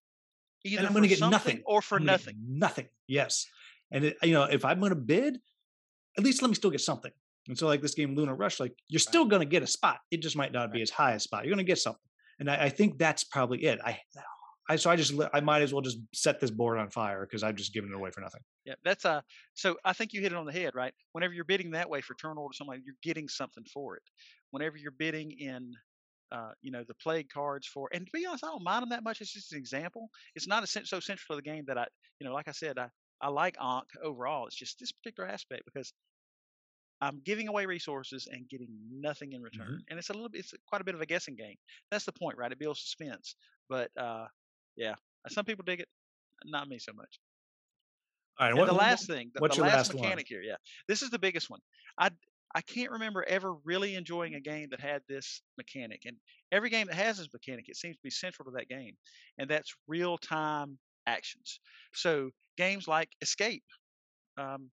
[SPEAKER 2] either
[SPEAKER 1] and I'm going to get nothing
[SPEAKER 2] or for nothing.
[SPEAKER 1] Nothing. Yes, and it, you know if I'm going to bid, at least let me still get something. And so, like this game, Lunar Rush, like you're still going to get a spot. It just might not be as high a spot. You're going to get something. and I, I think that's probably it. I, I so I just I might as well just set this board on fire because I've just given it away for nothing.
[SPEAKER 2] Yeah, that's a so I think you hit it on the head, right? Whenever you're bidding that way for turn order something, you're getting something for it. Whenever you're bidding in uh, you know, the plague cards for and to be honest, I don't mind them that much. It's just an example. It's not a, so central to the game that I, you know, like I said, I, I like Ankh overall. It's just this particular aspect because I'm giving away resources and getting nothing in return.
[SPEAKER 1] Mhm.
[SPEAKER 2] And it's a little bit, it's quite a bit of a guessing game. That's the point, right? It builds suspense. But uh, yeah, some people dig it, not me so much.
[SPEAKER 1] All right,
[SPEAKER 2] And
[SPEAKER 1] what,
[SPEAKER 2] the last thing, the,
[SPEAKER 1] what's
[SPEAKER 2] the
[SPEAKER 1] your
[SPEAKER 2] last
[SPEAKER 1] last one?
[SPEAKER 2] mechanic here, yeah, this is the biggest one. I I can't remember ever really enjoying a game that had this mechanic, and every game that has this mechanic, it seems to be central to that game, and that's real time actions. So games like Escape, um,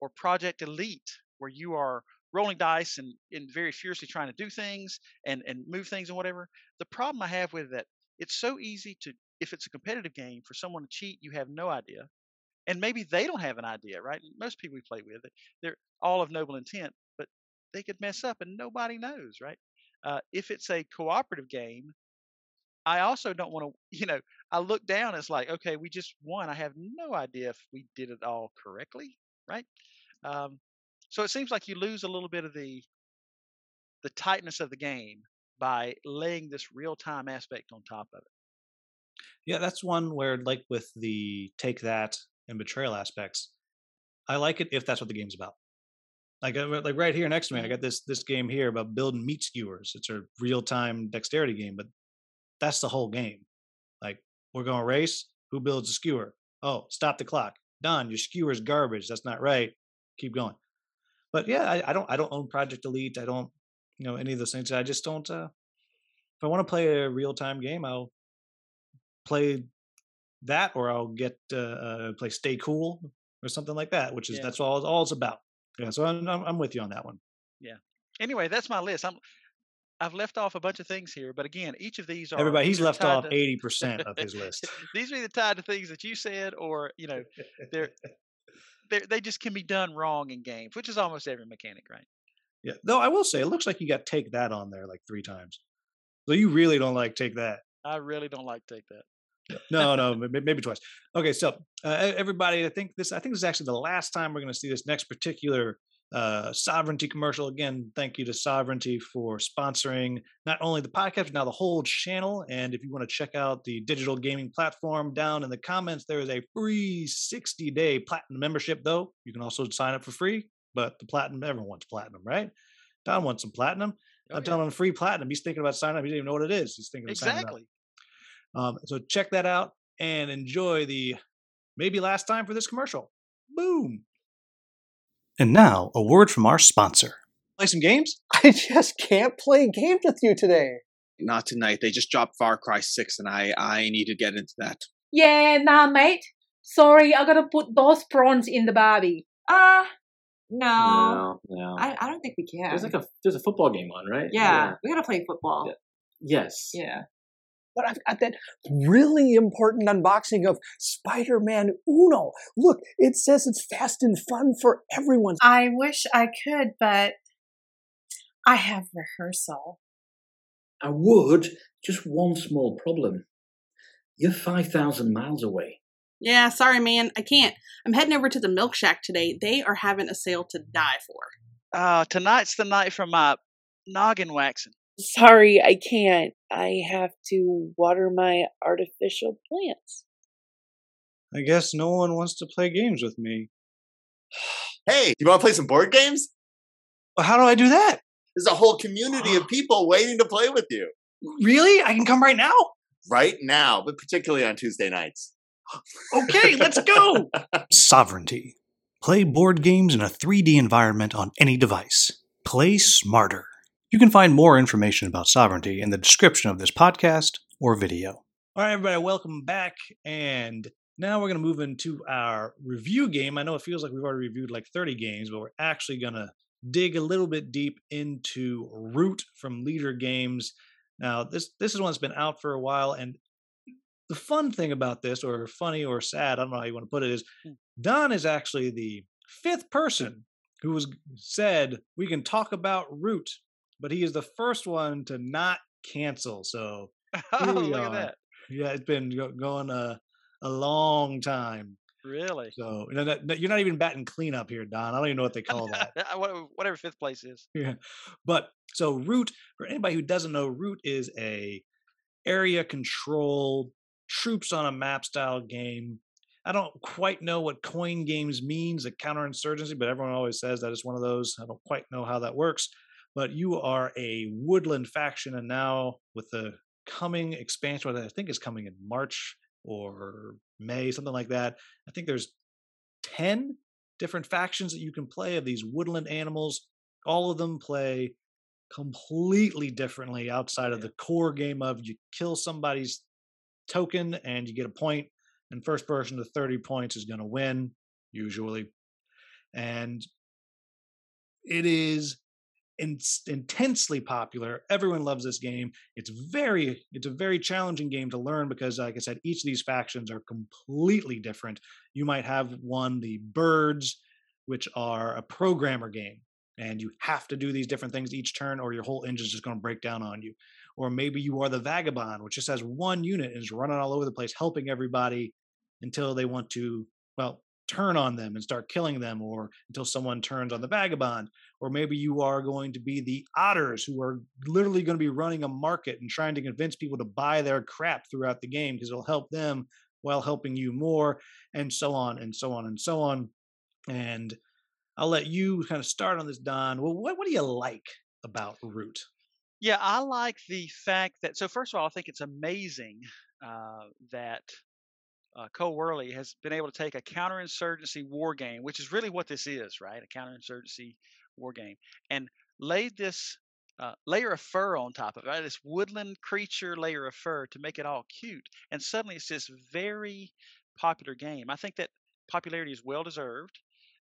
[SPEAKER 2] or Project Elite, where you are rolling dice and, and very furiously trying to do things and, and move things and whatever. The problem I have with that, it's so easy to, if it's a competitive game, for someone to cheat, you have no idea. And maybe they don't have an idea, right? Most people we play with, they're all of noble intent, but they could mess up and nobody knows, right? Uh, if it's a cooperative game, I also don't want to, [LAUGHS] you know, I look down, it's like, okay, we just won. I have no idea if we did it all correctly, right? Um, so it seems like you lose a little bit of the the tightness of the game by laying this real time aspect on top of it.
[SPEAKER 1] Yeah, that's one where, like with the take that and betrayal aspects, I like it if that's what the game's about. Like, uh, like right here next to me, I got this this game here about building meat skewers. It's a real time dexterity game, but that's the whole game. Like, we're going to race. Who builds a skewer? Oh, stop the clock. Done. Your skewer's garbage. That's not right. Keep going. But yeah, I, I don't I don't own Project Elite. I don't you know any of those things. I just don't. uh If I want to play a real time game, I'll play that, or I'll get uh, uh play Stay Cool or something like that. Which is
[SPEAKER 2] Yeah.
[SPEAKER 1] that's all it's all it's about. Yeah, so I'm I'm I'm with you on that one. Yeah.
[SPEAKER 2] Anyway, that's my list. I'm I've left off a bunch of things here, but again, each of these are
[SPEAKER 1] Everybody, he's left off eighty percent of his [LAUGHS] list.
[SPEAKER 2] these are either tied to things that you said, or you know, they're [LAUGHS] they're they just can be done wrong in games, which is almost every mechanic, right?
[SPEAKER 1] Yeah, though I will say, it looks like you got take that on there like three times. So you really don't like take that.
[SPEAKER 2] I really don't like take that.
[SPEAKER 1] No, no, maybe twice. Okay, so uh, everybody, I think this, I think this is actually the last time we're going to see this next particular uh, sovereignty commercial. Again, thank you to Sovereignty for sponsoring not only the podcast, but now the whole channel. And if you want to check out the digital gaming platform, down in the comments, there is a free 60 day platinum membership, though. You can also sign up for free, but the platinum, everyone wants platinum, right? Don wants some platinum.
[SPEAKER 2] Oh,
[SPEAKER 1] I'm
[SPEAKER 2] yeah.
[SPEAKER 1] telling him free platinum. He's thinking about signing up. He doesn't even know what it is. He's thinking of signing up.
[SPEAKER 2] Exactly.
[SPEAKER 1] Um, so check that out and enjoy the maybe last time for this commercial. Boom. And now, a word from our sponsor. Play some games? [LAUGHS]
[SPEAKER 3] I just can't play games with you today.
[SPEAKER 4] Not tonight. They just dropped Far Cry 6 and I I need to get into that.
[SPEAKER 5] Yeah, nah, mate. Sorry, I gotta put those prawns in the barbie.
[SPEAKER 6] Uh, no.
[SPEAKER 7] No, no.
[SPEAKER 6] I, I don't think we can.
[SPEAKER 7] There's like a there's a football game on, right?
[SPEAKER 6] yeah, we gotta play football.
[SPEAKER 7] Yeah. Yes.
[SPEAKER 6] Yeah.
[SPEAKER 3] But I've got that really important unboxing of Spider Man Uno. Look, it says it's fast and fun for everyone.
[SPEAKER 8] I wish I could, but I have rehearsal.
[SPEAKER 9] I would, just one small problem. You're 5,000 miles away.
[SPEAKER 10] Yeah, sorry, man. I can't. I'm heading over to the Milk Shack today. They are having a sale to die for.
[SPEAKER 2] Uh, tonight's the night for my noggin waxing.
[SPEAKER 11] Sorry, I can't. I have to water my artificial plants.
[SPEAKER 1] I guess no one wants to play games with me.
[SPEAKER 4] Hey, you want to play some board games?
[SPEAKER 1] Well, how do I do that?
[SPEAKER 4] There's a whole community of [GASPS] people waiting to play with you
[SPEAKER 1] Really? I can come right now?
[SPEAKER 4] right now, but particularly on Tuesday nights. [GASPS]
[SPEAKER 1] Okay, let's go. [LAUGHS] Sovereignty. Play board games in a 3D environment on any device. Play smarter. You can find more information about sovereignty in the description of this podcast or video. All right, everybody, welcome back. And now we're going to move into our review game. I know it feels like we've already reviewed like 30 games, but we're actually going to dig a little bit deep into Root from Leder Games. Now, this this is one that's been out for a while, and the fun thing about this, or funny or sad, I don't know how you want to put it, is hmm. Don is actually the fifth person who was said we can talk about Root, but he is the first one to not cancel. So [LAUGHS]
[SPEAKER 2] Oh, look
[SPEAKER 1] are.
[SPEAKER 2] at that.
[SPEAKER 1] Yeah, it's been going a a long time.
[SPEAKER 2] Really?
[SPEAKER 1] So you know, that- that- you're not even batting cleanup here, Don. I don't even know what they call that. [LAUGHS]
[SPEAKER 2] Whatever fifth place is.
[SPEAKER 1] Yeah. But so root for anybody who doesn't know, root is a area control troops on a map style game. I don't quite know what coin games means, a counterinsurgency, but everyone always says that it's one of those. I don't quite know how that works. But you are a woodland faction, and now with the coming expansion, what I think is coming in March or May, something like that. I think there's 10 different factions that you can play of these woodland animals. All of them play completely differently outside of the core game of you kill somebody's token and you get a point, and first person to 30 points is going to win, usually. And it is in- intensely popular. Everyone loves this game. It's very, it's a very challenging game to learn because, like I said, each of these factions are completely different. You might have one, the birds, which are a programmer game, and you have to do these different things each turn, or your whole engine's just going to break down on you. Or maybe you are the vagabond, which just has one unit and is running all over the place, helping everybody until they want to, well, turn on them and start killing them, or until someone turns on the vagabond. Or maybe you are going to be the otters who are literally going to be running a market and trying to convince people to buy their crap throughout the game because it'll help them while helping you more, and so on and so on and so on. And I'll let you kind of start on this, Don. Well, what, what do you like about Root?
[SPEAKER 2] Yeah, I like the fact that. So first of all, I think it's amazing uh, that uh, Cole Wehrle has been able to take a counterinsurgency war game, which is really what this is, right? A counterinsurgency war game, and laid this uh, layer of fur on top of it, right? This woodland creature layer of fur to make it all cute, and suddenly it's this very popular game. I think that popularity is well deserved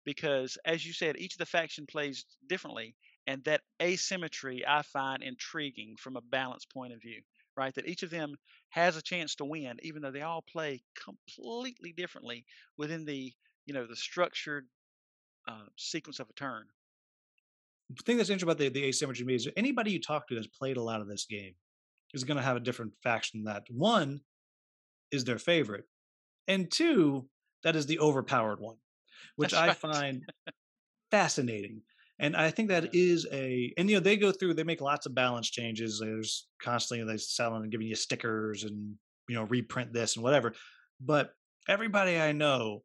[SPEAKER 2] because, as you said, each of the faction plays differently, and that asymmetry I find intriguing from a balance point of view. Right, that each of them has a chance to win, even though they all play completely differently within the you know the structured uh, sequence of a turn.
[SPEAKER 1] The thing that's interesting about the, the asymmetry is anybody you talk to that's played a lot of this game is going to have a different faction that one is their favorite, and two, that is the overpowered one, which
[SPEAKER 2] That's
[SPEAKER 1] I
[SPEAKER 2] right.
[SPEAKER 1] find fascinating. And I think that is a, and you know, they go through, they make lots of balance changes. There's constantly they selling and giving you stickers and, you know, reprint this and whatever. But everybody I know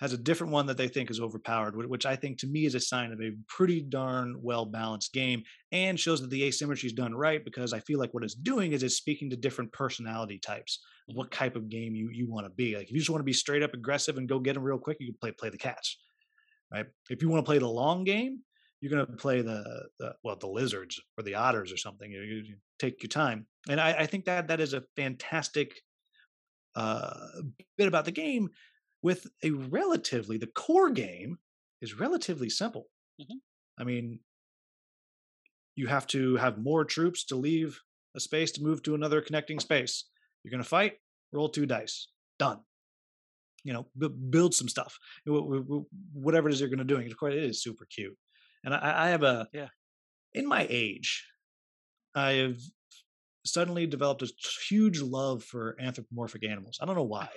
[SPEAKER 1] has a different one that they think is overpowered, which I think to me is a sign of a pretty darn well balanced game and shows that the asymmetry is done right because I feel like what it's doing is it's speaking to different personality types of what type of game you, you want to be. Like if you just want to be straight up aggressive and go get them real quick, you can play play the cats. Right. If you want to play the long game, you're going to play the, the well the lizards or the otters or something. You, you- take your time, and I, I think that that is a fantastic uh, bit about the game. With a relatively the core game is relatively simple.
[SPEAKER 2] Mhm.
[SPEAKER 1] I mean, you have to have more troops to leave a space to move to another connecting space. You're going to fight, roll two dice, done. You know, b- build some stuff, wh- wh- wh- whatever it is you're going to do. And of course, it is super cute. And I, I have a,
[SPEAKER 2] Yeah.
[SPEAKER 1] in my age, I have suddenly developed a huge love for anthropomorphic animals. I don't know why,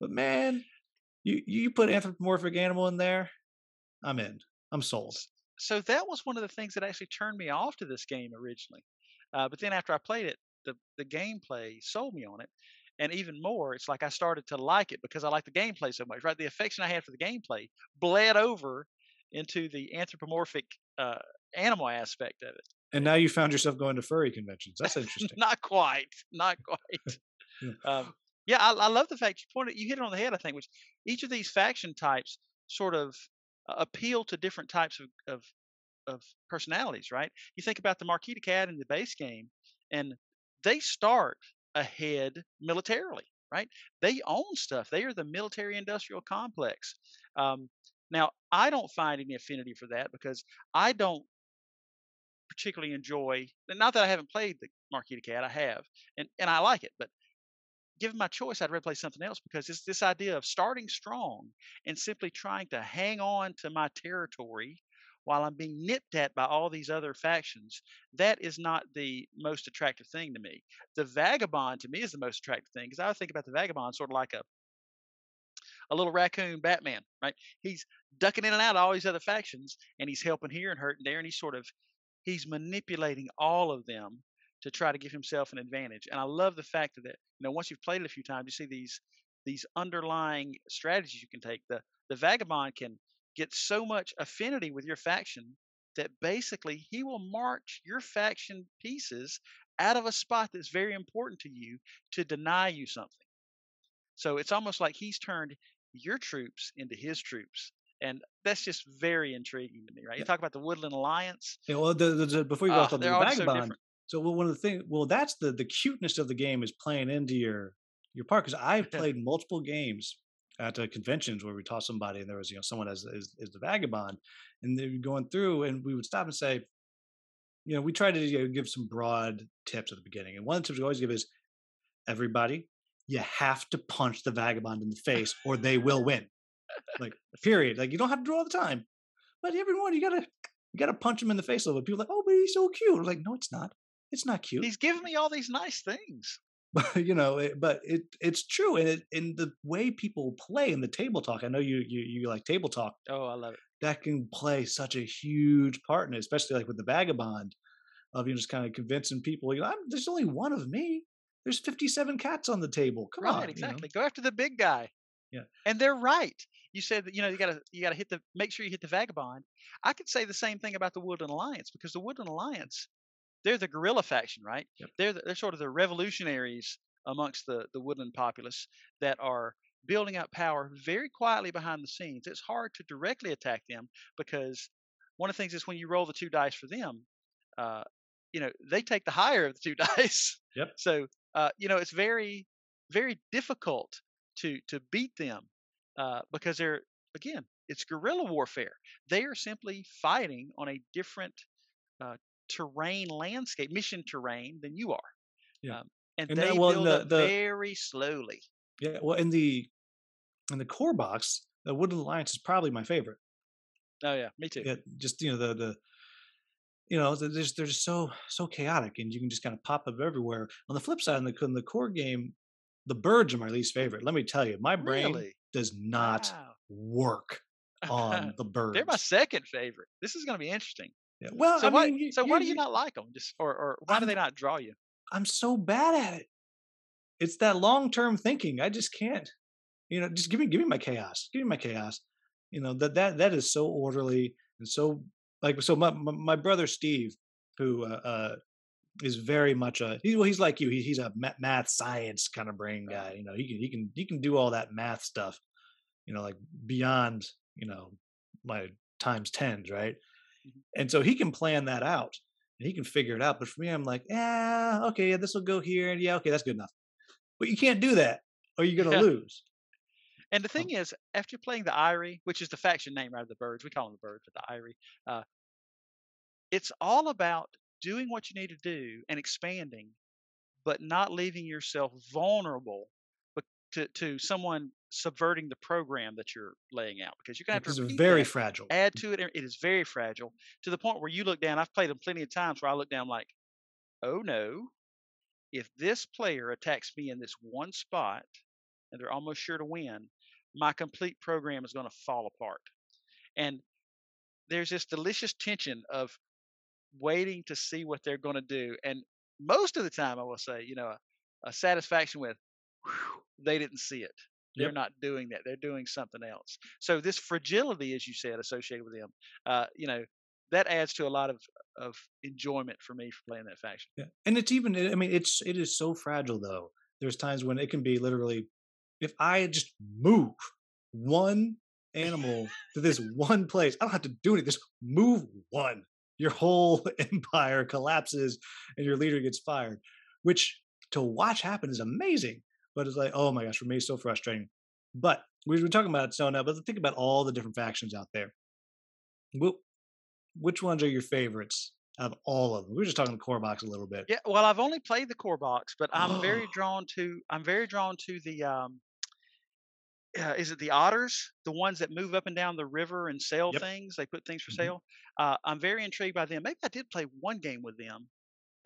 [SPEAKER 1] but man, you you put anthropomorphic animal in there, I'm in. I'm sold.
[SPEAKER 2] So that was one of the things that actually turned me off to this game originally. Uh, but then after I played it, the the gameplay sold me on it, and even more, it's like I started to like it because I like the gameplay so much. Right, the affection I had for the gameplay bled over into the anthropomorphic uh, animal aspect of it.
[SPEAKER 1] And now you found yourself going to furry conventions. That's [LAUGHS] interesting.
[SPEAKER 2] not quite, not quite. [LAUGHS]
[SPEAKER 1] Yeah.
[SPEAKER 2] um, yeah, I, I love the fact you pointed, you hit it on the head. I think, which each of these faction types sort of uh, appeal to different types of, of of personalities, right? You think about the Marquis de Cat in the base game, and they start ahead militarily, right? They own stuff. They are the military-industrial complex. Um, now, I don't find any affinity for that because I don't particularly enjoy. Not that I haven't played the Marquis de Cat, I have, and and I like it. But given my choice, I'd rather play something else because it's this idea of starting strong and simply trying to hang on to my territory while I'm being nipped at by all these other factions, that is not the most attractive thing to me. The vagabond to me is the most attractive thing because I think about the vagabond sort of like a a little raccoon Batman, right? He's ducking in and out of all these other factions, and he's helping here and hurting there, and he's sort of he's manipulating all of them to try to give himself an advantage. And I love the fact that you know once you've played it a few times, you see these these underlying strategies you can take. The the vagabond can get so much affinity with your faction that basically he will march your faction pieces out of a spot that's very important to you to deny you something. So it's almost like he's turned your troops into his troops. And that's just very intriguing to me, right? You talk about the Woodland Alliance.
[SPEAKER 1] Yeah, well, the, the, the- before you go
[SPEAKER 2] Ah,
[SPEAKER 1] off on the
[SPEAKER 2] they're so
[SPEAKER 1] vagabond, so well, one of the things, well, that's the the cuteness of the game is playing into your your part because I've [LAUGHS] played multiple games at uh, conventions where we taught somebody and there was you know someone as is, is the vagabond, and they were going through and we would stop and say, you know, we try to you know, give some broad tips at the beginning, and one of the tips we always give is everybody, you have to punch the vagabond in the face or they will win. Like period. Like you don't have to do all the time, but everyone you gotta you gotta punch him in the face a little bit. People are like, oh, but he's so cute. I'm like, no, it's not. It's not cute.
[SPEAKER 2] He's giving me all these nice things. [LAUGHS]
[SPEAKER 1] you know, it, but it it's true, and it in the way people play in the table talk. I know you you you like table talk.
[SPEAKER 2] Oh, I love it.
[SPEAKER 1] That can play such a huge part in it, especially like with the vagabond of you know, just kind of convincing people. You know, I'm, there's only one of me. There's 57 cats on the table. Come
[SPEAKER 2] right,
[SPEAKER 1] on, you know?
[SPEAKER 2] exactly. Go after the big guy.
[SPEAKER 1] Yeah.
[SPEAKER 2] And they're right. You said that you know you gotta you gotta hit the make sure you hit the vagabond. I could say the same thing about the Woodland Alliance because the Woodland Alliance, they're the guerrilla faction, right? They're the, they're sort of the revolutionaries amongst the the woodland populace that are building up power very quietly behind the scenes. It's hard to directly attack them because one of the things is when you roll the two dice for them, uh, you know they take the higher of the two [LAUGHS] dice.
[SPEAKER 1] Yep.
[SPEAKER 2] So uh, you know it's very very difficult to to beat them uh, because they're again it's guerrilla warfare. They are simply fighting on a different uh, terrain landscape, mission terrain than you are.
[SPEAKER 1] Yeah.
[SPEAKER 2] Um, and,
[SPEAKER 1] And
[SPEAKER 2] they
[SPEAKER 1] that- well,
[SPEAKER 2] build
[SPEAKER 1] the-
[SPEAKER 2] up
[SPEAKER 1] the-
[SPEAKER 2] very slowly.
[SPEAKER 1] Yeah, well, in the in the core box, the Woodland Alliance is probably my favorite.
[SPEAKER 2] Oh yeah, me too.
[SPEAKER 1] Yeah, just you know the the you know they're just they're just so so chaotic, and you can just kind of pop up everywhere. On the flip side, in the in the core game, the birds are my least favorite. Let me tell you, my brain
[SPEAKER 2] Really?
[SPEAKER 1] does not
[SPEAKER 2] Wow.
[SPEAKER 1] work on [LAUGHS] the birds.
[SPEAKER 2] They're my second favorite. This is going to be interesting.
[SPEAKER 1] Yeah, Well,
[SPEAKER 2] so
[SPEAKER 1] I
[SPEAKER 2] why,
[SPEAKER 1] mean, you-
[SPEAKER 2] so why do
[SPEAKER 1] you-
[SPEAKER 2] you not like them? Just or or why do they not draw you?
[SPEAKER 1] I'm so bad at it. It's that long term thinking. I just can't. You know, just give me give me my chaos. Give me my chaos. You know that that that is so orderly and so like so. My my, my brother Steve, who uh, uh, is very much a he, well, he's like you. He, he's a math science kind of brain guy. You know, he can he can he can do all that math stuff. You know, like beyond you know my times tens, right? And so he can plan that out and he can figure it out. But for me, I'm like, yeah, okay, yeah, this will go here, and yeah, okay, that's good enough. But you can't do that, or you're gonna
[SPEAKER 2] Yeah. [LAUGHS]
[SPEAKER 1] lose.
[SPEAKER 2] And the thing is, after playing the Eyrie, which is the faction name, right? Of the birds, we call them the birds, but the Eyrie. Uh, it's all about doing what you need to do and expanding, but not leaving yourself vulnerable to to someone subverting the program that you're laying out because you're gonna have
[SPEAKER 1] Because
[SPEAKER 2] to
[SPEAKER 1] very
[SPEAKER 2] that,
[SPEAKER 1] fragile.
[SPEAKER 2] Add to it. It is very fragile to the point where you look down. I've played them plenty of times where I look down like, oh no, if this player attacks me in this one spot and they're almost sure to win, my complete program is going to fall apart. And there's this delicious tension of waiting to see what they're going to do. And most of the time, I will say, you know, a, a satisfaction with "Whew, they didn't see it. They're
[SPEAKER 1] Yep.
[SPEAKER 2] not doing that. They're doing something else. So this fragility, as you said, associated with them, uh, you know, that adds to a lot of of enjoyment for me for playing that faction.
[SPEAKER 1] Yeah. And it's even I mean, it's it is so fragile though. There's times when it can be literally if I just move one animal to this [LAUGHS] one place, I don't have to do anything. Just move one. Your whole [LAUGHS] empire collapses and your leader gets fired. Which to watch happen is amazing. But it's like, oh my gosh, for me, it's so frustrating. But we were talking about it so now, but think about all the different factions out there. Wh- Which ones are your favorites out of all of them? We were just talking the core box a little bit.
[SPEAKER 2] Yeah, well, I've only played the core box, but I'm very [GASPS] drawn to I'm very drawn to the um uh, is it the otters, the ones that move up and down the river and sell
[SPEAKER 1] Yep.
[SPEAKER 2] things? They put things for
[SPEAKER 1] Mhm.
[SPEAKER 2] sale. Uh, I'm very intrigued by them. Maybe I did play one game with them.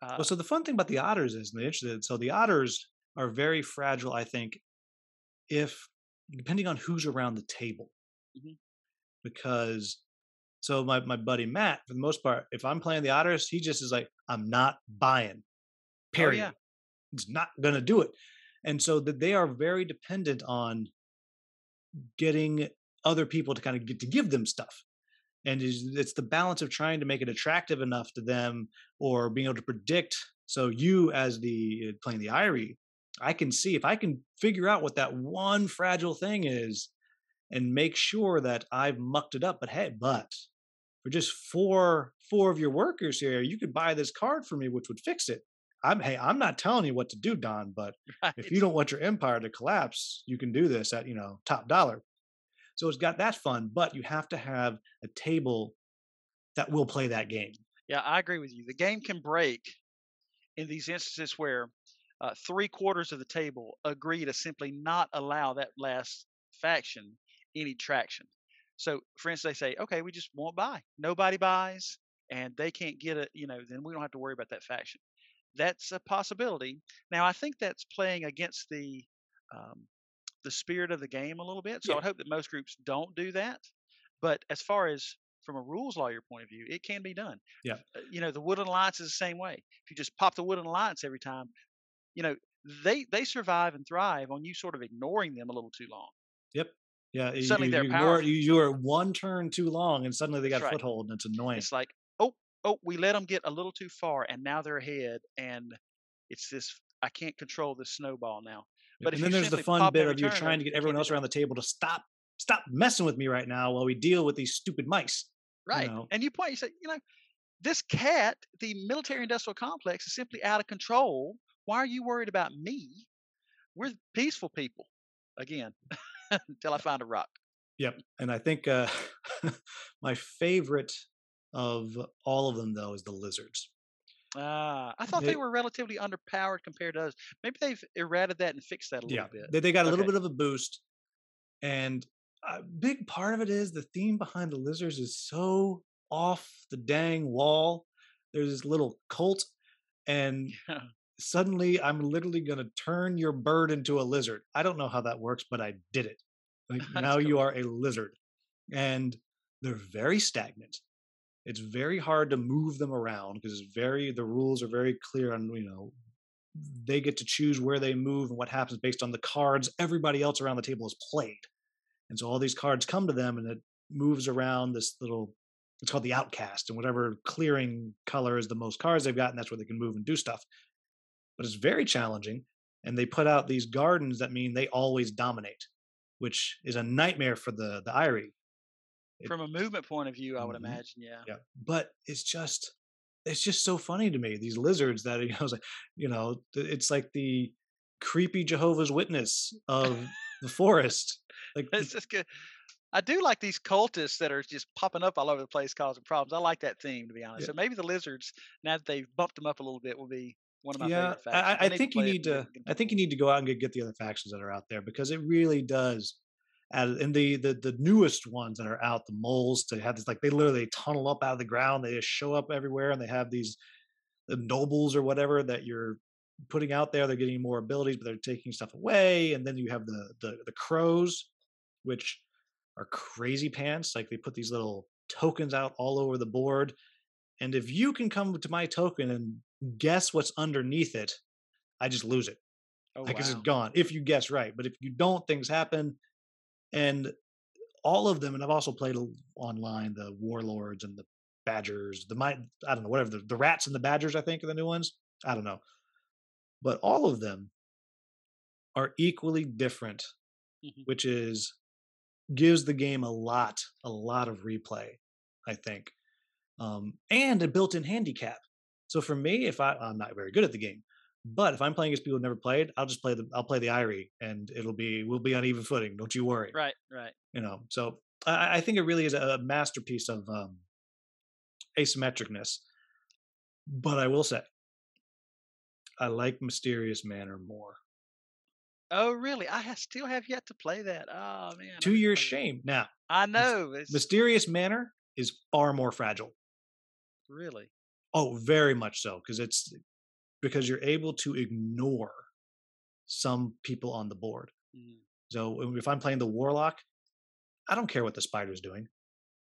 [SPEAKER 2] Uh,
[SPEAKER 1] Well, so the fun thing about the otters is, and interested, so the otters are very fragile, I think, if depending on who's around the table.
[SPEAKER 2] Mhm.
[SPEAKER 1] Because, so my my buddy Matt, for the most part, if I'm playing the otters, he just is like, I'm not buying. Period.
[SPEAKER 2] yeah.
[SPEAKER 1] It's not gonna do it, and so that they are very dependent on getting other people to kind of get to give them stuff and it's the balance of trying to make it attractive enough to them or being able to predict so you as the uh, playing the Eyrie, I can see if I can figure out what that one fragile thing is and make sure that I've mucked it up. But hey, but for just four four of your workers here, you could buy this card for me, which would fix it. I'm hey, I'm not telling you what to do, Don, but [LAUGHS] if you don't want your empire to collapse, you can do this at you know top dollar. So it's got that fun, but you have to have a table that will play that game.
[SPEAKER 2] Yeah, I agree with you. The game can break in these instances where uh, three quarters of the table agree to simply not allow that last faction any traction. So, for instance, they say, okay, we just won't buy. Nobody buys, and they can't get it, you know, then we don't have to worry about that faction. That's a possibility. Now, I think that's playing against the um, the spirit of the game a little bit. So
[SPEAKER 1] Yeah.
[SPEAKER 2] I'd hope that most groups don't do that. But as far as from a rules lawyer point of view, it can be done.
[SPEAKER 1] Yeah.
[SPEAKER 2] Uh, You know, the Woodland Alliance is the same way. If you just pop the Woodland Alliance every time, you know, they they survive and thrive on you sort of ignoring them a little too long.
[SPEAKER 1] Yep. Yeah.
[SPEAKER 2] Suddenly
[SPEAKER 1] you,
[SPEAKER 2] they're
[SPEAKER 1] you,
[SPEAKER 2] powerful.
[SPEAKER 1] You, you are one turn too long, and suddenly they got
[SPEAKER 2] right.
[SPEAKER 1] foothold, and it's annoying.
[SPEAKER 2] It's like, oh, we let them get a little too far, and now they're ahead, and it's this. I can't control this snowball now. But if
[SPEAKER 1] and then there's the fun bit of you
[SPEAKER 2] turn,
[SPEAKER 1] trying to get everyone else around the table to stop stop messing with me right now while we deal with these stupid mice.
[SPEAKER 2] Right.
[SPEAKER 1] know.
[SPEAKER 2] And you point, you say, you know, this cat, the military industrial complex is simply out of control. Why are you worried about me? We're peaceful people. Again, [LAUGHS] until I find a rock.
[SPEAKER 1] Yep. And I think uh, [LAUGHS] my favorite of all of them though is the lizards.
[SPEAKER 2] Ah, I thought they,
[SPEAKER 1] They-
[SPEAKER 2] were relatively underpowered compared to us. Maybe they've errated that and fixed that a little
[SPEAKER 1] yeah,
[SPEAKER 2] bit.
[SPEAKER 1] They, they got a little bit of a boost, and a big part of it is the theme behind the lizards is so off the dang wall. There's this little cult, and [LAUGHS]
[SPEAKER 2] Yeah.
[SPEAKER 1] suddenly I'm literally going to turn your bird into a lizard. I don't know how that works, but I did it. Like [LAUGHS] now you are a lizard, and they're very stagnant. It's very hard to move them around because it's very the rules are very clear on you know they get to choose where they move and what happens based on the cards everybody else around the table has played. And so all these cards come to them and it moves around this little it's called the outcast and whatever clearing color is the most cards they've got and that's where they can move and do stuff. But it's very challenging and they put out these gardens that mean they always dominate, which is a nightmare for the the Eyrie. It-
[SPEAKER 2] From a movement point of view, I would
[SPEAKER 1] Mhm.
[SPEAKER 2] imagine, yeah.
[SPEAKER 1] yeah but it's just it's just so funny to me these lizards that [LAUGHS] you know it's like you know it's like the creepy jehovah's witness of [LAUGHS] the forest like
[SPEAKER 2] It's just good. I do like these cultists that are just popping up all over the place causing problems. I like that theme, to be honest.
[SPEAKER 1] Yeah.
[SPEAKER 2] So maybe the lizards, now that they've bumped them up a little bit, will be one of my
[SPEAKER 1] yeah
[SPEAKER 2] favorite factions.
[SPEAKER 1] I, I
[SPEAKER 2] need
[SPEAKER 1] think you need to i think you need to go out and get, get the other factions that are out there because it really does and the, the the newest ones that are out the moles to have this like they literally tunnel up out of the ground they just show up everywhere and they have these the nobles or whatever that you're putting out there they're getting more abilities but they're taking stuff away and then you have the the, the crows which are crazy pants like they put these little tokens out all over the board and if you can come to my token and guess what's underneath it i just lose it
[SPEAKER 2] Oh,
[SPEAKER 1] like it's
[SPEAKER 2] wow.
[SPEAKER 1] just gone if you guess right but if you don't things happen and all of them and i've also played online the warlords and the badgers the my i don't know whatever the, the rats and the badgers i think are the new ones? I don't know. But all of them are equally different
[SPEAKER 2] Mhm.
[SPEAKER 1] which is gives the game a lot a lot of replay i think. Um, and a built-in handicap. So for me if I, i'm not very good at the game but if i'm playing against people who've never played i'll just play the i'll play the eyrie and it'll be we'll be on even footing don't you worry
[SPEAKER 2] Right, right.
[SPEAKER 1] you know so i, I think it really is a masterpiece of um, asymmetricness but i will say i like mysterious manor more
[SPEAKER 2] Oh, really? I still have yet to play that. Oh man.
[SPEAKER 1] To your
[SPEAKER 2] that.
[SPEAKER 1] shame. Now,
[SPEAKER 2] I know. It's
[SPEAKER 1] Mysterious Manor is far more fragile.
[SPEAKER 2] really.
[SPEAKER 1] Oh, very much so, because it's because you're able to ignore some people on the board.
[SPEAKER 2] Mm.
[SPEAKER 1] So if I'm playing the warlock, I don't care what the spider's doing.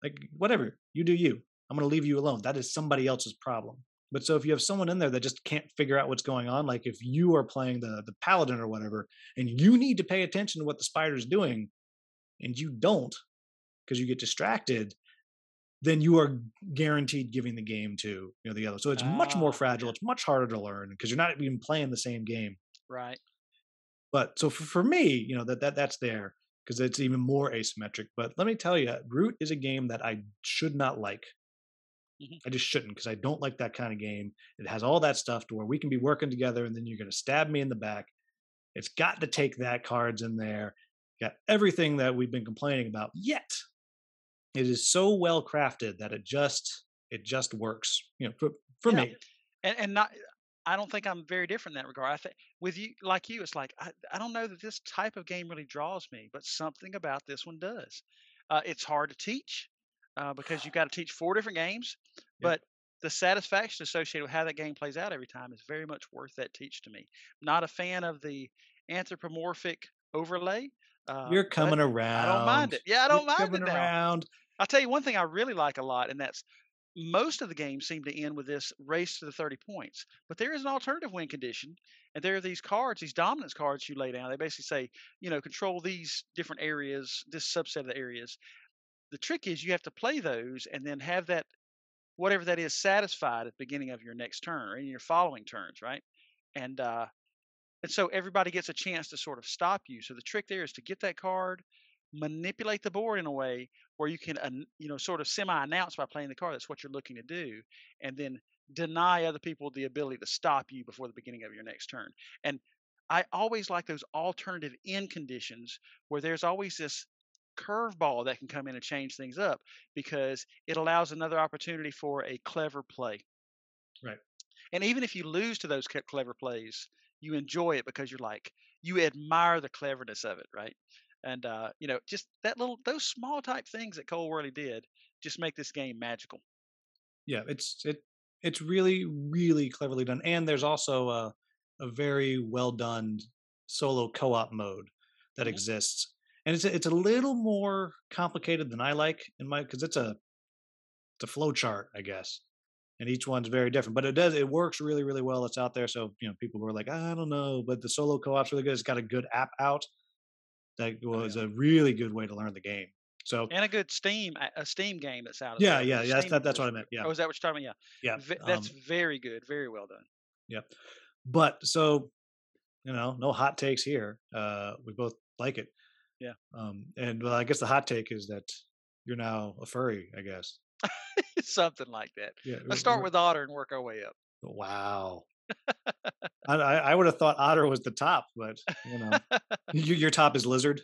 [SPEAKER 1] Like whatever, you do you. I'm going to leave you alone. That is somebody else's problem. But so if you have someone in there that just can't figure out what's going on, like if you are playing the the paladin or whatever, and you need to pay attention to what the spider's doing, and you don't because you get distracted, then you are guaranteed giving the game to you know the other. So it's much more
[SPEAKER 2] Ah,
[SPEAKER 1] fragile. It's much harder to learn because you're not even playing the same game.
[SPEAKER 2] Right.
[SPEAKER 1] But so for, for me, you know that that that's there because it's even more asymmetric. But let me tell you, Root is a game that I should not like.
[SPEAKER 2] Mhm.
[SPEAKER 1] I just shouldn't because I don't like that kind of game. It has all that stuff to where we can be working together and then you're going to stab me in the back. It's got to take that cards in there. Got everything that we've been complaining about. Yet it is so well crafted that it just it just works. You know, for for
[SPEAKER 2] Yeah.
[SPEAKER 1] me.
[SPEAKER 2] and and not I don't think I'm very different in that regard. I think with you like you, it's like I, I don't know that this type of game really draws me, but something about this one does. Uh, it's hard to teach uh, because you've [SIGHS] got to teach four different games, but the satisfaction associated with how that game plays out every time is very much worth that teach to me. Not a fan of the anthropomorphic overlay. Uh,
[SPEAKER 1] You're coming around.
[SPEAKER 2] I don't mind it. Yeah, I don't
[SPEAKER 1] You're
[SPEAKER 2] mind it
[SPEAKER 1] coming
[SPEAKER 2] now.
[SPEAKER 1] around.
[SPEAKER 2] I'll tell you one thing I really like a lot, and that's most of the games seem to end with this race to the 30 points. But there is an alternative win condition, and there are these cards, these dominance cards you lay down. They basically say, you know, control these different areas, this subset of the areas. The trick is you have to play those and then have that, whatever that is, satisfied at the beginning of your next turn or in your following turns, right? And uh, and so everybody gets a chance to sort of stop you. So the trick there is to get that card, manipulate the board in a way where you can, you know, sort of semi-announce by playing the card that's what you're looking to do, and then deny other people the ability to stop you before the beginning of your next turn. And I always like those alternative end conditions where there's always this curveball that can come in and change things up because it allows another opportunity for a clever play.
[SPEAKER 1] Right.
[SPEAKER 2] And even if you lose to those clever plays, you enjoy it because you're like you admire the cleverness of it, right? And uh, you know, just that little those small type things that Cole Wehrle did just make this game magical.
[SPEAKER 1] yeah it's it it's really really cleverly done and there's also a, a very well done solo co-op mode that
[SPEAKER 2] Mhm.
[SPEAKER 1] exists and it's a- it's a little more complicated than i like in my because it's a it's a flow chart i guess and each one's very different but it does it works really really well it's out there so you know people were like i don't know but the solo co-op's really good it's got a good app out that was a really good way to learn the game so
[SPEAKER 2] And a good Steam a Steam game that's out.
[SPEAKER 1] Yeah yeah yeah that's, that, that's what i meant yeah
[SPEAKER 2] Oh, is that what you're talking about?
[SPEAKER 1] yeah
[SPEAKER 2] Yeah. Ve- that's
[SPEAKER 1] um,
[SPEAKER 2] very good. Very well done.
[SPEAKER 1] Yep. But so, you know, no hot takes here. Uh, we both like it.
[SPEAKER 2] Yeah.
[SPEAKER 1] Um, and well, I guess the hot take is that you're now a furry. I guess. [LAUGHS]
[SPEAKER 2] Something like that.
[SPEAKER 1] Yeah.
[SPEAKER 2] Let's start with Otter and work our way up.
[SPEAKER 1] Wow. [LAUGHS] I, I would have thought otter was the top, but you know, [LAUGHS] your, your top is lizard.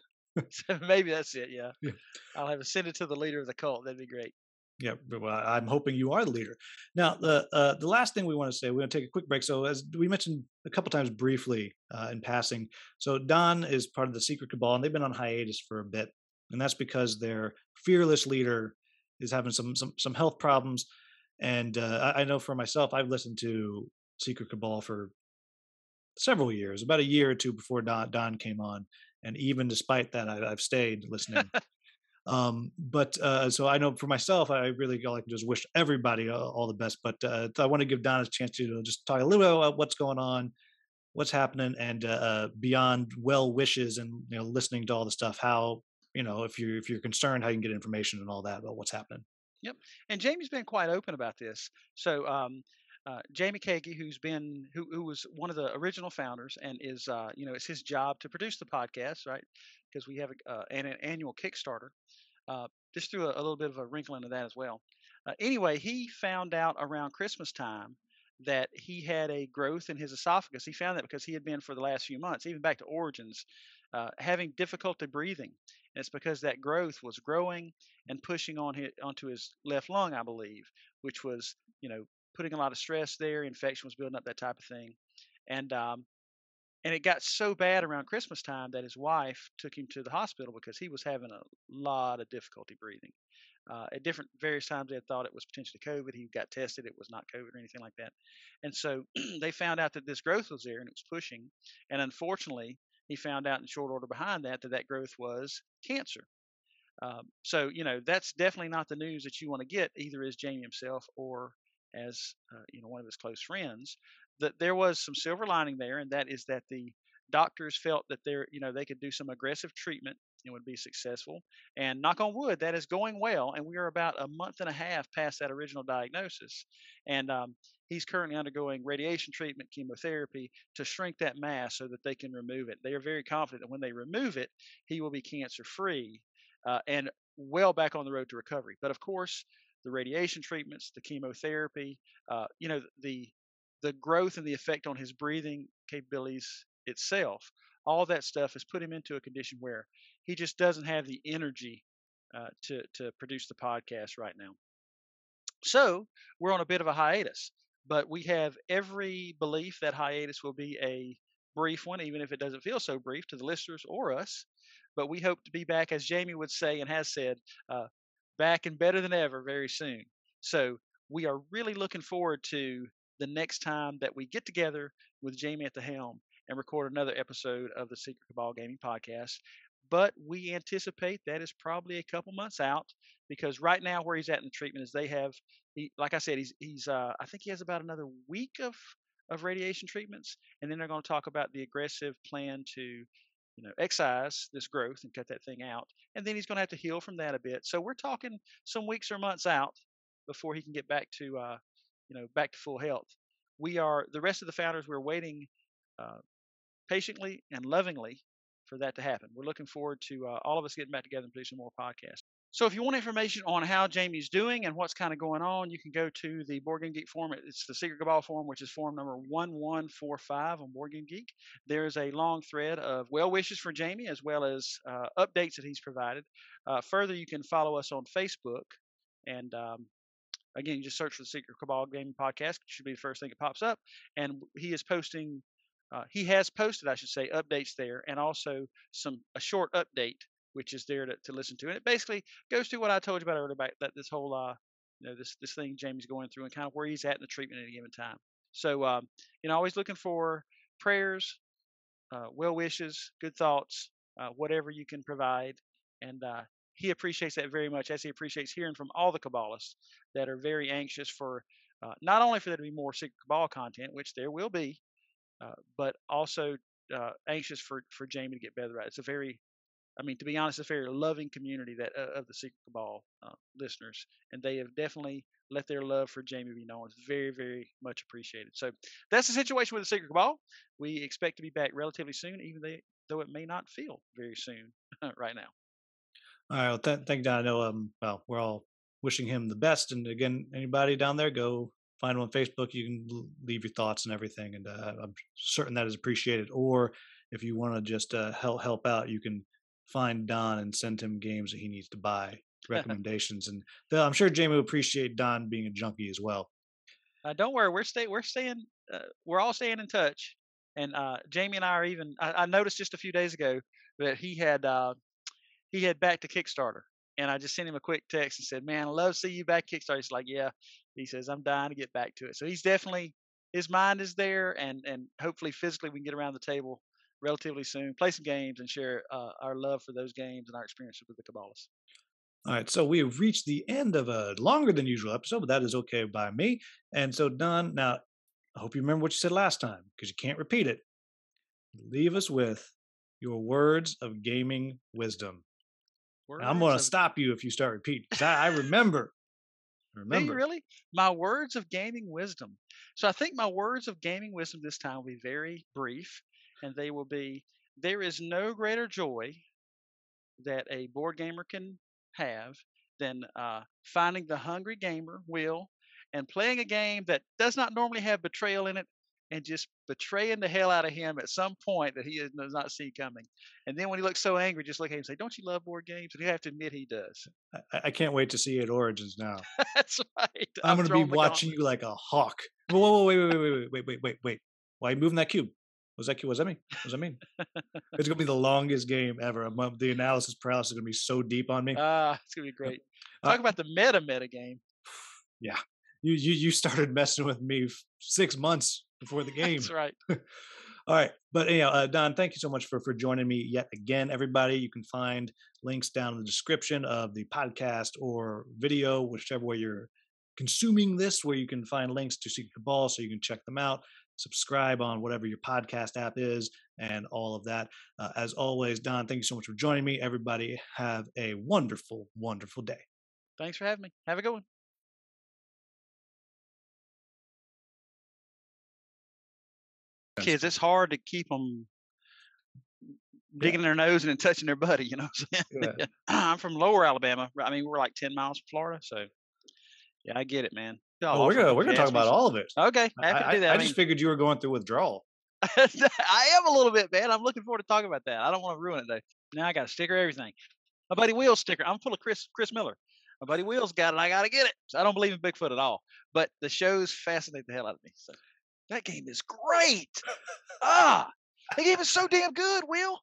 [SPEAKER 2] Maybe that's it. Yeah.
[SPEAKER 1] Yeah.
[SPEAKER 2] I'll have to send it to the leader of the cult. That'd be great.
[SPEAKER 1] Yeah, but, well, I'm hoping you are the leader. Now, the uh, the last thing we want to say, we're going to take a quick break. So, as we mentioned a couple times briefly uh, in passing, so Don is part of the Secret Cabal, and they've been on hiatus for a bit, and that's because their fearless leader is having some some some health problems. And uh, I, I know for myself, I've listened to Secret Cabal for several years, about a year or two before Don Don came on, and even despite that, I, I've stayed listening. [LAUGHS] Um, but uh, so I know for myself, I really like to just wish everybody all, the best. But uh, I want to give Don a chance to just talk a little bit about what's going on, what's happening, and uh, uh, beyond well wishes and you know listening to all the stuff. How you know if you're if you're concerned, how you can get information and all that about what's happening.
[SPEAKER 2] Yep. And Jamie's been quite open about this. So um, uh, Jamie Keagy, who's been who, who was one of the original founders, and is uh, you know it's his job to produce the podcast, right? Because we have a, uh, an, an annual Kickstarter. Uh, just threw a, a little bit of a wrinkle into that as well. Uh, anyway, he found out around Christmas time that he had a growth in his esophagus. He found that because he had been for the last few months, even back to Origins, uh, having difficulty breathing. And it's because that growth was growing and pushing on his, onto his left lung, I believe, which was, you know, putting a lot of stress there. Infection was building up, that type of thing. And um, and it got so bad around Christmas time that his wife took him to the hospital because he was having a lot of difficulty breathing. Uh, at different various times, they had thought it was potentially COVID. He got tested; it was not COVID or anything like that. And so [CLEARS THROAT] they found out that this growth was there and it was pushing. And unfortunately, he found out in short order behind that that that growth was cancer. Um, so you know that's definitely not the news that you want to get, either as Jamie himself or as uh, you know one of his close friends. That there was some silver lining there, and that is that the doctors felt that there you know they could do some aggressive treatment and would be successful. And knock on wood, that is going well, and we are about a month and a half past that original diagnosis. And um, he's currently undergoing radiation treatment, chemotherapy to shrink that mass so that they can remove it. They are very confident that when they remove it, he will be cancer free uh, and well back on the road to recovery. But of course, the radiation treatments, the chemotherapy, uh, you know, the the growth and the effect on his breathing capabilities itself, all that stuff has put him into a condition where he just doesn't have the energy uh, to to produce the podcast right now. So we're on a bit of a hiatus, but we have every belief that hiatus will be a brief one, even if it doesn't feel so brief to the listeners or us. But we hope to be back, as Jamie would say and has said, uh, back and better than ever very soon. So we are really looking forward to the next time that we get together with Jamie at the helm and record another episode of the Secret Cabal Gaming Podcast. But we anticipate that is probably a couple months out because right now where he's at in treatment is they have, he, like I said, he's he's uh, I think he has about another week of of radiation treatments, and then they're going to talk about the aggressive plan to you know, excise this growth and cut that thing out. And then he's going to have to heal from that a bit. So we're talking some weeks or months out before he can get back to, uh, you know, back to full health. We are the rest of the founders. We're waiting uh, patiently and lovingly for that to happen. We're looking forward to uh, all of us getting back together and producing more podcasts. So if you want information on how Jamie's doing and what's kind of going on, you can go to the Board Game Geek forum. It's the Secret Cabal forum, which is forum number 1145 on Board Game Geek. There's a long thread of well wishes for Jamie as well as uh, updates that he's provided. Uh, further, you can follow us on Facebook. And um, again, you just search for the Secret Cabal Gaming Podcast. It should be the first thing that pops up. And he is posting, uh, he has posted, I should say, updates there and also some a short update which is there to, to listen to. And it basically goes to what I told you about earlier about that this whole uh you know this this thing Jamie's going through and kind of where he's at in the treatment at a given time. So um, you know, always looking for prayers, uh, well wishes, good thoughts, uh, whatever you can provide, and uh, he appreciates that very much, as he appreciates hearing from all the Cabalists that are very anxious for uh, not only for there to be more secret Cabal content, which there will be, uh, but also uh, anxious for for Jamie to get better. Right, it's a very I mean, to be honest, it's a very loving community that uh, of the Secret Cabal uh, listeners, and they have definitely let their love for Jamie be known. It's very, very much appreciated. So that's the situation with the Secret Cabal. We expect to be back relatively soon, even though it may not feel very soon [LAUGHS] right now.
[SPEAKER 1] All right. Well, th- thank you, Don. I know. Um, well, we're all wishing him the best. And again, anybody down there, go find him on Facebook. You can leave your thoughts and everything, and uh, I'm certain that is appreciated. Or if you want to just uh, help help out, you can find Don and send him games that he needs to buy, [LAUGHS] recommendations, and I'm sure Jamie will appreciate Don being a junkie as well.
[SPEAKER 2] Uh, don't worry, we're stay we're staying uh, we're all staying in touch, and uh, Jamie and I are even. I, I, noticed just a few days ago that he had uh, he had back to Kickstarter, and I just sent him a quick text and said, "Man, I love to see you back Kickstarter." He's like, "Yeah," he says, "I'm dying to get back to it." So he's definitely his mind is there, and and hopefully physically we can get around the table relatively soon, play some games, and share uh, our love for those games and our experiences with the Cabalists.
[SPEAKER 1] All right, so we have reached the end of a longer than usual episode, but that is okay by me. And so, Don, now I hope you remember what you said last time because you can't repeat it. Leave us with your words of gaming wisdom. I'm going to of... stop you if you start repeating because I, I [LAUGHS] remember. Remember.
[SPEAKER 2] Me, really? My words of gaming wisdom. So I think my words of gaming wisdom this time will be very brief and they will be there is no greater joy that a board gamer can have than uh, finding the hungry gamer will and playing a game that does not normally have betrayal in it and just betraying the hell out of him at some point that he does not see coming. And then when he looks so angry, just look at him and say, Don't you love board games? And you have to admit he does.
[SPEAKER 1] I, I can't wait to see it at Origins now. [LAUGHS]
[SPEAKER 2] That's right.
[SPEAKER 1] I'm, I'm going to be watching you like a hawk. Whoa, whoa, whoa, wait, wait, wait, wait, wait, wait, wait, wait. Why are you moving that cube? Was that was that me? Was that me? [LAUGHS] it's gonna be the longest game ever. The analysis paralysis is gonna be so deep on me.
[SPEAKER 2] Ah, it's gonna be great.
[SPEAKER 1] Uh,
[SPEAKER 2] Talk about the meta meta game. [SIGHS]
[SPEAKER 1] yeah, you you you started messing with me six months before the [LAUGHS] game.
[SPEAKER 2] That's right. [LAUGHS]
[SPEAKER 1] All right, but anyhow, uh, Don, thank you so much for for joining me yet again. Everybody, you can find links down in the description of the podcast or video, whichever way you're consuming this, where you can find links to Secret Cabal, so you can check them out. Subscribe on whatever your podcast app is, and all of that. Uh, as always, Don, thank you so much for joining me. Everybody, have a wonderful, wonderful day.
[SPEAKER 2] Thanks for having me. Have a good one. Kids, it's hard to keep them digging their nose and then touching their buddy. You know what I'm saying?
[SPEAKER 1] Yeah. [LAUGHS]
[SPEAKER 2] I'm from Lower Alabama. I mean, we're like ten miles from Florida, so yeah, I get it, man.
[SPEAKER 1] Oh, we're gonna we're gonna talk about all of it.
[SPEAKER 2] Okay,
[SPEAKER 1] I, I-. I
[SPEAKER 2] I
[SPEAKER 1] just
[SPEAKER 2] mean-
[SPEAKER 1] figured you were going through withdrawal. [LAUGHS]
[SPEAKER 2] I am a little bit, man. I'm looking forward to talking about that. I don't want to ruin it though. Now I got a sticker, everything. My buddy Will's sticker. I'm full of Chris Chris Miller. My buddy Will's got it. I gotta get it. So I don't believe in Bigfoot at all. But the shows fascinate the hell out of me. So that game is great. ah, the game is so damn good, Will.